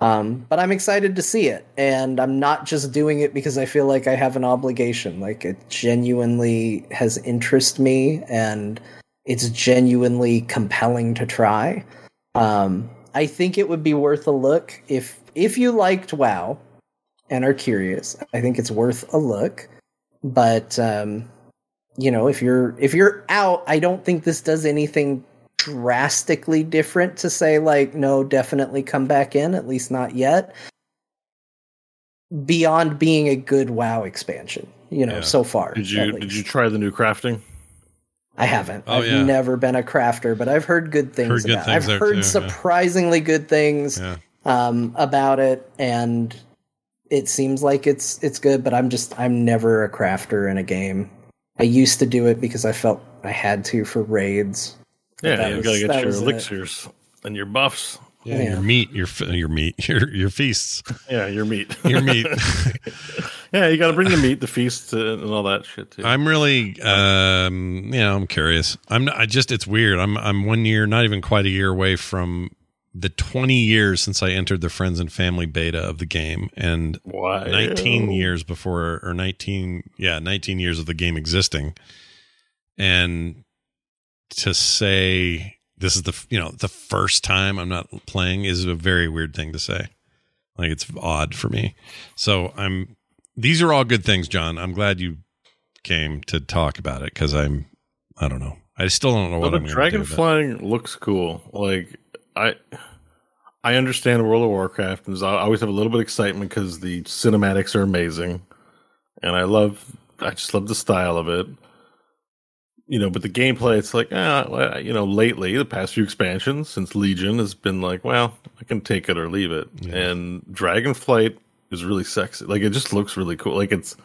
Um, but I'm excited to see it, and I'm not just doing it because I feel like I have an obligation. Like it genuinely has interest me, and it's genuinely compelling to try. Um, I think it would be worth a look if if you liked WoW and are curious. I think it's worth a look, but um, you know, if you're if you're out, I don't think this does anything drastically different to say like no definitely come back in at least not yet beyond being a good wow expansion you know Yeah. so far Did you did you try the new crafting? i haven't Oh, i've yeah. never been a crafter but i've heard good things Heard good about things i've heard too, yeah. surprisingly good things yeah, um, about it and it seems like it's it's good but i'm just i'm never a crafter in a game i used to do it because i felt i had to for raids Yeah, you was- gotta get your was it. elixirs and your buffs. yeah. Yeah. Your meat, your your meat, your your feasts, Yeah, your meat. your meat. yeah, you got to bring the meat, the feast, uh, and all that shit too. I'm really, um, you know, I'm curious. I'm not, I just, it's weird. I'm, I'm one year, not even quite a year away from the 20 years since I entered the friends and family beta of the game, and Why? 19 years before, or 19, yeah, 19 years of the game existing, and to say this is the, you know, the first time I'm not playing is a very weird thing to say. Like it's odd for me. So I'm. These are all good things, John. I'm glad you came to talk about it because I'm. I don't know. I still don't know what the I'm going to dragon do. looks cool. Like I, I understand World of Warcraft, and I always have a little bit of excitement because the cinematics are amazing, and I love. I just love the style of it. You know, but the gameplay, it's like, ah, you know, lately the past few expansions since Legion has been like, well, I can take it or leave it. Yeah. And Dragonflight is really sexy. Like it just looks really cool. Like it's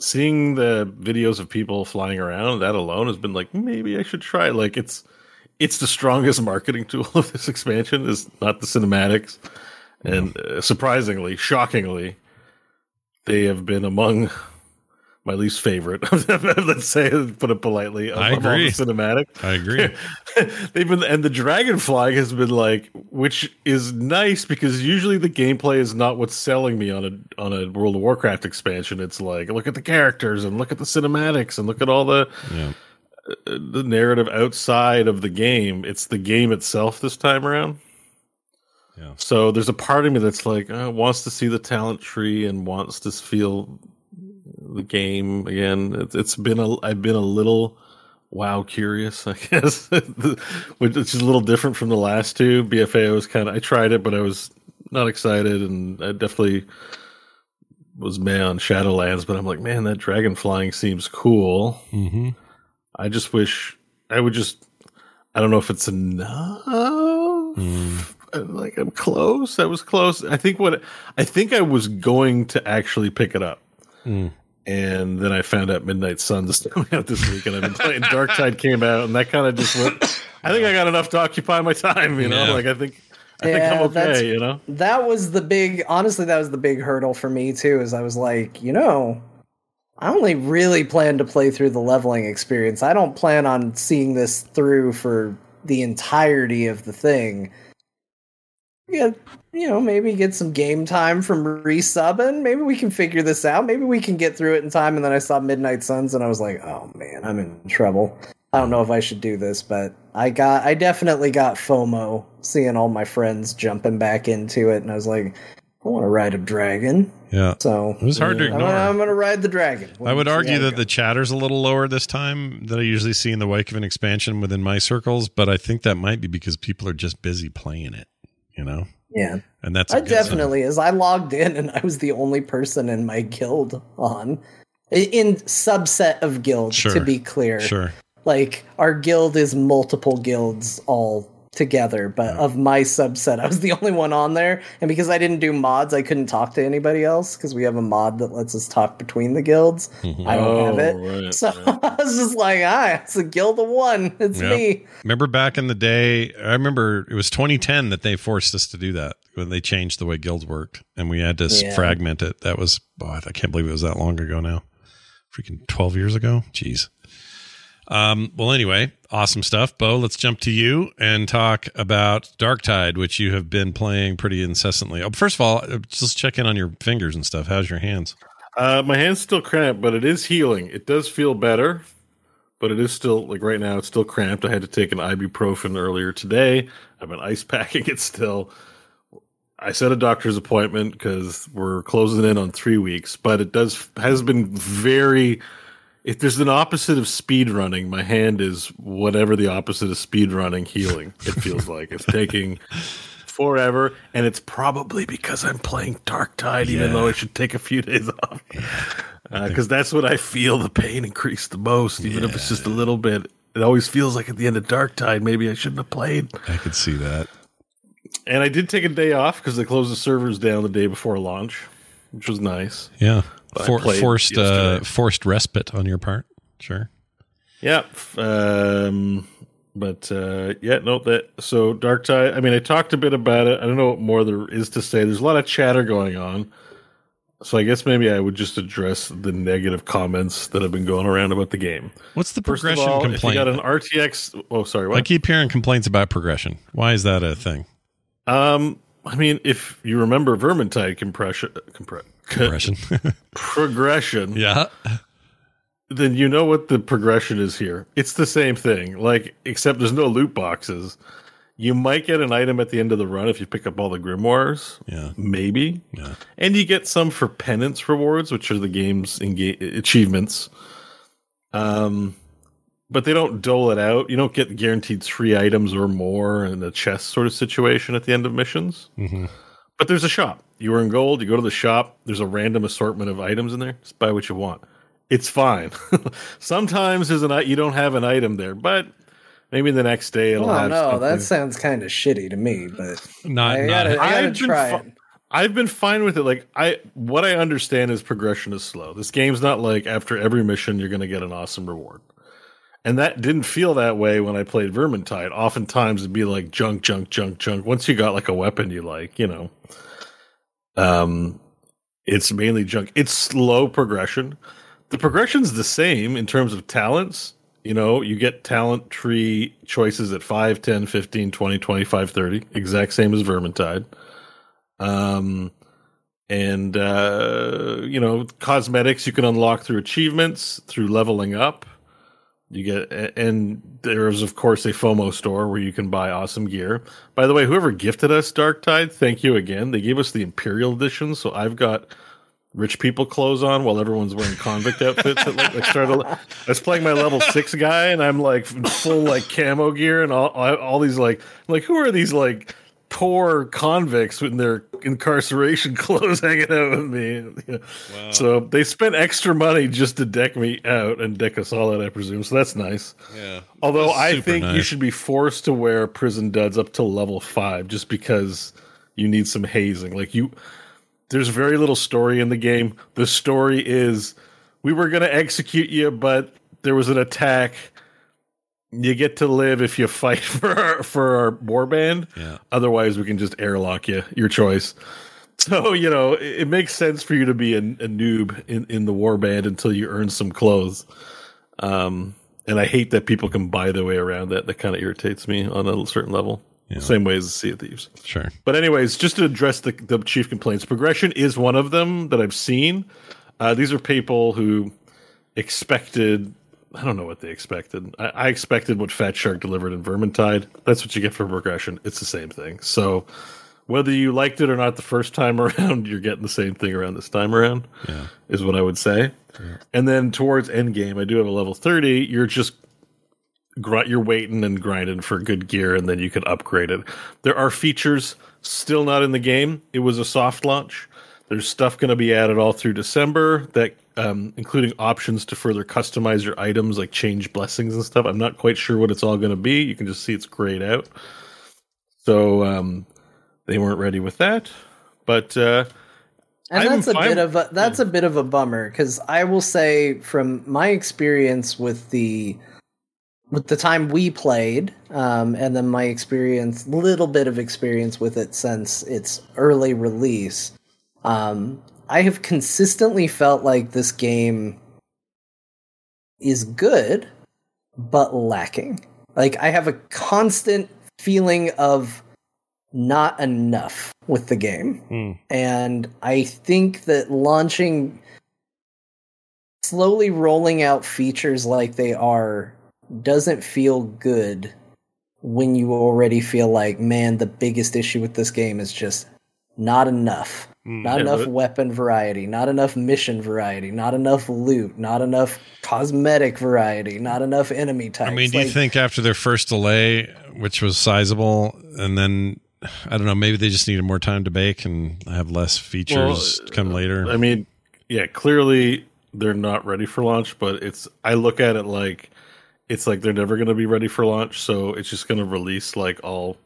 seeing the videos of people flying around. That alone has been like, maybe I should try. Like it's it's the strongest marketing tool of this expansion is not the cinematics, and uh, surprisingly, shockingly, they have been among my least favorite. Let's say, put it politely. Of, I of all the agree. cinematics. I agree. They've been, and the dragonfly has been like, which is nice because usually the gameplay is not what's selling me on a on a World of Warcraft expansion. It's like, look at the characters and look at the cinematics and look at all the Yeah. The narrative outside of the game. It's the game itself this time around. Yeah. So there's a part of me that's like uh, wants to see the talent tree and wants to feel the game again. It's, it's been a I've been a little wow curious, I guess, which is a little different from the last two. BFA was kind of I tried it, but I was not excited, and I definitely was mad on Shadowlands. But I'm like, man, that dragon flying seems cool. Mm-hmm. I just wish I would just. I don't know if it's enough. Mm. Like I'm close. I was close. I think what I think I was going to actually pick it up. Mm. And then I found out Midnight Suns is coming out this week, and I've been playing. Darktide came out, and that kind of just went. I think I got enough to occupy my time. You know, Yeah. like I think, I Yeah, think I'm okay. You know, That was the big, honestly, that was the big hurdle for me too. Is I was like, you know, I only really plan to play through the leveling experience. I don't plan on seeing this through for the entirety of the thing. Yeah, you know, maybe get some game time from resubbing. Maybe we can figure this out. Maybe we can get through it in time. And then I saw Midnight Suns, and I was like, oh man, I'm in trouble. I don't know if I should do this, but I got, I definitely got FOMO seeing all my friends jumping back into it, and I was like, I want to ride a dragon. Yeah. So It was hard to I'm ignore. gonna, I'm gonna ride the dragon. I would argue that goes. the chatter's a little lower this time than I usually see in the wake of an expansion within my circles, but I think that might be because people are just busy playing it, you know? yeah. And that's a I good sign. definitely is. I logged in and I was the only person in my guild on. In subset of guilds, Sure. to be clear. Sure. Like our guild is multiple guilds all together, but of my subset, I was the only one on there. And because I didn't do mods, I couldn't talk to anybody else because we have a mod that lets us talk between the guilds. I don't have it. Oh, right, so I was just like, ah, it's a guild of one. It's Yep. me. Remember back in the day, I remember it was 2010 that they forced us to do that when they changed the way guilds worked and we had to Yeah. fragment it. That was, oh, I can't believe it was that long ago now. Freaking 12 years ago. Jeez. Um, well, anyway, awesome stuff. Bo, let's jump to you and talk about Darktide, which you have been playing pretty incessantly. Oh, first of all, uh, just check in on your fingers and stuff. How's your hands? uh, my hand's still cramped, but it is healing. It does feel better, but it is still like right now. It's still cramped. I had to take an ibuprofen earlier today. I've been ice packing it still. I set a doctor's appointment because we're closing in on three weeks, but it does has been very. If there's an opposite of speed running, my hand is whatever the opposite of speed running healing. It feels like it's taking forever, and it's probably because I'm playing Darktide, even though I should take a few days off. Because uh, that's what I feel the pain increase the most, even if it's just a little bit. It always feels like at the end of Darktide, maybe I shouldn't have played. I could see that. And I did take a day off because they closed the servers down the day before launch, which was nice. Yeah. For, forced, uh, forced respite on your part. Sure. Yeah. Um, but uh, yeah, no, that so Darktide. I mean, I talked a bit about it. I don't know what more there is to say. There's a lot of chatter going on. So I guess maybe I would just address the negative comments that have been going around about the game. What's the First progression all, if you complaint? got an RTX. Oh, sorry. What? I keep hearing complaints about progression. Why is that a thing? Um, I mean, if you remember Vermintide compression, compre- Progression. progression, yeah. then you know what the progression is here. It's the same thing, like except there's no loot boxes. You might get an item at the end of the run if you pick up all the grimoires. Yeah. Maybe. Yeah. And you get some for penance rewards, which are the game's enga- achievements. Um, but they don't dole it out. You don't get guaranteed three items or more in a chest sort of situation at the end of missions. Mm-hmm. But there's a shop. You were in gold. You go to the shop. There's a random assortment of items in there. Just buy what you want. It's fine. Sometimes there's an i- you don't have an item there, but maybe the next day it'll Oh have. no, something. that sounds kind of shitty to me, but Not, I not gotta, I gotta I've been fi- it. I've been fine with it. Like I, what I understand is progression is slow. This game's not like after every mission you're going to get an awesome reward, and that didn't feel that way when I played Vermintide. Oftentimes it'd be like junk, junk, junk, junk. Once you got like a weapon you like, you know, um, it's mainly junk. It's slow progression. The progression's the same in terms of talents. You know, you get talent tree choices at 5, 10, 15, 20, 25, 30. Exact same as Vermintide. Um, and, uh, you know, cosmetics you can unlock through achievements, through leveling up. You get and there's of course a FOMO store where you can buy awesome gear. By the way, whoever gifted us Darktide, thank you again. They gave us the Imperial edition, so I've got rich people clothes on while everyone's wearing convict outfits. At, like, I started. I was playing my level six guy, and I'm like full like camo gear and all all these like like who are these like poor convicts in their incarceration clothes hanging out with me. Wow. So they spent extra money just to deck me out and deck us all out, I presume. So that's nice. Yeah. Although I think nice. you should be forced to wear prison duds up to level five just because you need some hazing. Like you there's very little story in the game. The story is we were gonna execute you, but there was an attack you get to live if you fight for our, for our warband. Yeah. Otherwise, we can just airlock you. Your choice. So you know it, it makes sense for you to be a, a noob in in the warband until you earn some clothes. Um, and I hate that people can buy their way around that. That kind of irritates me on a certain level. Yeah. Same way as Sea of Thieves. Sure. But anyways, just to address the, the chief complaints, progression is one of them that I've seen. Uh, these are people who expected. I don't know what they expected. I, I expected what Fatshark delivered in Vermintide. That's what you get for progression. It's the same thing. So whether you liked it or not the first time around, you're getting the same thing around this time around. Yeah. Is what I would say. And then towards endgame, I do have a level thirty. You're just gr- you're waiting and grinding for good gear, and then you can upgrade it. There are features still not in the game. It was a soft launch. There's stuff going to be added all through December that, um, including options to further customize your items, like change blessings and stuff. I'm not quite sure what it's all going to be. You can just see it's grayed out. So um, they weren't ready with that, but uh, And I'm that's a fine- bit of a that's a bit of a bummer because I will say from my experience with the with the time we played, um, and then my experience, little bit of experience with it since its early release, um, I have consistently felt like this game is good, but lacking. Like I have a constant feeling of not enough with the game. And I think that launching slowly rolling out features like they are doesn't feel good when you already feel like, man, the biggest issue with this game is just not enough. Mm, not Yeah, enough but- weapon variety, not enough mission variety, not enough loot, not enough cosmetic variety, not enough enemy types. I mean, do you think after their first delay, which was sizable, and then I don't know, maybe they just needed more time to bake and have less features come later? I mean, yeah, clearly they're not ready for launch, but it's I look at it like it's like they're never going to be ready for launch, so it's just going to release like all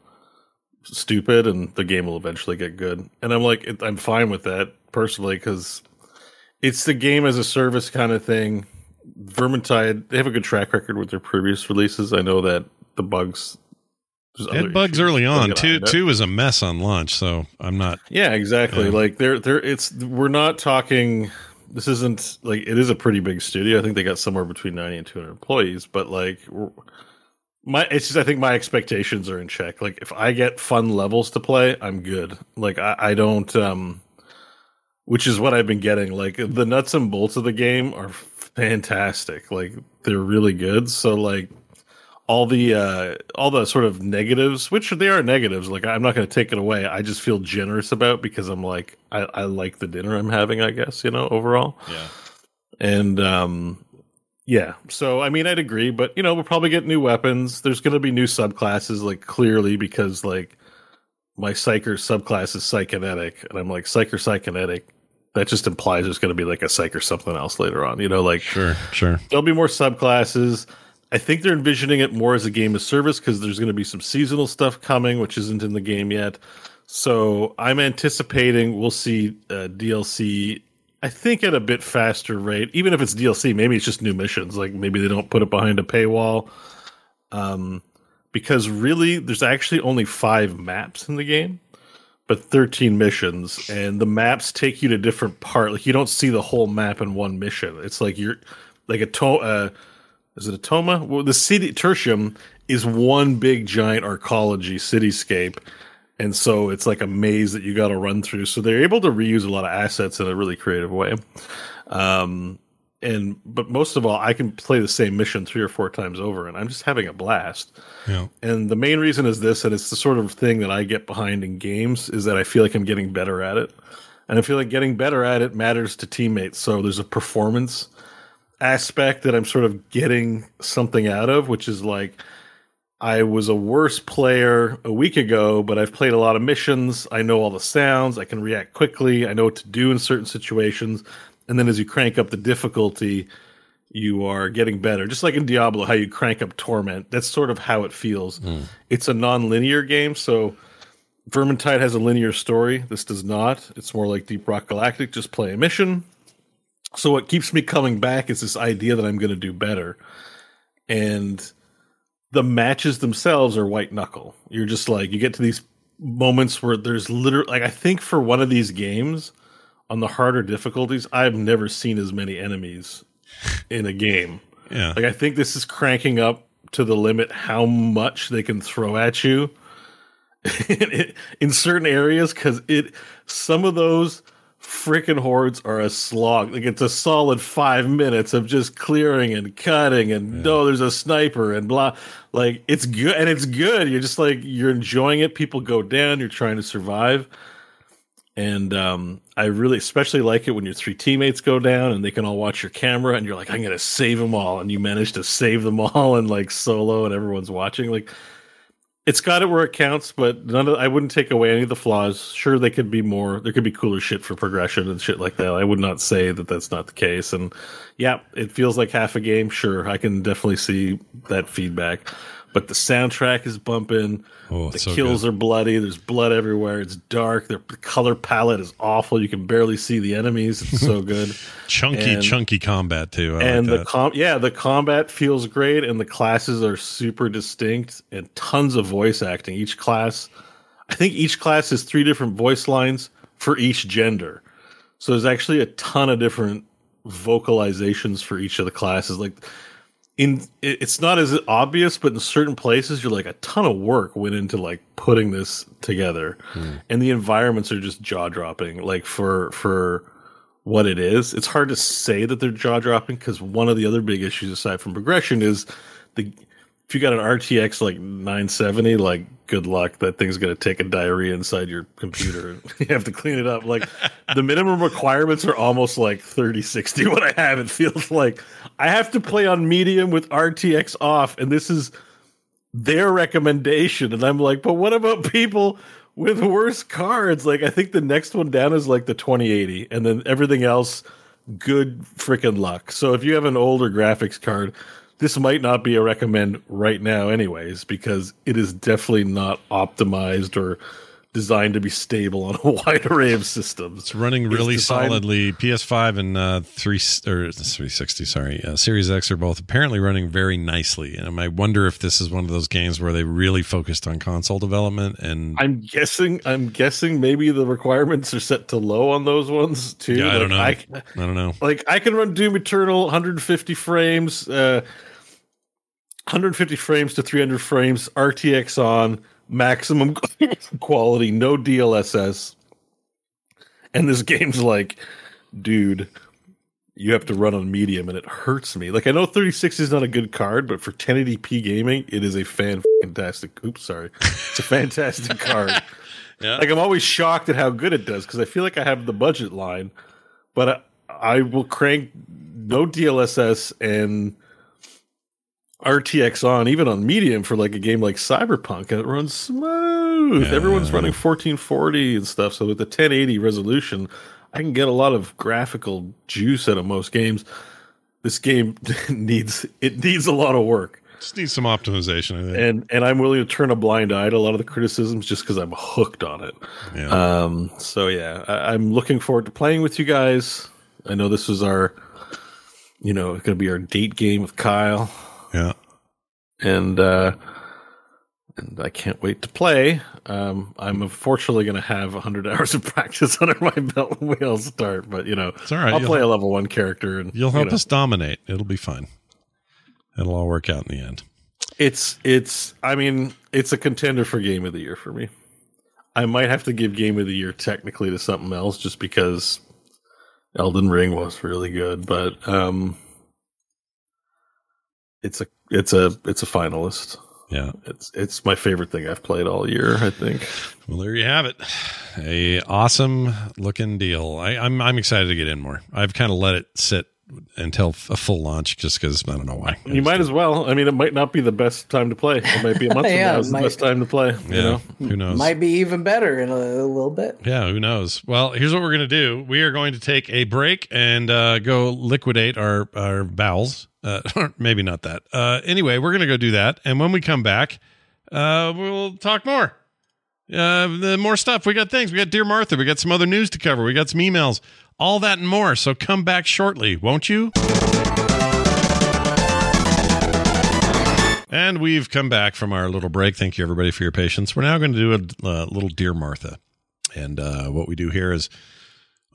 stupid and the game will eventually get good. And I'm like I'm fine with that personally cuz it's the game as a service kind of thing. Vermintide, they have a good track record with their previous releases. I know that the bugs there's They had other bugs early on. Two two was a mess on launch, so I'm not. Yeah, exactly. Yeah. Like they're they're it's we're not talking this isn't like it is a pretty big studio. I think they got somewhere between 90 and 200 employees, but like my it's just I think my expectations are in check. Like if I get fun levels to play, I'm good. Like I, I don't um which is what I've been getting. Like the nuts and bolts of the game are fantastic. Like they're really good. So like all the uh all the sort of negatives which they are negatives like i'm not going to take it away i just feel generous about because i'm like I, I like the dinner i'm having i guess you know overall Yeah. and um yeah so i mean i'd agree but you know we'll probably get new weapons there's going to be new subclasses like clearly because like my psyker subclass is psykinetic and i'm like psyker psykinetic that just implies there's going to be like a psych or something else later on you know like Sure, sure. there'll be more subclasses. I think they're envisioning it more as a game of service because there's going to be some seasonal stuff coming, which isn't in the game yet. So I'm anticipating we'll see uh, DLC. I think at a bit faster rate, even if it's DLC. Maybe it's just new missions. Like maybe they don't put it behind a paywall. Um, because really, there's actually only five maps in the game but 13 missions and the maps take you to different part like you don't see the whole map in one mission it's like you're like a to uh is it a toma well the city tertium is one big giant arcology cityscape and so it's like a maze that you got to run through so they're able to reuse a lot of assets in a really creative way um and but most of all, I can play the same mission three or four times over, and I'm just having a blast. Yeah. And the main reason is this, and it's the sort of thing that I get behind in games, is that I feel like I'm getting better at it. And I feel like getting better at it matters to teammates. So there's a performance aspect that I'm sort of getting something out of, which is like I was a worse player a week ago, but I've played a lot of missions. I know all the sounds. I can react quickly. I know what to do in certain situations. And then as you crank up the difficulty, you are getting better. Just like in Diablo, how you crank up torment. That's sort of how it feels. Hmm. It's a non-linear game, so Vermintide has a linear story. This does not. It's more like Deep Rock Galactic. Just play a mission. So what keeps me coming back is this idea that I'm going to do better, and the matches themselves are white knuckle. You're just like you get to these moments where there's literally like I think for one of these games on the harder difficulties, I've never seen as many enemies in a game. Yeah. Like I think this is cranking up to the limit how much they can throw at you in certain areas because it some of those freaking hordes are a slog. Like it's a solid five minutes of just clearing and cutting and no, there's a sniper and blah. Like it's good and it's good. You're just like you're enjoying it. People go down. You're trying to survive. And um, I really especially like it when your three teammates go down and they can all watch your camera and you're like, I'm gonna save them all, and you manage to save them all and like solo and everyone's watching. Like it's got it where it counts, but none of I wouldn't take away any of the flaws. Sure, they could be more. There could be cooler shit for progression and shit like that. I would not say that that's not the case. And yeah, it feels like half a game. Sure, I can definitely see that feedback. But the soundtrack is bumping. Oh, the so kills good. are bloody. There's blood everywhere. It's dark. The color palette is awful. You can barely see the enemies. It's so good. Chunky, And- chunky combat too. I and like the com yeah the combat feels great and the classes are super distinct and tons of voice acting each class i think each class has three different voice lines for each gender so there's actually a ton of different vocalizations for each of the classes like in it's not as obvious but in certain places you're like a ton of work went into like putting this together hmm. and the environments are just jaw dropping like for for what it is. It's hard to say that they're jaw dropping because one of the other big issues aside from progression is the if you got an RTX like 970, like good luck. That thing's gonna take a diarrhea inside your computer. you have to clean it up. Like the minimum requirements are almost like 3060. What I have, it feels like I have to play on medium with RTX off, and this is their recommendation. And I'm like, but what about people with worse cards? Like, I think the next one down is like the 2080, and then everything else, good freaking luck. So if you have an older graphics card, this might not be a recommend right now, anyways, because it is definitely not optimized or designed to be stable on a wide array of systems. It's running really designed- solidly. PS5 and uh, three or three sixty, sorry, uh, Series X are both apparently running very nicely. And I wonder if this is one of those games where they really focused on console development and I'm guessing. I'm guessing maybe the requirements are set to low on those ones too. yeah, I don't know. Like, I, don't know. like I can run Doom Eternal 150 frames, uh, 150 frames to 300 frames, RTX on maximum quality, no DLSS, and this game's like, dude, you have to run on medium, and it hurts me. Like I know 3060 is not a good card, but for 1080p gaming, it is a fan fantastic. Oops, sorry, it's a fantastic card. Yeah. Like I'm always shocked at how good it does because I feel like I have the budget line, but I, I will crank no DLSS and RTX on even on medium for like a game like Cyberpunk and it runs smooth. Yeah. Everyone's running 1440 and stuff. So with the 1080 resolution, I can get a lot of graphical juice out of most games. This game needs it needs a lot of work Just needs some optimization. I think. and and I'm willing to turn a blind eye to a lot of the criticisms just because I'm hooked on it. yeah. Um, so yeah, I, I'm looking forward to playing with you guys. I know this was our, you know, it's going to be our date game with Kyle, yeah. and uh, and I can't wait to play. Um, I'm unfortunately going to have 100 hours of practice under my belt when we all start, but you know, It's all right. I'll You'll play help- a level one character, and You'll you help know. us dominate. It'll be fine. It'll all work out in the end. It's it's I mean, it's a contender for game of the year for me. I might have to give game of the year technically to something else just because Elden Ring was really good, but um, it's a it's a it's a finalist. Yeah, it's it's my favorite thing I've played all year. I think. Well, there you have it. A awesome looking deal. I, I'm I'm excited to get in more. I've kind of let it sit until a full launch just because I don't know why. You might as well. I mean, it might not be the best time to play. It might be a month Yeah, from now is the best time to play. Yeah, You know, who knows? Might be even better in a, a little bit. Yeah, who knows? Well, here's what we're going to do. We are going to take a break and uh, go liquidate our our bowels. Uh, maybe not that. Uh, anyway, we're going to go do that, and when we come back, uh, we'll talk more. Uh, the more stuff. We got things. We got Dear Martha. We got some other news to cover. We got some emails. All that and more. So come back shortly, won't you? And we've come back from our little break. Thank you, everybody, for your patience. We're now going to do a uh, little Dear Martha. And uh, what we do here is,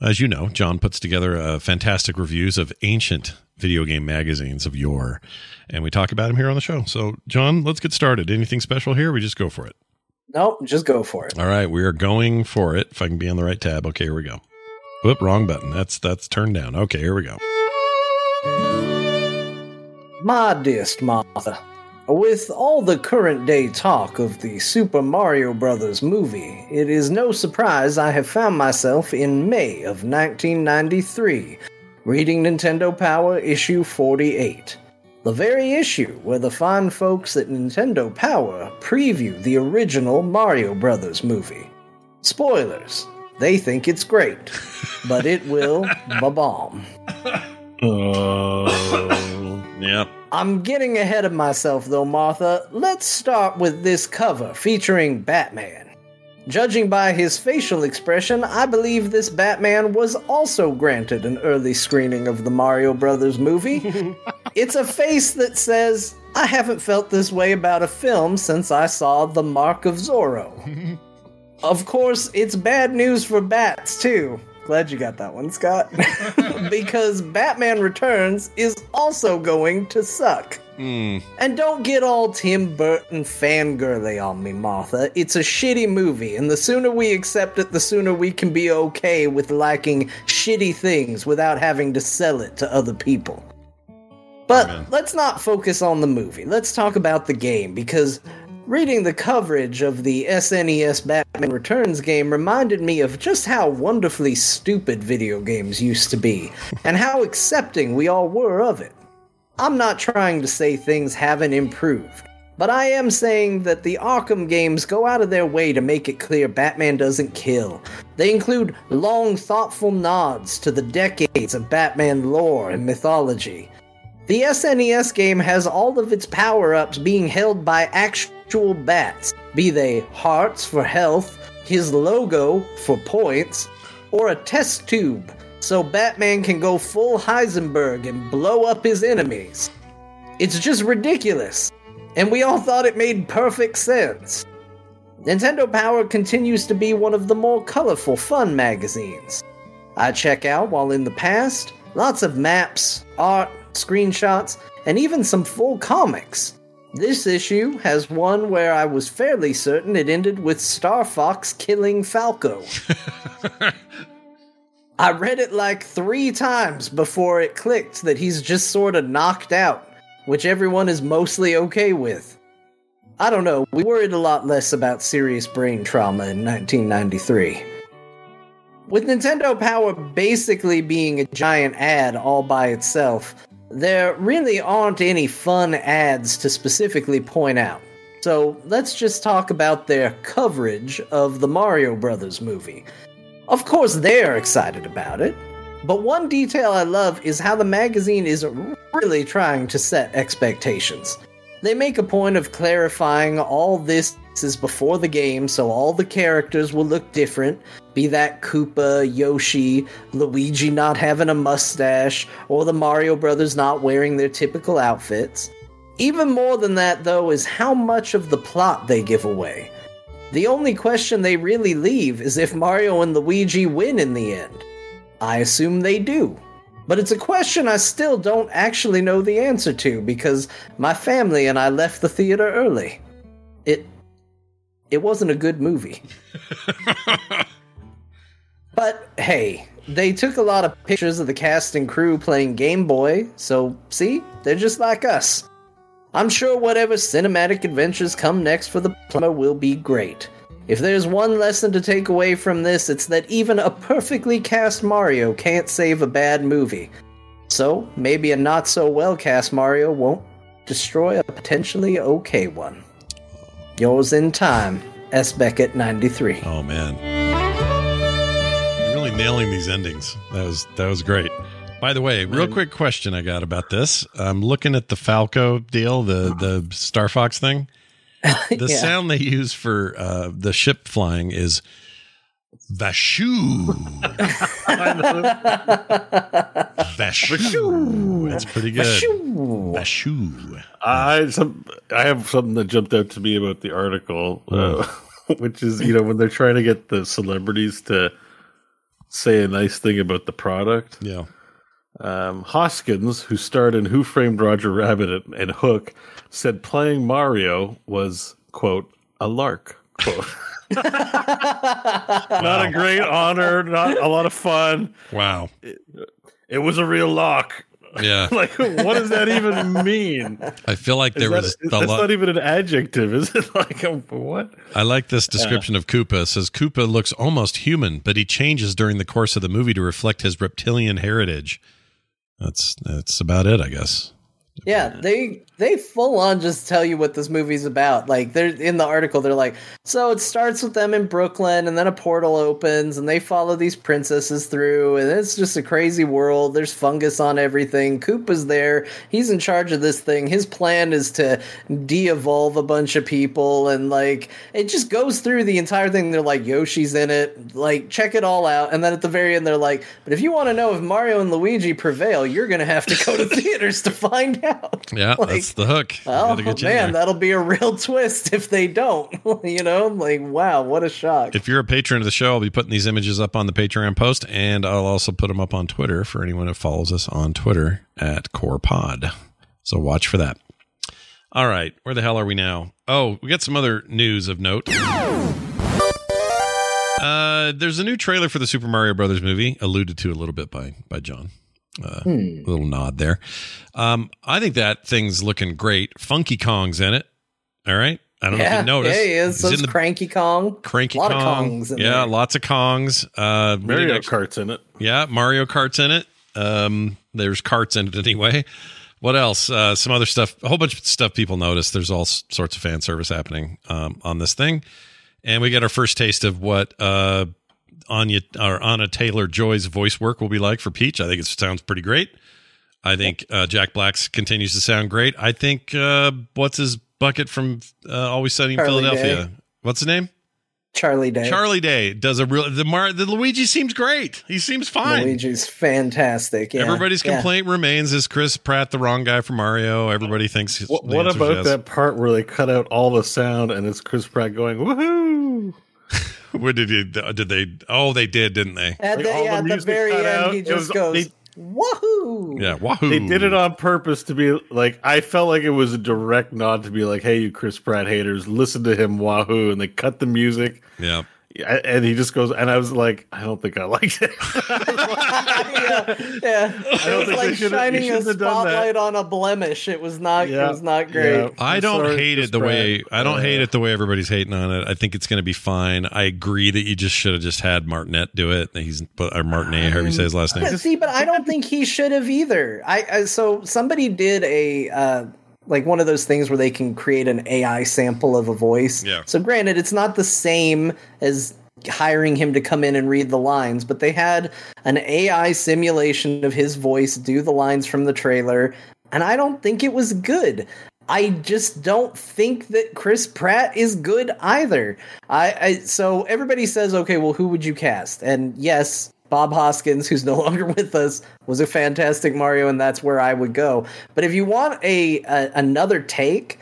as you know, John puts together uh, fantastic reviews of ancient video game magazines of yore. And we talk about them here on the show. So, John, let's get started. Anything special here? We just go for it. Nope, just go for it. All right, we are going for it. If I can be on the right tab. Okay, here we go. Whoop, wrong button. That's that's turned down. Okay, here we go. My dearest Martha, with all the current day talk of the Super Mario Brothers movie, it is no surprise I have found myself in May of 1993 reading Nintendo Power issue 48. The very issue where the fine folks at Nintendo Power preview the original Mario Brothers movie. Spoilers. They think it's great, but it will ba-bomb. Oh, Yep. I'm getting ahead of myself though, Martha. Let's start with this cover featuring Batman. Judging by his facial expression, I believe this Batman was also granted an early screening of the Mario Brothers movie. it's a face that says, I haven't felt this way about a film since I saw The Mark of Zorro. of course, it's bad news for bats, too. Glad you got that one, Scott. because Batman Returns is also going to suck. Hmm. And don't get all Tim Burton fangirly on me, Martha. It's a shitty movie, and the sooner we accept it, the sooner we can be okay with liking shitty things without having to sell it to other people. But let's not focus on the movie. Let's talk about the game, because reading the coverage of the SNES Batman Returns game reminded me of just how wonderfully stupid video games used to be, and how accepting we all were of it. I'm not trying to say things haven't improved, but I am saying that the Arkham games go out of their way to make it clear Batman doesn't kill. They include long, thoughtful nods to the decades of Batman lore and mythology. The SNES game has all of its power ups being held by actual bats, be they hearts for health, his logo for points, or a test tube so Batman can go full Heisenberg and blow up his enemies. It's just ridiculous, and we all thought it made perfect sense. Nintendo Power continues to be one of the more colorful, fun magazines. I check out while in the past, lots of maps, art, screenshots, and even some full comics. This issue has one where I was fairly certain it ended with Star Fox killing Falco. I read it like three times before it clicked that he's just sort of knocked out, which everyone is mostly okay with. I don't know, we worried a lot less about serious brain trauma in 1993. With Nintendo Power basically being a giant ad all by itself, there really aren't any fun ads to specifically point out. So let's just talk about their coverage of the Mario Brothers movie. Of course, they're excited about it, but one detail I love is how the magazine is really trying to set expectations. They make a point of clarifying all this is before the game, so all the characters will look different be that Koopa, Yoshi, Luigi not having a mustache, or the Mario Brothers not wearing their typical outfits. Even more than that, though, is how much of the plot they give away. The only question they really leave is if Mario and Luigi win in the end. I assume they do. But it's a question I still don't actually know the answer to because my family and I left the theater early. It it wasn't a good movie. but hey, they took a lot of pictures of the cast and crew playing Game Boy, so see, they're just like us. I'm sure whatever cinematic adventures come next for the plumber will be great. If there's one lesson to take away from this, it's that even a perfectly cast Mario can't save a bad movie. So, maybe a not so well cast Mario won't destroy a potentially okay one. Yours in time, S. Beckett 93. Oh man. You're really nailing these endings. That was that was great. By the way, real quick question I got about this. I'm looking at the Falco deal, the the Star Fox thing. The Yeah. sound they use for uh, the ship flying is Vashu. Vashu. That's pretty good. Vashu. I some I have something that jumped out to me about the article, uh, which is you know when they're trying to get the celebrities to say a nice thing about the product. Yeah. Um, Hoskins, who starred in Who Framed Roger Rabbit and, and Hook, said playing Mario was quote a lark. Quote. not a great honor, not a lot of fun. Wow. It was a real lock. Yeah. like, what does that even mean? I feel like there that- was is- a that's lot. not even an adjective, is it? Like, um, what? I like this description of Koopa. It says Koopa looks almost human, but he changes during the course of the movie to reflect his reptilian heritage. That's that's about it, I guess. Yeah, they they full on just tell you what this movie's about. Like they're in the article, they're like, so it starts with them in Brooklyn, and then a portal opens, and they follow these princesses through, and it's just a crazy world. There's fungus on everything. Koopa's there. He's in charge of this thing. His plan is to de-evolve a bunch of people, and like it just goes through the entire thing. They're like, Yoshi's in it. Like, check it all out, and then at the very end, they're like, but if you want to know if Mario and Luigi prevail, you're gonna have to go to theaters to find out. Yeah, Like, that's the hook. Oh man, that'll be a real twist if they don't. you know, like wow, what a shock. If you're a patron of the show, I'll be putting these images up on the Patreon post, and I'll also put them up on Twitter for anyone who follows us on Twitter at CorePod. So watch for that. All right, where the hell are we now? Oh, we got some other news of note. Uh, there's a new trailer for the Super Mario Brothers movie, alluded to a little bit by by John. Uh, Hmm. Little nod there. Um, I think that thing's looking great. Funky Kong's in it. All right. I don't know if you noticed. yeah, he is. He's in the Cranky Kong. Cranky a lot Kong. of Kongs in yeah, there. lots of Kongs. Uh, we Mario didn't Kart's in it. yeah, Mario Kart's in it. Um, there's carts in it anyway. What else? Uh, some other stuff. A whole bunch of stuff people notice. There's all sorts of fan service happening um, on this thing, and we get our first taste of what uh, Anya or Anna Taylor Joy's voice work will be like for Peach. I think it sounds pretty great. I think uh, Jack Black's continues to sound great. I think uh, what's his bucket from uh, Always Sunny in Charlie Philadelphia? Day. What's his name? Charlie Day. Charlie Day does a real the Mar the Luigi seems great. He seems fine. Luigi's fantastic. Yeah. Everybody's yeah. complaint remains is Chris Pratt the wrong guy for Mario. Everybody thinks he's- What, the what about yes. that part where they cut out all the sound and it's Chris Pratt going woohoo? What did he did they oh they did, didn't they? At Like, the, all yeah, the at the very end, out. he just was- goes, they- "Wahoo!" Yeah, wahoo. They did it on purpose to be like I felt like it was a direct nod to be like, "Hey, you Chris Pratt haters, listen to him wahoo!" And they cut the music, Yeah. Yeah, and he just goes, and I was like, I don't think I liked it. yeah, yeah. don't It was think like shining a shouldn't have done that. spotlight on a blemish. It was not. It was not great. yeah. I don't sorry, hate it the way I don't Uh, hate it the way everybody's hating on it. I think it's going to be fine. I agree that you just should have just had Martinet do it. He's or Martinet, however you say his last name. See, but I don't think he should have either. I, I so somebody did a uh, like one of those things where they can create an AI sample of a voice. Yeah. So granted, it's not the same as hiring him to come in and read the lines, but they had an AI simulation of his voice do the lines from the trailer, and I don't think it was good. I just don't think that Chris Pratt is good either. I, I so everybody says, okay, well, who would you cast? And yes, Bob Hoskins, who's no longer with us, was a fantastic Mario, and that's where I would go. But if you want a, a another take,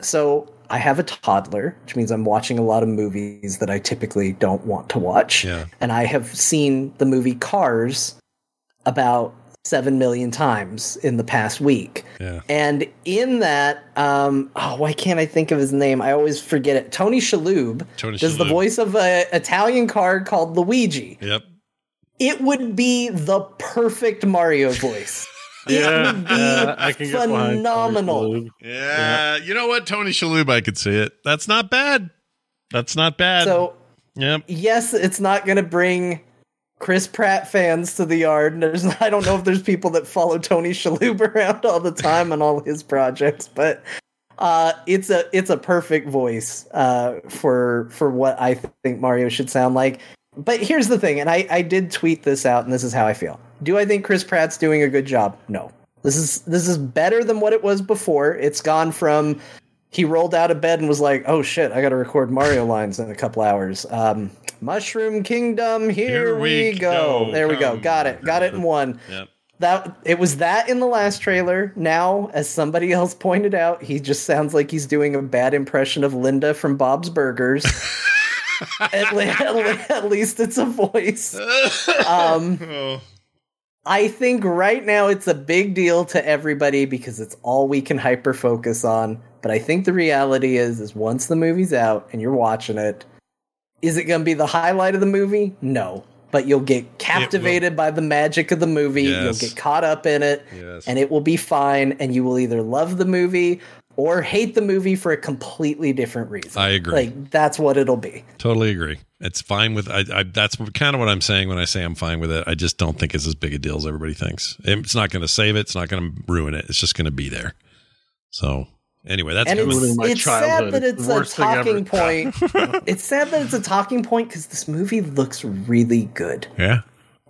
so I have a toddler, which means I'm watching a lot of movies that I typically don't want to watch. Yeah. And I have seen the movie Cars about seven million times in the past week. Yeah. And in that, um, oh, why can't I think of his name? I always forget it. Tony Shalhoub Tony does the voice of an Italian car called Luigi. Yep. It would be the perfect Mario voice. Yeah, it would be yeah, I can get behind Tony phenomenal. Shalhoub. Yeah, you know what, Tony Shalhoub, I could see it. That's not bad. That's not bad. So yep. yes, it's not going to bring Chris Pratt fans to the yard. There's I don't know if there's people that follow Tony Shalhoub around all the time on all his projects, but uh, it's a it's a perfect voice uh, for for what I think Mario should sound like. But here's the thing, and I I did tweet this out, and this is how I feel. Do I think Chris Pratt's doing a good job? No. This is this is better than what it was before. It's gone from he rolled out of bed and was like, "Oh shit, I got to record Mario lines in a couple hours." Um, Mushroom Kingdom, here, Here we, go. go. There we go. Got it. Got it in one. Yep. That it was that in the last trailer. Now, as somebody else pointed out, he just sounds like he's doing a bad impression of Linda from Bob's Burgers. at, le- at least it's a voice. Um, Oh. I think right now it's a big deal to everybody because it's all we can hyper focus on. But I think the reality is, is once the movie's out and you're watching it, is it going to be the highlight of the movie? No. But you'll get captivated by the magic of the movie. Yes. You'll get caught up in it, Yes. and it will be fine. And you will either love the movie or hate the movie for a completely different reason. I agree. Like that's what it'll be. Totally agree. It's fine with I, I that's kind of what I'm saying when I say I'm fine with it. I just don't think it's as big a deal as everybody thinks. It's not going to save it. It's not going to ruin it. It's just going to be there. So anyway, that's and good. it's, my it's sad that It's it's a worst thing ever. talking point. it's sad that it's a talking point because this movie looks really good. yeah.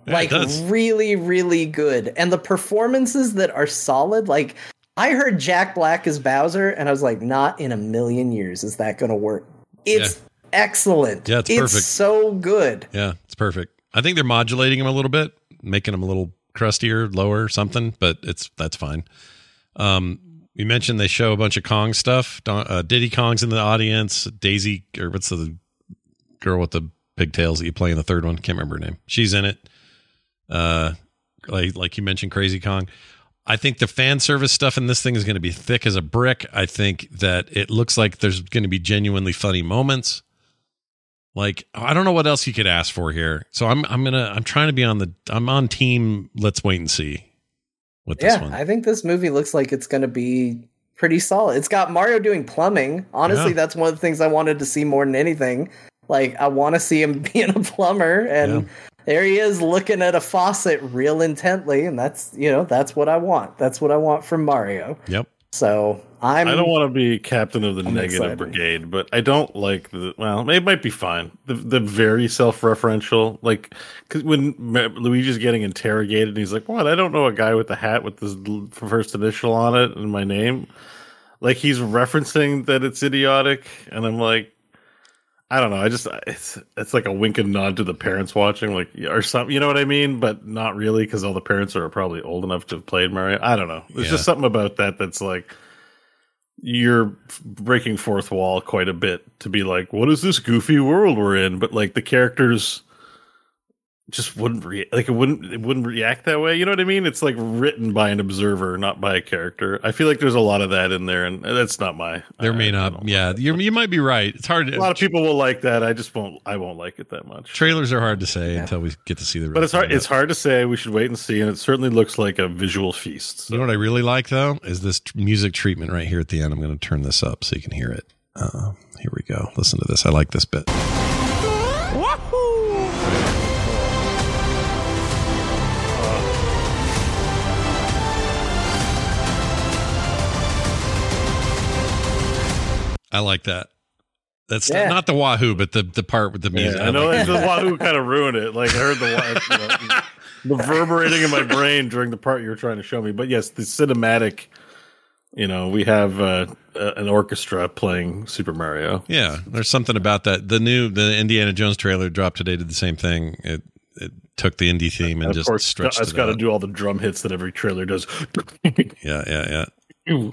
Yeah, like it really, really good. And the performances that are solid, like I heard Jack Black as Bowser, and I was like, not in a million years is that gonna work. It's excellent. Yeah, it's perfect. so good. Yeah, it's perfect. I think they're modulating him a little bit, making him a little crustier, lower, something, but it's that's fine. Um, you mentioned they show a bunch of Kong stuff. Don, uh, Diddy Kong's in the audience. Daisy, or what's the girl with the pigtails that you play in the third one? Can't remember her name. She's in it. Uh, like like you mentioned, Crazy Kong. I think the fan service stuff in this thing is going to be thick as a brick. I think that it looks like there's going to be genuinely funny moments. Like I don't know what else you could ask for here. So I'm I'm gonna I'm trying to be on the I'm on team. Let's wait and see with this Yeah, one. I think this movie looks like it's gonna be pretty solid. It's got Mario doing plumbing. Honestly, Yeah. that's one of the things I wanted to see more than anything. Like I want to see him being a plumber and Yeah. There he is looking at a faucet real intently and that's, you know, that's what I want. That's what I want from Mario. Yep. So, I'm I don't want to be captain of the I'm negative excited. brigade, but I don't like the. Well, it might be fine. The the very self referential, like because when Luigi's getting interrogated, and he's like, "What? I don't know a guy with a hat with this first initial on it and my name." Like he's referencing that it's idiotic, and I'm like, I don't know. I just it's it's like a wink and nod to the parents watching, like or something. You know what I mean? But not really, because all the parents are probably old enough to have played Mario. I don't know. There's Yeah. just something about that that's like you're breaking fourth wall quite a bit to be like, what is this goofy world we're in? But like the characters just wouldn't re- like it wouldn't it wouldn't react that way. You know what I mean? It's like written by an observer, not by a character. I feel like there's a lot of that in there, and that's not my. There I- may not. Yeah, you you might be right. It's hard. a lot of people will like that. I just won't. I won't like it that much. trailers are hard to say until we get to see the. But it's hard. thing. It's hard to say. We should wait and see. And it certainly looks like a visual feast. So. You know what I really like though is this tr- music treatment right here at the end. I'm going to turn this up so you can hear it. Uh, here we go. Listen to this. I like this bit. I like that. That's Yeah. not the Wahoo, but the the part with the music. Yeah, I know like the Wahoo kind of ruined it. Like I heard the you know, reverberating in my brain during the part you were trying to show me. But yes, the cinematic. You know, we have uh, uh, an orchestra playing Super Mario. Yeah, there's something about that. The new the Indiana Jones trailer dropped today did the same thing. It it took the indie theme and, And of just course, stretched it's it got to do all the drum hits that every trailer does. Yeah, yeah, yeah.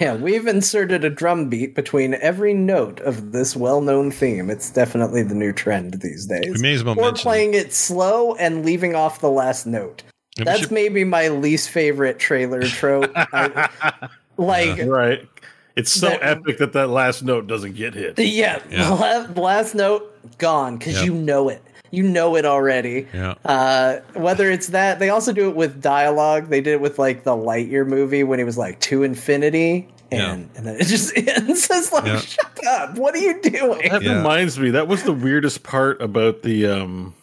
Yeah, we've inserted a drum beat between every note of this well-known theme. It's definitely the new trend these days. We may as well or mention- playing it slow and leaving off the last note. Yeah, That's should- maybe my least favorite trailer trope. I- like, right. It's so That- epic that that last note doesn't get hit. yeah, Yeah. last note gone because Yep. you know it. You know it already. Yeah. Uh, whether it's that, they also do it with dialogue. They did it with like the Lightyear movie when he was like to infinity, and and then it just ends. It's like, Yeah. shut up! What are you doing? That Yeah. reminds me. That was the weirdest part about the um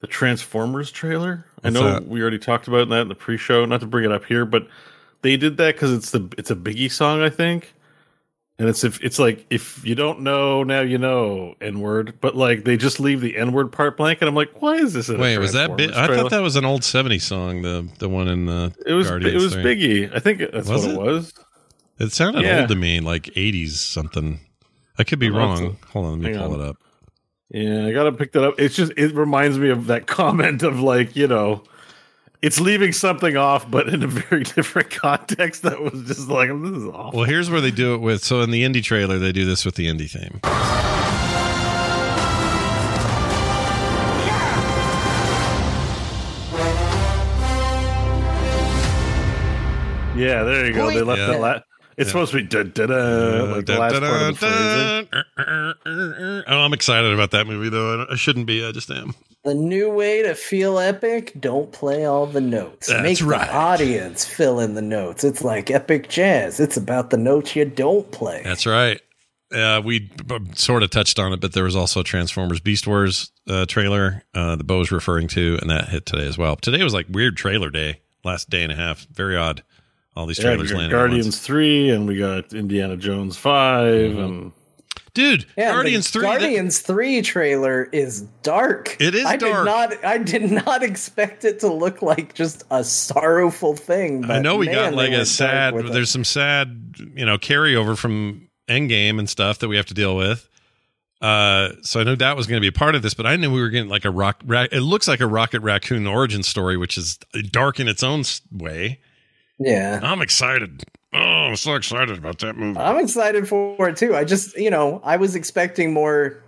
the Transformers trailer. I know that? we already talked about that in the pre-show. Not to bring it up here, but they did that because it's the it's a Biggie song, I think. And it's if it's like if you don't know now you know N word, but like they just leave the N word part blank, and I'm like, why is this? Wait, was that? Bi- I thought that was an old '70s song. The the one in the it was Guardians it was thing. Biggie. I think that's Was what it? it was. It sounded Yeah. old to me, like '80s something. I could be have wrong. Hold on, let me pull on. it up. Yeah, I gotta pick that up. It's just it reminds me of that comment of like, you know, it's leaving something off, but in a very different context. That was just like this is awful. Well, here's where they do it with. So in the indie trailer, they do this with the indie theme. Yeah, there you go. They left Yeah. that. La- it's supposed to be da da da, like the last part of the phrasing. Oh, I'm excited about that movie, though. I shouldn't be. I just am. The new way to feel epic: don't play all the notes. That's Make right. the audience fill in the notes. It's like epic jazz. It's about the notes you don't play. That's right. Uh, we b- b- sort of touched on it, but there was also Transformers Beast Wars uh, trailer uh, the Bo was referring to, and that hit today as well. Today was like weird trailer day, last day and a half. Very odd. All these trailers we got landing. Guardians three, and we got Indiana Jones 5 Mm-hmm. and dude. Yeah, Guardians the three. that- Guardians three trailer is dark. It is I dark. Did not, I did not expect it to look like just a sorrowful thing. I know we man, got like a sad. with it. There's some sad, you know, carryover from Endgame and stuff that we have to deal with. Uh, so I knew that was going to be a part of this, but I knew we were getting like a rock. Ra- it looks like a Rocket Raccoon origin story, which is dark in its own way. Yeah. I'm excited. Oh, I'm so excited about that movie. I'm excited for it too. I just, you know, I was expecting more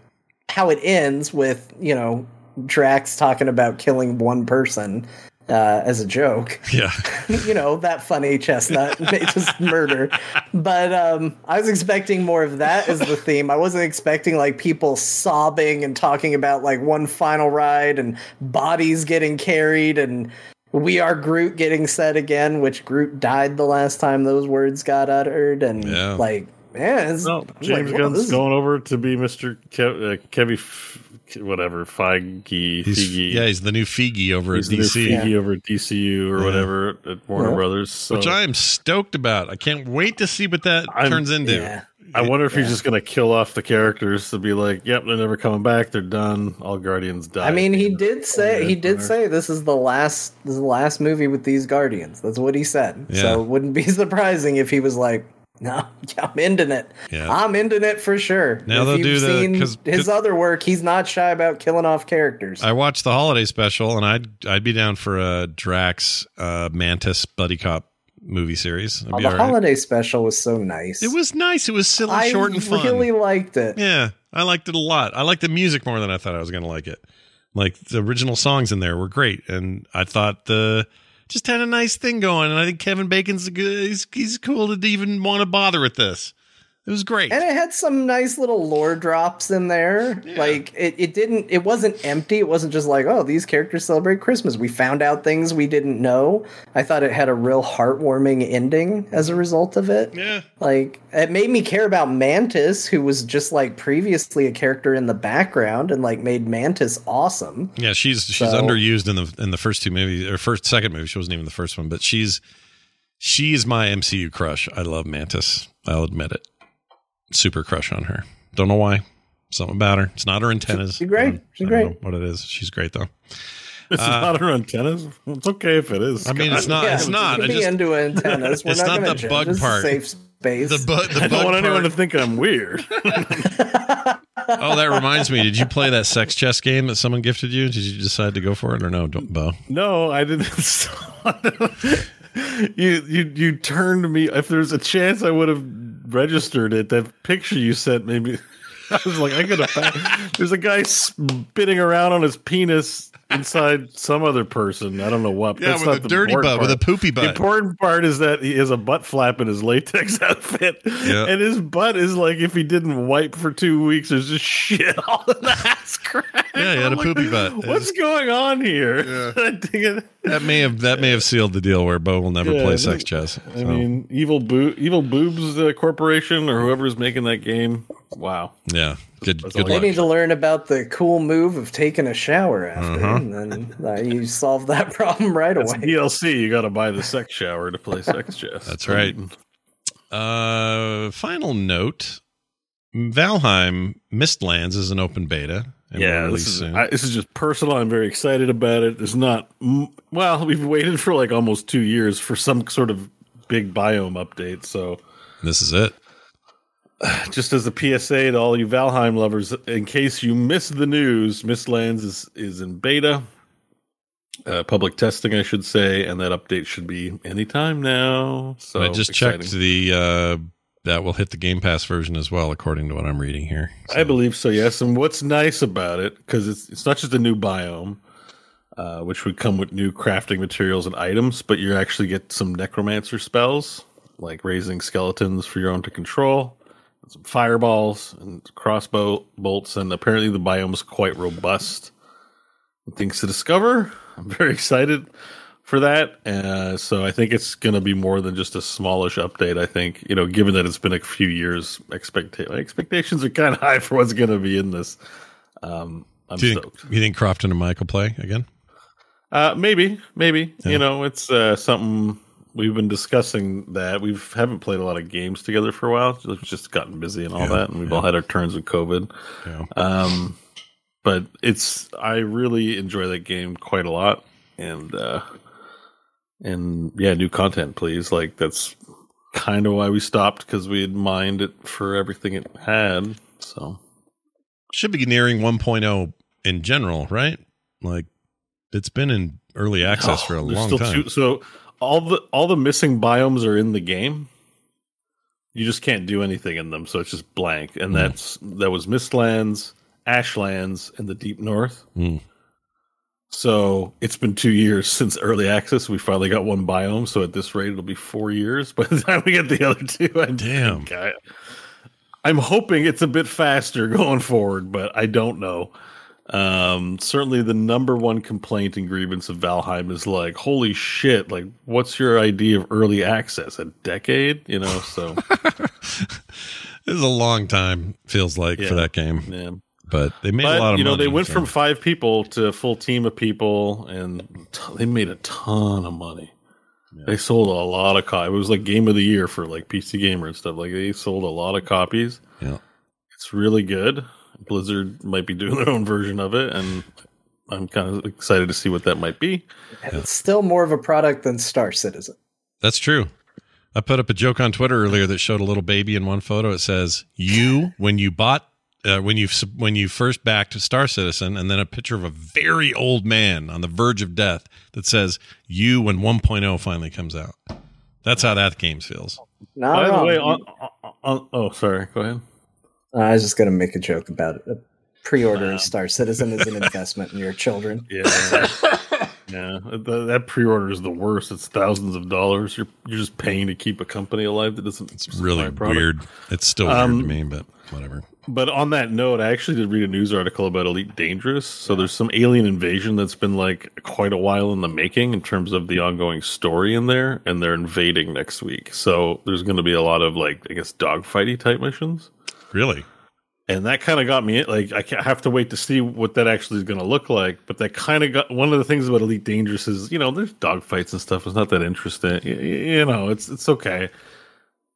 how it ends with, you know, Drax talking about killing one person uh, as a joke. Yeah, you know, that funny chestnut, just murder. But um, I was expecting more of that as the theme. I wasn't expecting like people sobbing and talking about like one final ride and bodies getting carried and we are Groot getting said again, which Groot died the last time those words got uttered. And Yeah. like, man, it's, no, I'm like, James whoa, Gunn's this is- going over to be Mister Kev, uh, Kevy, F- whatever Feige, he's Feige. yeah, he's the new Feige over He's at the new DC, Feige over at DCU or Yeah. whatever at Warner Yeah. Brothers. So which I am stoked about. I can't wait to see what that I'm- turns into. Yeah. I wonder if he's just going to kill off the characters to be like, "Yep, they're never coming back. They're done. All Guardians die." I mean, he did say he did Or- say this is the last this is the last movie with these Guardians. That's what he said. Yeah. So it wouldn't be surprising if he was like, "No, I'm ending it. Yeah. I'm ending it for sure." Now if they'll you've do the- seen 'cause- his 'cause- other work. He's not shy about killing off characters. I watched the holiday special, and I'd I'd be down for a Drax uh, Mantis buddy cop movie series. Oh, the right. holiday special was so nice. It was nice. It was silly, I short, and fun. really liked it. yeah, I liked it a lot. I liked the music more than I thought I was going to like it. Like the original songs in there were great, and I thought the just had a nice thing going. And I think Kevin Bacon's a good. He's, he's cool to even want to bother with this. It was great. And it had some nice little lore drops in there. Like it, it didn't it wasn't empty. It wasn't just like, oh, these characters celebrate Christmas. We found out things we didn't know. I thought it had a real heartwarming ending as a result of it. yeah, Like it made me care about Mantis, who was just like previously a character in the background and like made Mantis awesome. Yeah, she's she's So- underused in the in the first two movies or first second movie. She wasn't even the first one, but she's she's my MCU crush. I love Mantis. I'll admit it. Super crush on her. Don't know why. Something about her. It's not her antennas. She's great. I don't- She's I don't great. know what it is. She's great though. It's not her antennas. It's okay if it is. uh, I mean, it's not. Yeah, it's not. You I can be just into antennas. We're It's not, not the judge. bug This part. safe space. the bu- the I don't bug want anyone to think I'm weird. Oh, that reminds me. Did you play that sex chess game that someone gifted you? Did you decide to go for it or no, don't, Bo? no, I didn't. you you you turned me. If there's a chance, I would have registered it. That picture you sent made me. I was like, I gotta. There's a guy spinning around on his penis inside some other person. I don't know what. Yeah, That's with a the dirty butt, with a poopy butt. The important part is that he has a butt flap in his latex outfit, Yeah. and his butt is like if he didn't wipe for two weeks, there's just shit all in the ass crack. Yeah, he had a I'm like, poopy butt. What's going on here? I think it- That may have that may have sealed the deal where Bo will never Yeah, play I sex think- chess. I So, mean, evil boo, evil boobs uh, corporation or whoever's making that game. Wow. yeah, good That's good all They luck. need to learn about the cool move of taking a shower after, Uh-huh. and then uh, you solve that problem right That's away. DLC. You got to buy the sex shower to play sex chess. That's right. Uh, final note: Valheim Mistlands is an open beta. Yeah, this is soon. I, this is just personal. I'm very excited about it. There's not well, we've waited for like almost two years for some sort of big biome update. So this is it. just as a PSA to all you Valheim lovers, in case you missed the news, Mistlands is is in beta, uh, public testing, I should say, and that update should be anytime now. So I just exciting. checked the uh, that will hit the Game Pass version as well, according to what I'm reading here. I believe so, yes. And what's nice about it, because it's it's not just a new biome, uh, which would come with new crafting materials and items, but you actually get some necromancer spells, like raising skeletons for your own to control, and some fireballs and crossbow bolts, and apparently the biome's quite robust. Things to discover. I'm very excited for that. Uh, so I think it's going to be more than just a smallish update. I think you know, given that it's been a few years, expecta- expectations are kind of high for what's going to be in this. Um, I'm Do you stoked. think, you think Crofton and Michael play again? Uh, maybe, maybe Yeah. you know, it's uh, something we've been discussing that we haven't played a lot of games together for a while. We've just gotten busy and all Yeah, that, and we've all had our turns with COVID. Yeah. Um, but it's I really enjoy that game quite a lot, and uh, and yeah, new content, please. Like that's kind of why we stopped because we had mined it for everything it had. So Should be nearing 1.0 in general, right? Like it's been in early access for a Oh, long still time. two- so all the all the missing biomes are in the game. You just can't do anything in them, so it's just blank. And Mm. that's that was Mistlands, Ashlands, and the Deep North. Mm. So it's been two years since early access. We finally got one biome. So at this rate, it'll be four years by the time we get the other two. I Damn. I, I'm hoping it's a bit faster going forward, but I don't know. Um, certainly the number one complaint and grievance of Valheim is like, holy shit, like what's your idea of early access? A decade? You know, so This is a long time, feels like, Yeah. for that game. yeah. But they made But a lot of money. you know, money. they went so- from five people to a full team of people, and t- they made a ton of money. They sold a lot of copies. It was like game of the year for like PC Gamer and stuff. Like they sold a lot of copies. Yeah. It's really good. Blizzard might be doing their own version of it, and I'm kind of excited to see what that might be. And it's still more of a product than Star Citizen. That's true. I put up a joke on Twitter earlier that showed a little baby in one photo. It says, "You when you bought uh, when you when you first backed Star Citizen," and then a picture of a very old man on the verge of death that says, "You when 1.0 finally comes out." That's how that game feels. Not By the way, on, on, on, oh, sorry. Go ahead. I was just going to make a joke about it. Pre-order of Star Citizen is an investment in your children. Yeah, yeah. That, that pre-order is the worst. It's thousands of dollars. You're you're just paying to keep a company alive that doesn't. It's really supply a product. weird. It's still Um, weird to me, but whatever. But on that note, I actually did read a news article about Elite Dangerous. So there's some alien invasion that's been like quite a while in the making in terms of the ongoing story in there, and they're invading next week. So there's going to be a lot of like I guess dogfighty type missions. Really? and that kind of got me like I have to wait to see what that actually is going to look like. But that kind of got one of the things about Elite Dangerous is you know there's dogfights and stuff. It's not that interesting. You, you know, it's it's okay.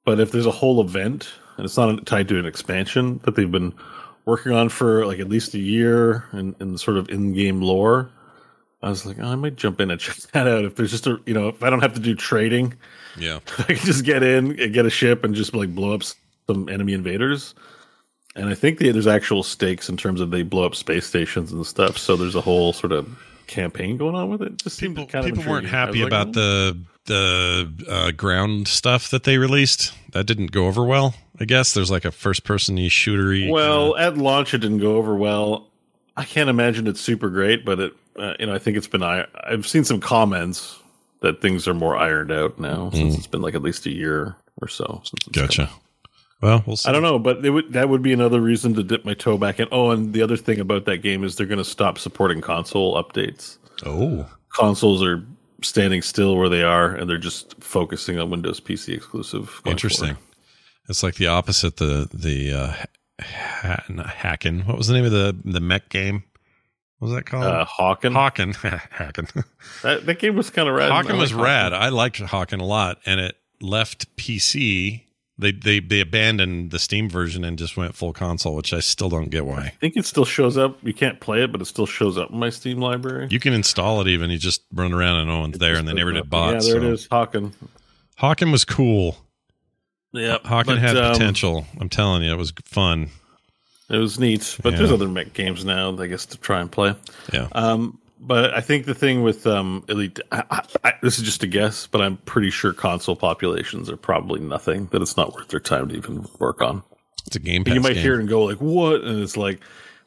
But if there's a whole event and it's not tied to an expansion that they've been working on for like at least a year and in, sort of in-game lore, I was like, oh, I might jump in and check that out. If there's just a you know if I don't have to do trading, Yeah. I can just get in and get a ship and just like blow up some enemy invaders. And I think there's actual stakes in terms of they blow up space stations and stuff. So there's a whole sort of campaign going on with it. it just seemed People, people weren't happy like, about "Oh." the the uh, ground stuff that they released. That didn't go over well. I guess there's like a first person shootery. Well, at launch, it didn't go over well. I can't imagine it's super great, but it, uh, you know, I think it's been. I, I've seen some comments that things are more ironed out now since it's been like at least a year or so. Since it's come Gotcha. Well, we'll see. I don't know, but it would, that would be another reason to dip my toe back in. Oh, and the other thing about that game is they're going to stop supporting console updates. Oh, Consoles are standing still where they are, and they're just focusing on Windows PC exclusive. interesting. forward. It's like the opposite. The the uh, ha- Hacken. What was the name of the the mech game? What was that called? Uh, Hawken. Hawken. That, that game was kind of rad. Hawken was Hawken. rad. I liked Hawken a lot, and it left PC. They they they abandoned the Steam version and just went full console, which I still don't get why. I think it still shows up. You can't play it, but it still shows up in my Steam library. You can install it even. You just run around and no one's there, and they never did bots. Yeah, there so. it is. Hawken. Hawken was cool. Yeah, Hawken but, had um, potential. I'm telling you, it was fun. It was neat, but Yeah. there's other mech games now, I guess, to try and play. Yeah. Um, but I think the thing with um, Elite, I, I, I, this is just a guess, but I'm pretty sure console populations are probably nothing. That it's not worth their time to even work on. It's a Game Pass you might game. hear it and go like, "What?" And it's like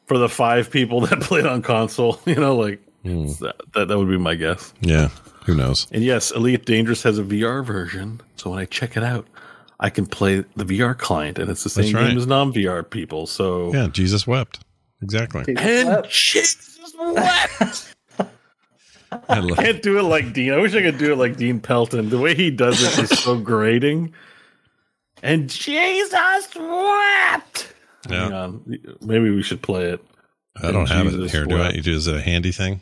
for the five people that played on console, you know, like it's that, that that would be my guess. yeah. Who knows? And yes, Elite Dangerous has a VR version, so when I check it out, I can play the VR client, and it's the same right. game as non-VR people. So Yeah. Jesus wept. Exactly. and Jesus wept. I can't do it like Dean. I wish I could do it like Dean Pelton. The way he does it is so grating. And Jesus wept. Hang yeah. on. Maybe we should play it. I don't have it Jesus here. Do I? Is it a handy thing?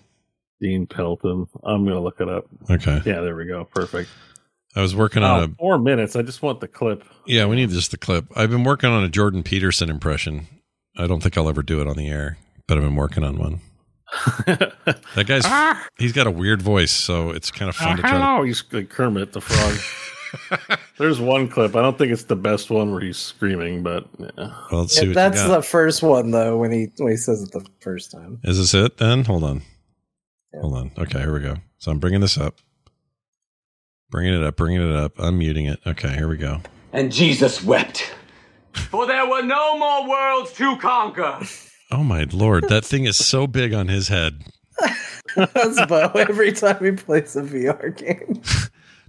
Dean Pelton. I'm gonna look it up. Okay. Yeah, there we go. Perfect. I was working on Oh, a. four minutes. I just want the clip. Yeah, we need just the clip. I've been working on a Jordan Peterson impression. I don't think I'll ever do it on the air, but I've been working on one. That guy's ah. he's got a weird voice, so it's kind of fun uh, to try. To, Hello, he's like Kermit the Frog. There's one clip. I don't think it's the best one where he's screaming, but yeah. well, let's see Yeah, what that's you got. the first one though when he when he says it the first time. Is this it then? Hold on. Hold on. Okay, here we go. So I'm bringing this up. Bringing it up, bringing it up. Unmuting it. Okay, here we go. And Jesus wept. For there were no more worlds to conquer. Oh my lord, that thing is so big on his head. That's Bo every time he plays a VR game.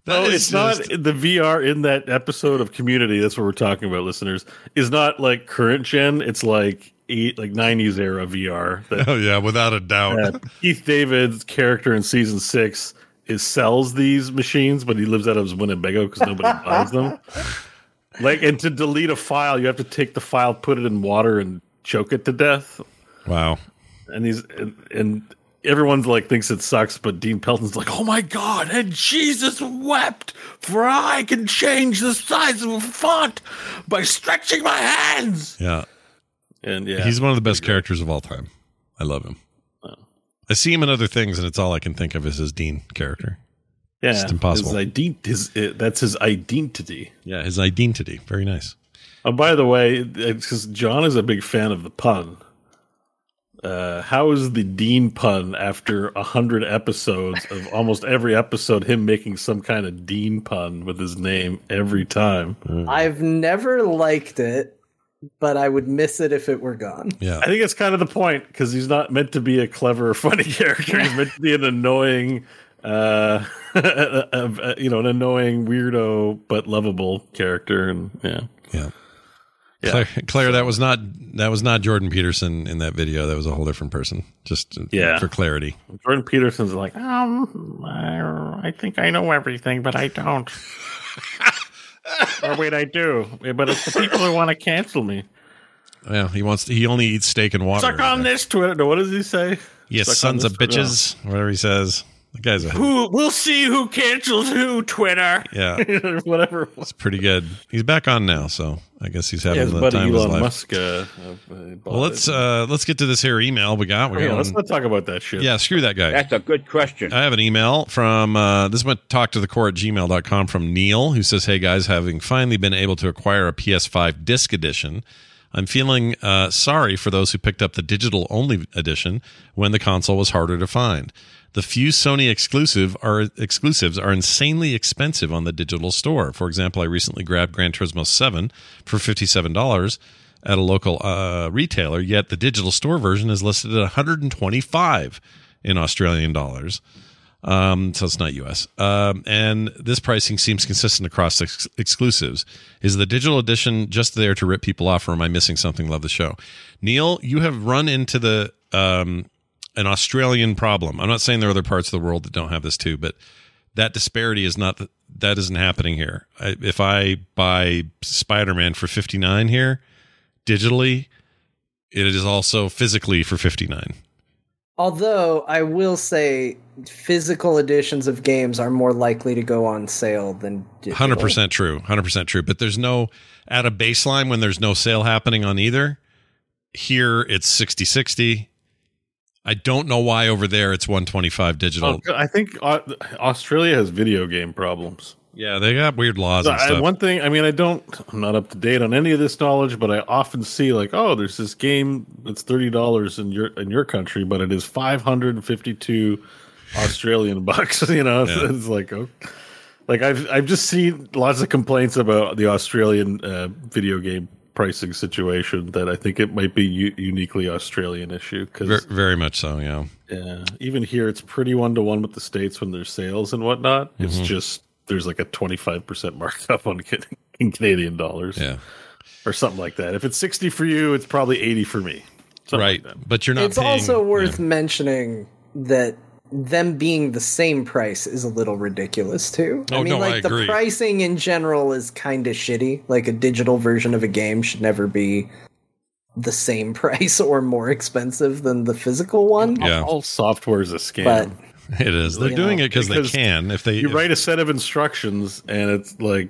That No, is it's not the VR in that episode of Community. That's what we're talking about, listeners. Is not like current gen. It's like eight, like '90s era VR. That Oh yeah, without a doubt. uh, Keith David's character in season six is sells these machines, but he lives out of his Winnebago because nobody buys them. Like, and to delete a file, you have to take the file, put it in water, and choke it to death. Wow. And he's and, and everyone's like thinks it sucks, but Dean Pelton's like, "Oh my god!" And Jesus wept, for I can change the size of a font by stretching my hands. Yeah. And yeah, He's one of the best characters of all time. I love him. I see him in other things, and it's all I can think of is his Dean character. yeah, it's impossible. His ident- his, uh, that's his identity. Yeah, his identity. Very nice. Oh, by the way, because John is a big fan of the pun. Uh, how is the Dean pun after a hundred episodes of almost every episode him making some kind of Dean pun with his name every time? I've never liked it, but I would miss it if it were gone. Yeah. I think it's kind of the point because he's not meant to be a clever, funny character. He's meant to be an annoying, uh, you know, an annoying weirdo but lovable character. And yeah, Yeah. Yeah. Claire, Claire, that was not that was not Jordan Peterson in that video. That was a whole different person. Just Yeah. for clarity. Jordan Peterson's like, um, I, I think I know everything, but I don't. or wait, I do, but it's the people who want to cancel me. Yeah, he wants. To, he only eats steak and water. Suck on this Twitter. What does he say? Yes, sons of Twitter. bitches. Whatever he says. The guy's a Who we'll see who cancels who Twitter. yeah. whatever. It's pretty good. He's back on now, so I guess he's having Yeah, his the buddy time of his life. Musk. Uh, uh, Well, let's uh let's get to this here email we got. We Oh, yeah, let's not talk about that shit. yeah, screw that guy. That's a good question. I have an email from uh, this went talk to the core at gmail.com from Neil, who says, Hey guys, having finally been able to acquire a PS5 disc edition, I'm feeling uh, sorry for those who picked up the digital only edition when the console was harder to find. The few Sony exclusive are exclusives are insanely expensive on the digital store. For example, I recently grabbed Gran Turismo 7 for $57 at a local uh, retailer. Yet the digital store version is listed at 125 in Australian dollars. Um, so it's not US. Um, and this pricing seems consistent across ex- exclusives. Is the digital edition just there to rip people off, or am I missing something? Love the show. Neil, you have run into the um, an Australian problem. I'm not saying there are other parts of the world that don't have this too, but that disparity is not that isn't happening here. I, if I buy Spider-Man for 59 here digitally, it is also physically for 59. Although I will say physical editions of games are more likely to go on sale than Hundred percent true. Hundred percent true. But there's no at a baseline when there's no sale happening on either. Here it's 60 60. I don't know why over there it's 125 digital. Oh, I think Australia has video game problems. Yeah, they got weird laws and I- one thing, I mean, I don't, I'm not up to date on any of this knowledge, but I often see like, oh, there's this game that's thirty dollars in your in your country, but it is five hundred and fifty two Australian bucks. You know, Yeah. it's like, oh, like I've I've just seen lots of complaints about the Australian uh, video game pricing situation that I think it might be u- uniquely Australian issue because Ver- very much so, yeah. yeah, even here it's pretty one to one with the states when there's sales and whatnot. It's Mhm. just there's like a twenty five percent markup on in Canadian dollars, Yeah. or something like that. If it's sixty for you, it's probably eighty for me. Something right. like that. But you're not it's paying- also worth yeah. mentioning that them being the same price is a little ridiculous too. Oh, I mean, no, like I the agree. pricing in general is kind of shitty. Like a digital version of a game should never be the same price or more expensive than the physical one. Yeah. all software is a scam. But It is. They're doing know, it because they can. If they you if- write a set of instructions and it's like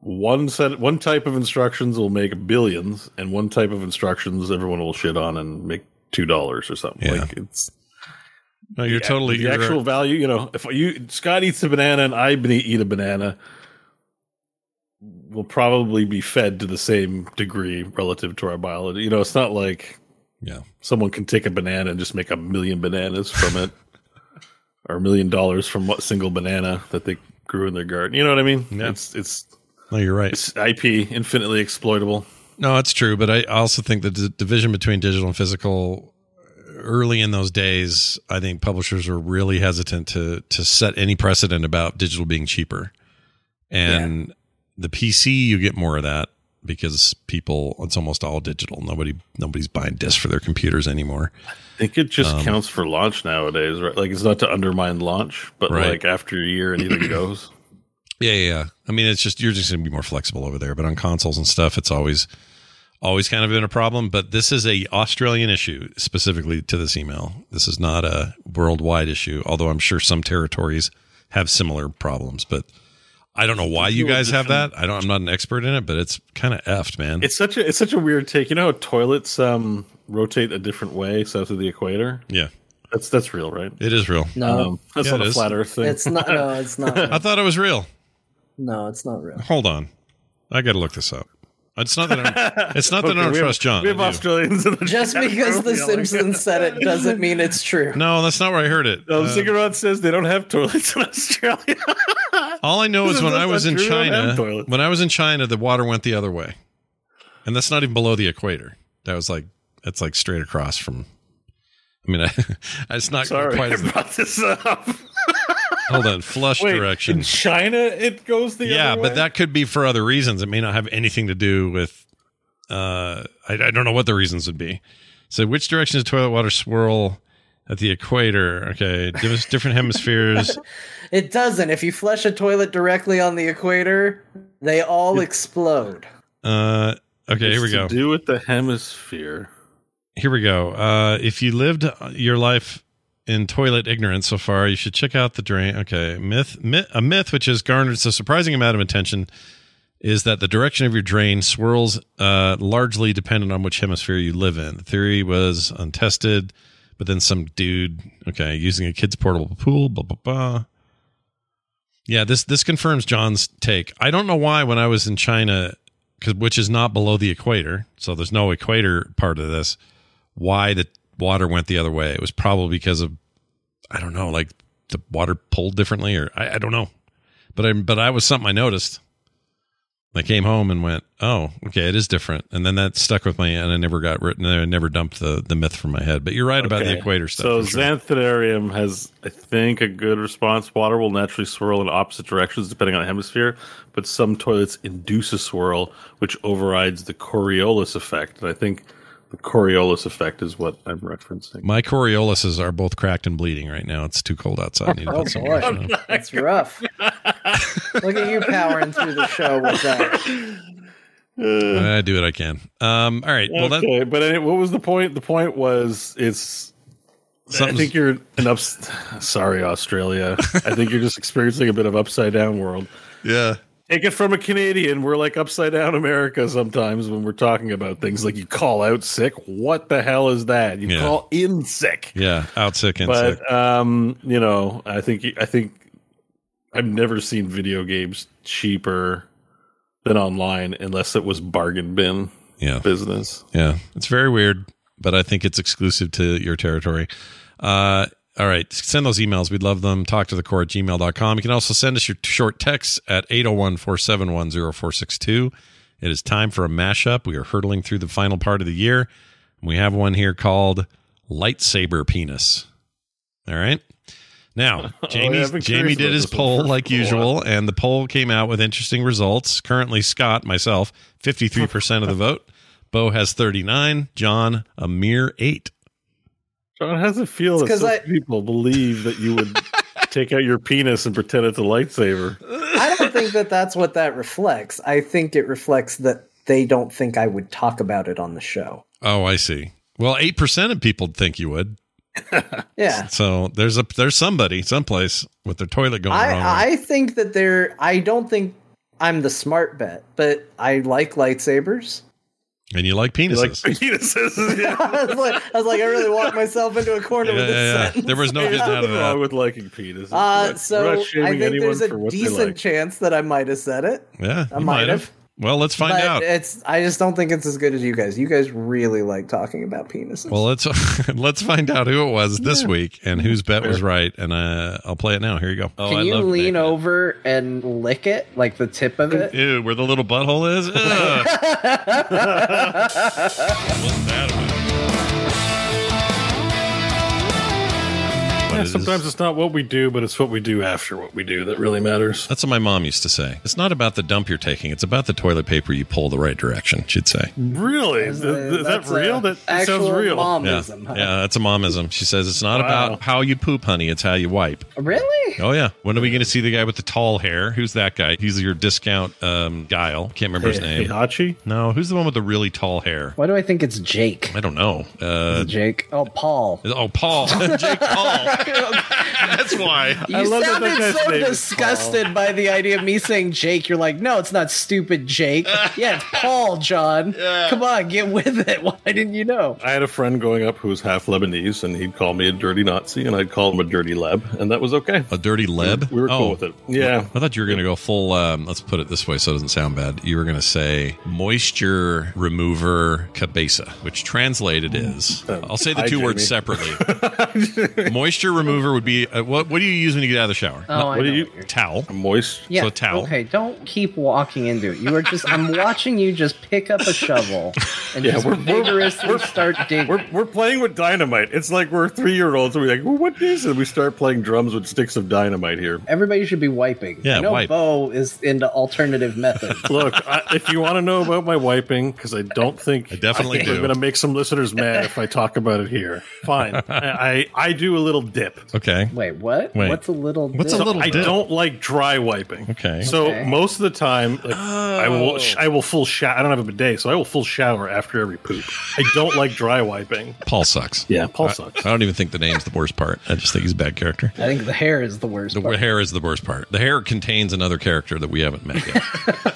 one set one type of instructions will make billions and one type of instructions everyone will shit on and make two dollars or something Yeah. like it's no, you're totally the you're, actual value you know if you scott eats a banana and i eat a banana we'll probably be fed to the same degree relative to our biology you know it's not like yeah. someone can take a banana and just make a million bananas from it or a million dollars from what single banana that they grew in their garden you know what i mean Yeah. it's it's No, you're right. it's ip infinitely exploitable No, it's true, but I also think the d- division between digital and physical early in those days, I think publishers were really hesitant to to set any precedent about digital being cheaper. And the PC you get more of that because people it's almost all digital. Nobody nobody's buying discs for their computers anymore. I think it just Um, counts for launch nowadays, right? Like it's not to undermine launch, but Right. like after a year, anything goes. Yeah, yeah, yeah. I mean, it's just you're just going to be more flexible over there, but on consoles and stuff, it's always always kind of been a problem. But this is a Australian issue specifically to this email. This is not a worldwide issue, although I'm sure some territories have similar problems. But I don't know why you guys have that. I don't. I'm not an expert in it, but it's kind of effed, man. It's such a it's such a weird take. You know how toilets um rotate a different way south of the equator? yeah, That's that's real, right? it is real. no, Um, that's Yeah, not a is. flat Earth thing. it's not. No, it's not. I thought it was real. no, it's not real. Hold on, I got to look this up. It's not that I'm, it's not that I Okay, don't we have- trust John. We have Australians. In the Just because The. Simpsons said it doesn't mean it's true. No, that's not where I heard it. No, Uh, Ziggurat says they don't have toilets in Australia. All I know is is- when I was in true. China, when I was in China, the water went the other way, and that's not even below the equator. That was like that's like straight across from. I mean, I, it's not Sorry, quite I as. brought this up. Hold on, flush Wait, direction. in China it goes the Yeah, other but that could be for other reasons. It may not have anything to do with. Uh, I, I don't know what the reasons would be. So, which direction does toilet water swirl at the equator? Okay, different hemispheres. It doesn't. If you flush a toilet directly on the equator, they all explode. Uh, okay, here we It's to go. Do with the hemisphere. Here we go. Uh, if you lived your life in toilet ignorance so far, you should check out the drain. Okay, myth, myth a myth which has garnered a surprising amount of attention is that the direction of your drain swirls uh, largely dependent on which hemisphere you live in. The theory was untested, but then some dude, okay, using a kid's portable pool, blah blah blah. Yeah, this this confirms John's take. I don't know why when I was in China, which is not below the equator, so there's no equator part of this. Why the water went the other way? It was probably because of I don't know, like the water pulled differently, or I, I don't know. But I but I was something I noticed. I came home and went, "Oh, okay, it is different," and then that stuck with me, and I never got written. I never dumped the the myth from my head. But you're right about the equator stuff. So sure. Xanthidarium has, I think, a good response. Water will naturally swirl in opposite directions depending on the hemisphere, but some toilets induce a swirl, which overrides the Coriolis effect. And I think the Coriolis effect is what I'm referencing. my Corioluses are both cracked and bleeding right now. It's too cold outside. I need to Oh put some boy, lotion on. that's rough. Look at you powering through the show with that. I do what I can. Um, all right. Well, that, okay, but anyway, what was the point? The point was it's. I think you're an ups. Sorry, Australia. I think you're just experiencing a bit of upside down world. yeah. Take it from a Canadian. We're like upside down America sometimes when we're talking about things like you call out sick. What the hell is that? You Yeah. call in sick. Yeah. Out sick and But sick. um, you know, I think I think I've never seen video games cheaper than online unless it was bargain bin Yeah. business. Yeah, it's very weird, but I think it's exclusive to your territory. Uh, all right, send those emails. We'd love them. Talk to the core at gmail.com. You can also send us your short texts at 801 471 0462. It is time for a mashup. We are hurtling through the final part of the year. We have one here called Lightsaber Penis. All right. Now, Jamie, Oh, Jamie did his poll like for a while. usual, and the poll came out with interesting results. Currently, Scott, myself, 53% of the vote. Bo has 39. John, a mere 8. John, how does it feel that 'cause some I- people believe that you would take out your penis and pretend it's a lightsaber? I don't think that that's what that reflects. I think it reflects that they don't think I would talk about it on the show. Oh, I see. Well, 8% of people think you would. Yeah. So there's a there's somebody someplace with their toilet going wrong. I, I think that they're I don't think I'm the smart bet, but I like lightsabers. And you like You penises. like penises? Yeah. I was like, I was like, I really walked myself into a corner Yeah, with this yeah, yeah. There was no getting out of Nothing wrong that. with liking penises. We're Uh, not- so I think there's a for what they decent like. chance that I might have said it. Yeah, I might have. Well, let's find but out. it's I just don't think it's as good as you guys. You guys really like talking about penises. Well, let's let's find out who it was this week and whose bet was right. And uh, I'll play it now. Here you go. Oh, Can I you love lean naked. over and lick it, like the tip of it? Ew, where the little butthole is? What's that about? Yeah, it is- sometimes it's not what we do, but it's what we do after what we do that really matters. That's what my mom used to say. It's not about the dump you're taking; it's about the toilet paper you pull the right direction. She'd say. Really? Is, is that real? That, that sounds real. Yeah, huh? yeah, that's a momism. She says it's not Wow. about how you poop, honey. It's how you wipe. Really? Oh yeah. When are we going to see the guy with the tall hair? Who's that guy? He's your discount um, Guile. Can't remember his name. Heihachi? No, who's the one with the really tall hair? Why do I think it's Jake? I don't know. Uh, Jake? Oh, Paul. oh, Paul. Jake Paul. That's why. You I love that sounded that so name is disgusted by the idea of me saying Jake. You're like, no, it's not stupid Jake. yeah, it's Paul, John. Come on, get with it. Why didn't you know? I had a friend growing up who was half Lebanese, and he'd call me a dirty Nazi, and I'd call him a dirty leb, and that was okay. A dirty leb? We were cool Oh. with it. Yeah. I thought you were going to go full. Um, let's put it this way so it doesn't sound bad. You were going to say moisture remover cabeza, which translated is. I'll say the Hi, two words separately. moisture remover would be uh, what? What do you use when you get out of the shower? Oh, I What do know you- what you're- Towel. Moist. Yeah. So a towel. Okay, don't keep walking into it. You are just. I'm watching you just pick up a shovel and Yeah, just we're- we're- vigorously start digging. We're, we're playing with dynamite. It's like we're three year olds, and we're like, well, what is it? We start playing drums with sticks of dynamite here. Everybody should be wiping. Yeah, I know wipe. Bo is into alternative methods. Look, I, if you want to know about my wiping, because I don't think I definitely think do. I'm going to make some listeners mad if I talk about it here. Fine, I, I I do a little dip. Okay. Wait, what? Wait. What's a little? What's a dip? little I dip? don't like dry wiping. Okay. So Okay. most of the time, like, oh, I will sh- I will full shower. I don't have a bidet, so I will full shower after every poop. I don't like dry wiping. Paul sucks. Yeah, Paul I, sucks. I don't even think the name's the worst part. I just think he's a bad character. I think the hair is the worst. The part. hair is the worst part. The hair contains another character that we haven't met yet.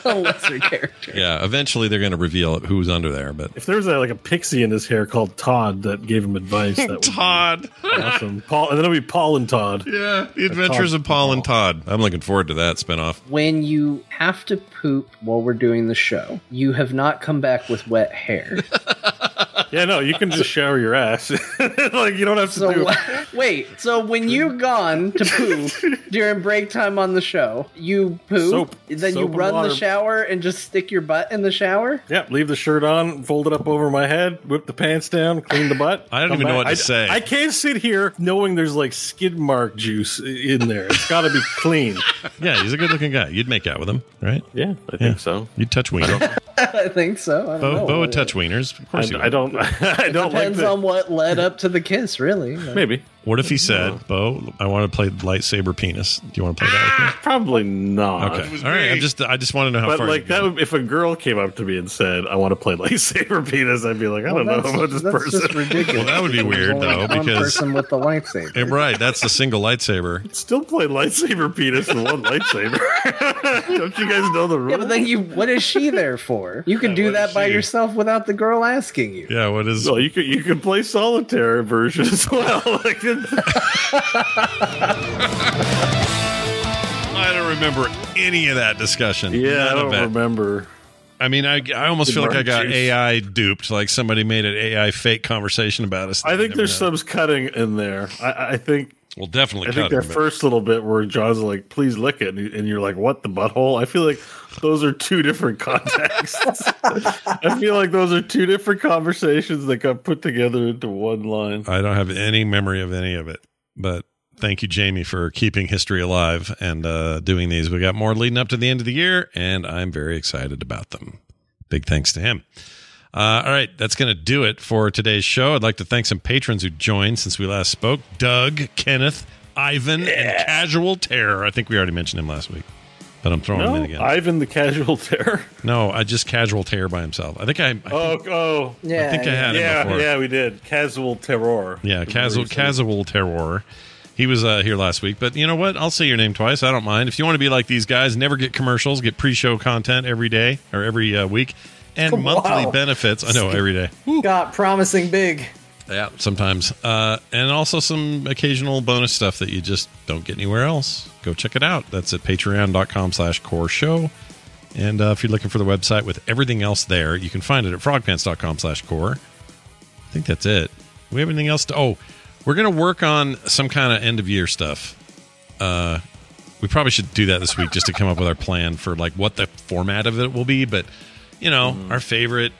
a lesser character. yeah, eventually they're going to reveal who's under there. But If there was a, like a pixie in his hair called Todd that gave him advice, that Todd. be awesome. Paul, and then it'll be Paul and Todd. Yeah, The Adventures of Paul and Todd. I'm looking forward to that spinoff. When you have to poop while we're doing the show, you have not come back with wet hair. Yeah, no, you can just shower your ass. like you don't have to So do. what- Wait, so when you gone to poop during break time on the show, you poop, Soap. then you Soap and run the shower and just stick your butt in the shower? Yep, leave the shirt on, fold it up over my head, whip the pants down, clean the butt. I don't come even know what to I, say. I can't sit here knowing there's like skid mark juice in there. It's got to be clean. Yeah, he's a good looking guy. You'd make out with him, right? Yeah, I think so. You'd touch wiener. I think so. I don't Bo, know. Bo would touch wieners. Of course, he I, would. I don't. I don't like Depends on what led up to the kiss, really. Maybe. What if he said, "Bo, I want to play lightsaber penis. Do you want to play that with me?" Probably not. Okay. All right. I'm just. I just want to know how But far. like you that, go. would, if a girl came up to me and said, "I want to play lightsaber penis," I'd be like, "I Well, don't know that's- about this that's person." just ridiculous. Well, that would be There's weird only though, one because person with the lightsaber. Eh, right, that's the single lightsaber. Still play lightsaber penis with one lightsaber. don't you guys know the rules? Yeah, but then you, what is she there for? You can do what that is by she? yourself without the girl asking you. Yeah. What is? Well, you could you could play solitaire version as well. Like, I don't remember any of that discussion. yeah, I don't remember. I mean, I, I almost The feel like I got juice. AI duped. Like somebody made an AI fake conversation about us. I think Never there's know. some cutting in there. I, I think Well, definitely. I think that first little bit where John's like, "Please lick it," and and you're like, "What the butthole?" I feel like those are two different contexts. I feel like those are two different conversations that got put together into one line. I don't have any memory of any of it. But thank you, Jamie, for keeping history alive and uh, doing these. We got more leading up to the end of the year, and I'm very excited about them. Big thanks to him. Uh, all right, that's going to do it for today's show. I'd like to thank some patrons who joined since we last spoke Doug, Kenneth, Ivan, and Casual Terror. I think we already mentioned him last week, but I'm throwing him in again. Ivan the Casual Terror. no, I just Casual Terror by himself. I think I, I think, Oh, oh, Yeah, I think I had him yeah, before. yeah, we did. Casual Terror. Yeah, casual casual terror. He was uh, here last week, but you know what? I'll say your name twice. I don't mind. If you want to be like these guys, never get commercials, get pre-show content every day or every uh, week, and Wow. monthly benefits. I know every day. Got promising big. Yeah, sometimes, uh, and also some occasional bonus stuff that you just don't get anywhere else. Go check it out. That's at Patreon.com/slash Core Show. And uh, if you're looking for the website with everything else there, you can find it at frogpants.com/slash core. I think that's it. We have anything else to? Oh, we're gonna work on some kind of end of year stuff. Uh, we probably should do that this week just to come up with our plan for like what the format of it will be. But you know, Mm-hmm. our favorite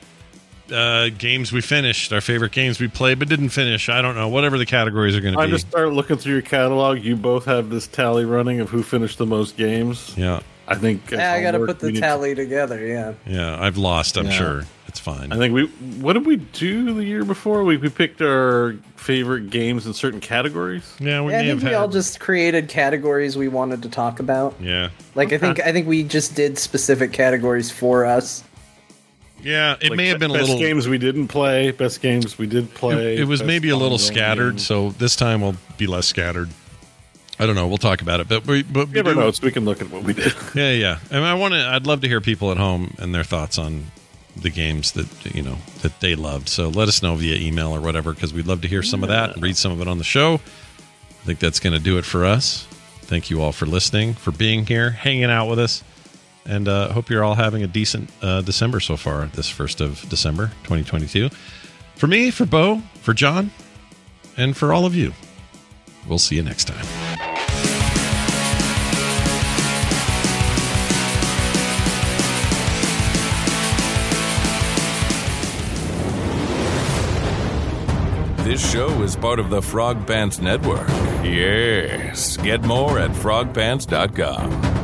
uh, games we finished, our favorite games we played but didn't finish. I don't know. Whatever the categories are going to be. I be. just started looking through your catalog. You both have this tally running of who finished the most games. yeah, I think. Yeah, I got to put the we need to- tally together. Yeah. yeah. I've lost. I'm Yeah. sure it's fine. I think we. What did we do the year before? We, we picked our favorite games in certain categories. yeah, we Yeah, I think have we had. all just created categories we wanted to talk about. yeah, Like I think I think we just did specific categories for us. Yeah. It Like, may have been a best little. games we didn't play. Best games we did play. It, it was maybe a little scattered, games. so this time we'll be less scattered. I don't know. We'll talk about it, but we but we our do- notes. We can look at what we did. Yeah, yeah. I, mean, I want to. I'd love to hear people at home and their thoughts on the games that you know that they loved. So let us know via email or whatever, because we'd love to hear some of that and read some of it on the show. I think that's going to do it for us. Thank you all for listening, for being here, hanging out with us, and uh, hope you're all having a decent uh, December so far. This first of December, 2022. For me, for Bo, for John, and for all of you. We'll see you next time. This show is part of the Frog Pants Network. Yes. Get more at frogpants.com.